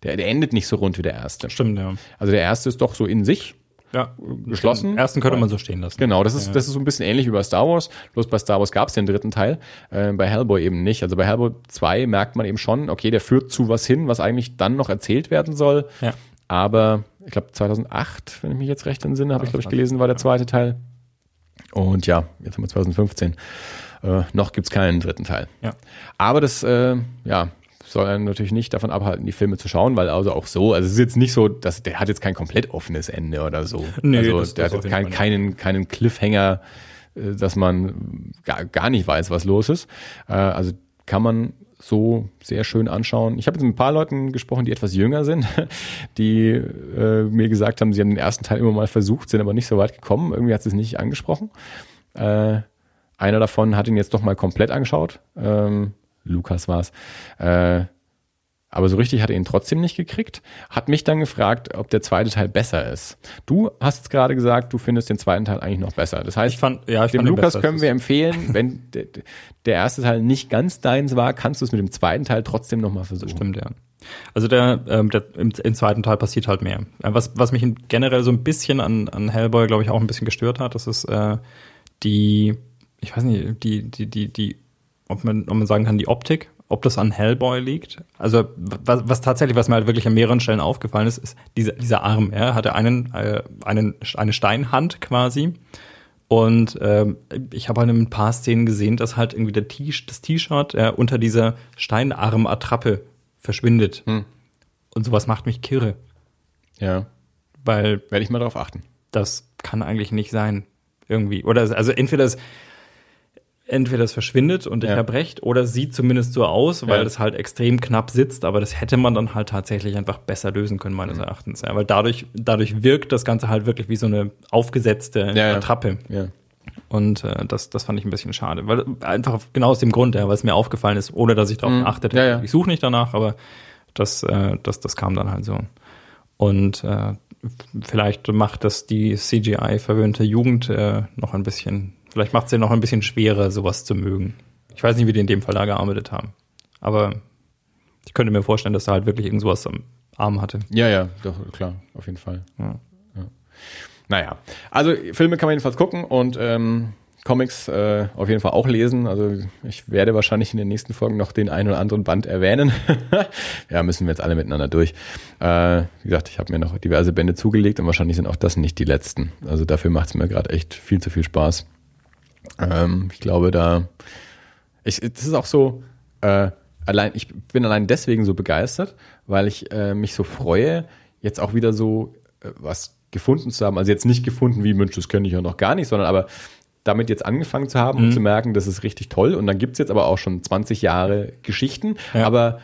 B: der, der endet nicht so rund wie der erste.
A: Stimmt, ja.
B: Also der erste ist doch so in sich
A: Ja,
B: geschlossen.
A: Den ersten könnte man so stehen lassen.
B: Genau, das ist,
A: Ja.
B: das ist so ein bisschen ähnlich wie bei Star Wars. Bloß bei Star Wars gab es den dritten Teil, äh, bei Hellboy eben nicht. Also bei Hellboy 2 merkt man eben schon, okay, der führt zu was hin, was eigentlich dann noch erzählt werden soll.
A: Ja.
B: Aber ich glaube 2008, wenn ich mich jetzt recht entsinne, habe ich glaube ich gelesen, war der zweite Teil. Und ja, jetzt haben wir 2015. Äh, noch gibt's keinen dritten Teil.
A: Ja.
B: Aber das, äh, ja, soll einen natürlich nicht davon abhalten, die Filme zu schauen, weil also auch so, also es ist jetzt nicht so, dass der hat jetzt kein komplett offenes Ende oder so.
A: Nee,
B: also
A: das-
B: der
A: das
B: hat jetzt kein, keinen, keinen Cliffhanger, äh, dass man gar, gar nicht weiß, was los ist. Äh, also kann man so sehr schön anschauen. Ich habe jetzt mit ein paar Leuten gesprochen, die etwas jünger sind, die äh, mir gesagt haben, sie haben den ersten Teil immer mal versucht, sind aber nicht so weit gekommen. Irgendwie hat sie es nicht angesprochen. Äh, einer davon hat ihn jetzt doch mal komplett angeschaut. Ähm, Lukas war es. Äh, aber so richtig hat er ihn trotzdem nicht gekriegt. Hat mich dann gefragt, ob der zweite Teil besser ist. Du hast gerade gesagt, du findest den zweiten Teil eigentlich noch besser. Das heißt,
A: Ich fand, ja, ich
B: dem
A: fand
B: Lukas können wir empfehlen, wenn der, der erste Teil nicht ganz deins war, kannst du es mit dem zweiten Teil trotzdem nochmal versuchen.
A: Stimmt, ja. Also der, ähm, der im, im zweiten Teil passiert halt mehr. Was, was mich generell so ein bisschen an, an Hellboy, glaube ich, auch ein bisschen gestört hat, das ist äh, die, ich weiß nicht, die, die, die, die, ob man, ob man sagen kann, die Optik, ob das an Hellboy liegt. Also was, was tatsächlich, was mir halt wirklich an mehreren Stellen aufgefallen ist, ist dieser, dieser Arm. Er hatte einen, äh, einen, eine Steinhand quasi. Und ähm, ich habe halt in ein paar Szenen gesehen, dass halt irgendwie der T das T-Shirt äh, unter dieser Steinarm-Attrappe verschwindet.
B: Hm.
A: Und sowas macht mich kirre,
B: Ja,
A: weil
B: werde ich mal darauf achten.
A: das kann eigentlich nicht sein. Irgendwie. Oder also entweder es, entweder es verschwindet und ich
B: Ja.
A: habe recht, oder sieht zumindest so aus, weil
B: Ja.
A: es halt extrem knapp sitzt, aber das hätte man dann halt tatsächlich einfach besser lösen können, meines
B: Mhm.
A: Erachtens. Ja, weil dadurch, dadurch wirkt das Ganze halt wirklich wie so eine aufgesetzte
B: Ja.
A: Attrappe.
B: Ja.
A: Und äh, das, das fand ich ein bisschen schade. Weil einfach genau aus dem Grund, ja, weil es mir aufgefallen ist, ohne dass ich darauf
B: Mhm.
A: achtete.
B: Ja, ja.
A: Ich suche nicht danach, aber das, äh, das, das kam dann halt so. Und äh, vielleicht macht das die CGI-verwöhnte Jugend äh, noch ein bisschen, vielleicht macht es ja noch ein bisschen schwerer, sowas zu mögen. Ich weiß nicht, wie die in dem Fall da gearbeitet haben. Aber ich könnte mir vorstellen, dass er halt wirklich irgend sowas am Arm hatte.
B: Ja, ja, doch, klar, auf jeden Fall.
A: Ja.
B: Naja, also Filme kann man jedenfalls gucken und ähm, Comics äh, auf jeden Fall auch lesen. Also ich werde wahrscheinlich in den nächsten Folgen noch den einen oder anderen Band erwähnen. ja, müssen wir jetzt alle miteinander durch. Äh, wie gesagt, ich habe mir noch diverse Bände zugelegt und wahrscheinlich sind auch das nicht die letzten. Also dafür macht es mir gerade echt viel zu viel Spaß. Ähm, ich glaube, da ich, das ist auch so, äh, allein, ich bin allein deswegen so begeistert, weil ich äh, mich so freue, jetzt auch wieder so äh, was gefunden zu haben. Also jetzt nicht gefunden wie, Mensch, das kenne ich ja noch gar nicht, sondern aber damit jetzt angefangen zu haben und zu merken, das ist richtig toll. Und dann gibt's jetzt aber auch schon 20 Jahre Geschichten,
A: Ja.
B: aber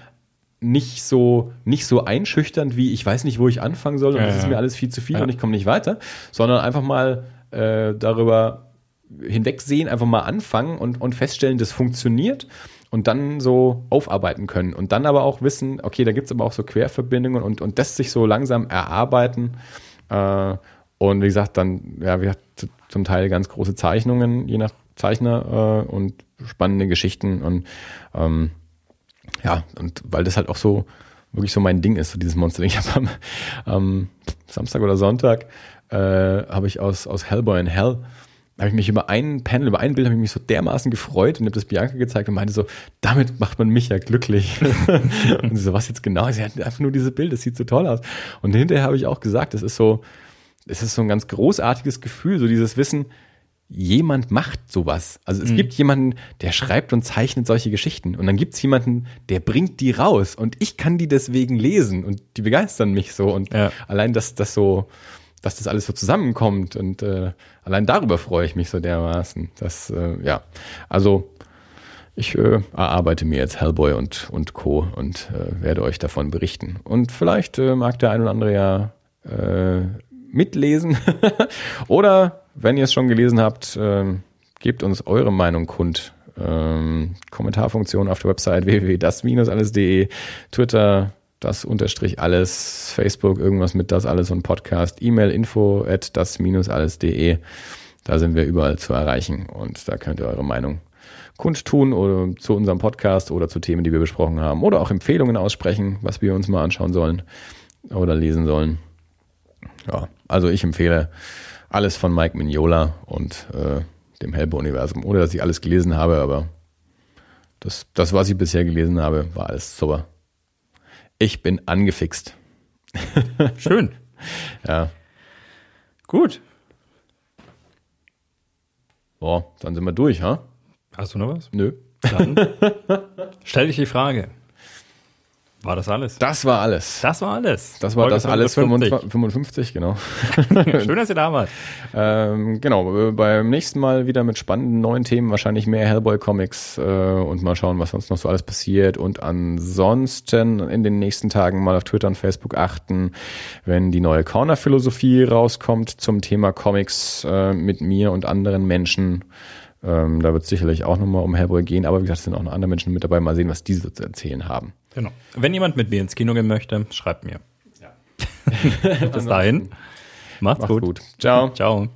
B: nicht so, nicht so einschüchternd wie, ich weiß nicht, wo ich anfangen soll und
A: Ja,
B: das ist mir alles viel zu viel
A: Ja.
B: und ich komme nicht weiter, sondern einfach mal äh, darüber hinwegsehen, einfach mal anfangen und, und feststellen, das funktioniert und dann so aufarbeiten können und dann aber auch wissen, okay, da gibt's aber auch so Querverbindungen und, und das sich so langsam erarbeiten äh, und wie gesagt, dann, ja, wir hatten zum Teil ganz große Zeichnungen, je nach Zeichner äh, und spannende Geschichten und ähm, ja, und weil das halt auch so wirklich so mein Ding ist, so dieses Monster. Ich habe am, am Samstag oder Sonntag äh, habe ich aus, aus Hellboy in Hell habe ich mich über ein Panel, über ein Bild habe ich mich so dermaßen gefreut und habe das Bianca gezeigt und meinte so, damit macht man mich ja glücklich. und sie so, was jetzt genau? Sie hat einfach nur diese Bild, das sieht so toll aus. Und hinterher habe ich auch gesagt, es ist so, es ist so ein ganz großartiges Gefühl, so dieses Wissen, jemand macht sowas. Also es gibt jemanden, der schreibt und zeichnet solche Geschichten. Und dann gibt es jemanden, der bringt die raus. Und ich kann die deswegen lesen. Und die begeistern mich so. Und
A: Ja.
B: allein, dass das so, dass das alles so zusammenkommt. Und äh, allein darüber freue ich mich so dermaßen. Das, äh, ja. Also ich äh, erarbeite mir jetzt Hellboy und, und Co. und äh, werde euch davon berichten. Und vielleicht äh, mag der ein oder andere ja äh, mitlesen. oder wenn ihr es schon gelesen habt, ähm, gebt uns eure Meinung kund. Ähm, Kommentarfunktion auf der Website www.das-alles.de, Twitter, das unterstrich alles, Facebook, irgendwas mit das alles und Podcast, E-Mail info at das minus alles.de. Da sind wir überall zu erreichen und da könnt ihr eure Meinung kundtun oder zu unserem Podcast oder zu Themen, die wir besprochen haben oder auch Empfehlungen aussprechen, was wir uns mal anschauen sollen oder lesen sollen. Ja, also ich empfehle alles von Mike Mignola und äh, dem Hellboy-Universum, ohne dass ich alles gelesen habe, aber das, das, was ich bisher gelesen habe, war alles super. Ich bin angefixt.
A: Schön.
B: ja.
A: Gut.
B: Boah, dann sind wir durch, ha?
A: Hast du noch was?
B: Nö.
A: Dann stell dich die Frage. War das alles?
B: Das war alles.
A: Das war alles.
B: Das war
A: Folge
B: das alles
A: 55.
B: 55, genau.
A: Schön, dass ihr da wart.
B: Ähm, genau, beim nächsten Mal wieder mit spannenden neuen Themen, wahrscheinlich mehr Hellboy-Comics äh, und mal schauen, was sonst noch so alles passiert. Und ansonsten in den nächsten Tagen mal auf Twitter und Facebook achten, wenn die neue Corner-Philosophie rauskommt zum Thema Comics äh, mit mir und anderen Menschen. Ähm, da wird es sicherlich auch nochmal um Hellboy gehen, aber wie gesagt, es sind auch noch andere Menschen mit dabei. Mal sehen, was diese zu erzählen haben.
A: Genau. Wenn jemand mit mir ins Kino gehen möchte, schreibt mir. Bis dahin. Macht's,
B: Macht's
A: gut.
B: gut. Ciao.
A: Ciao.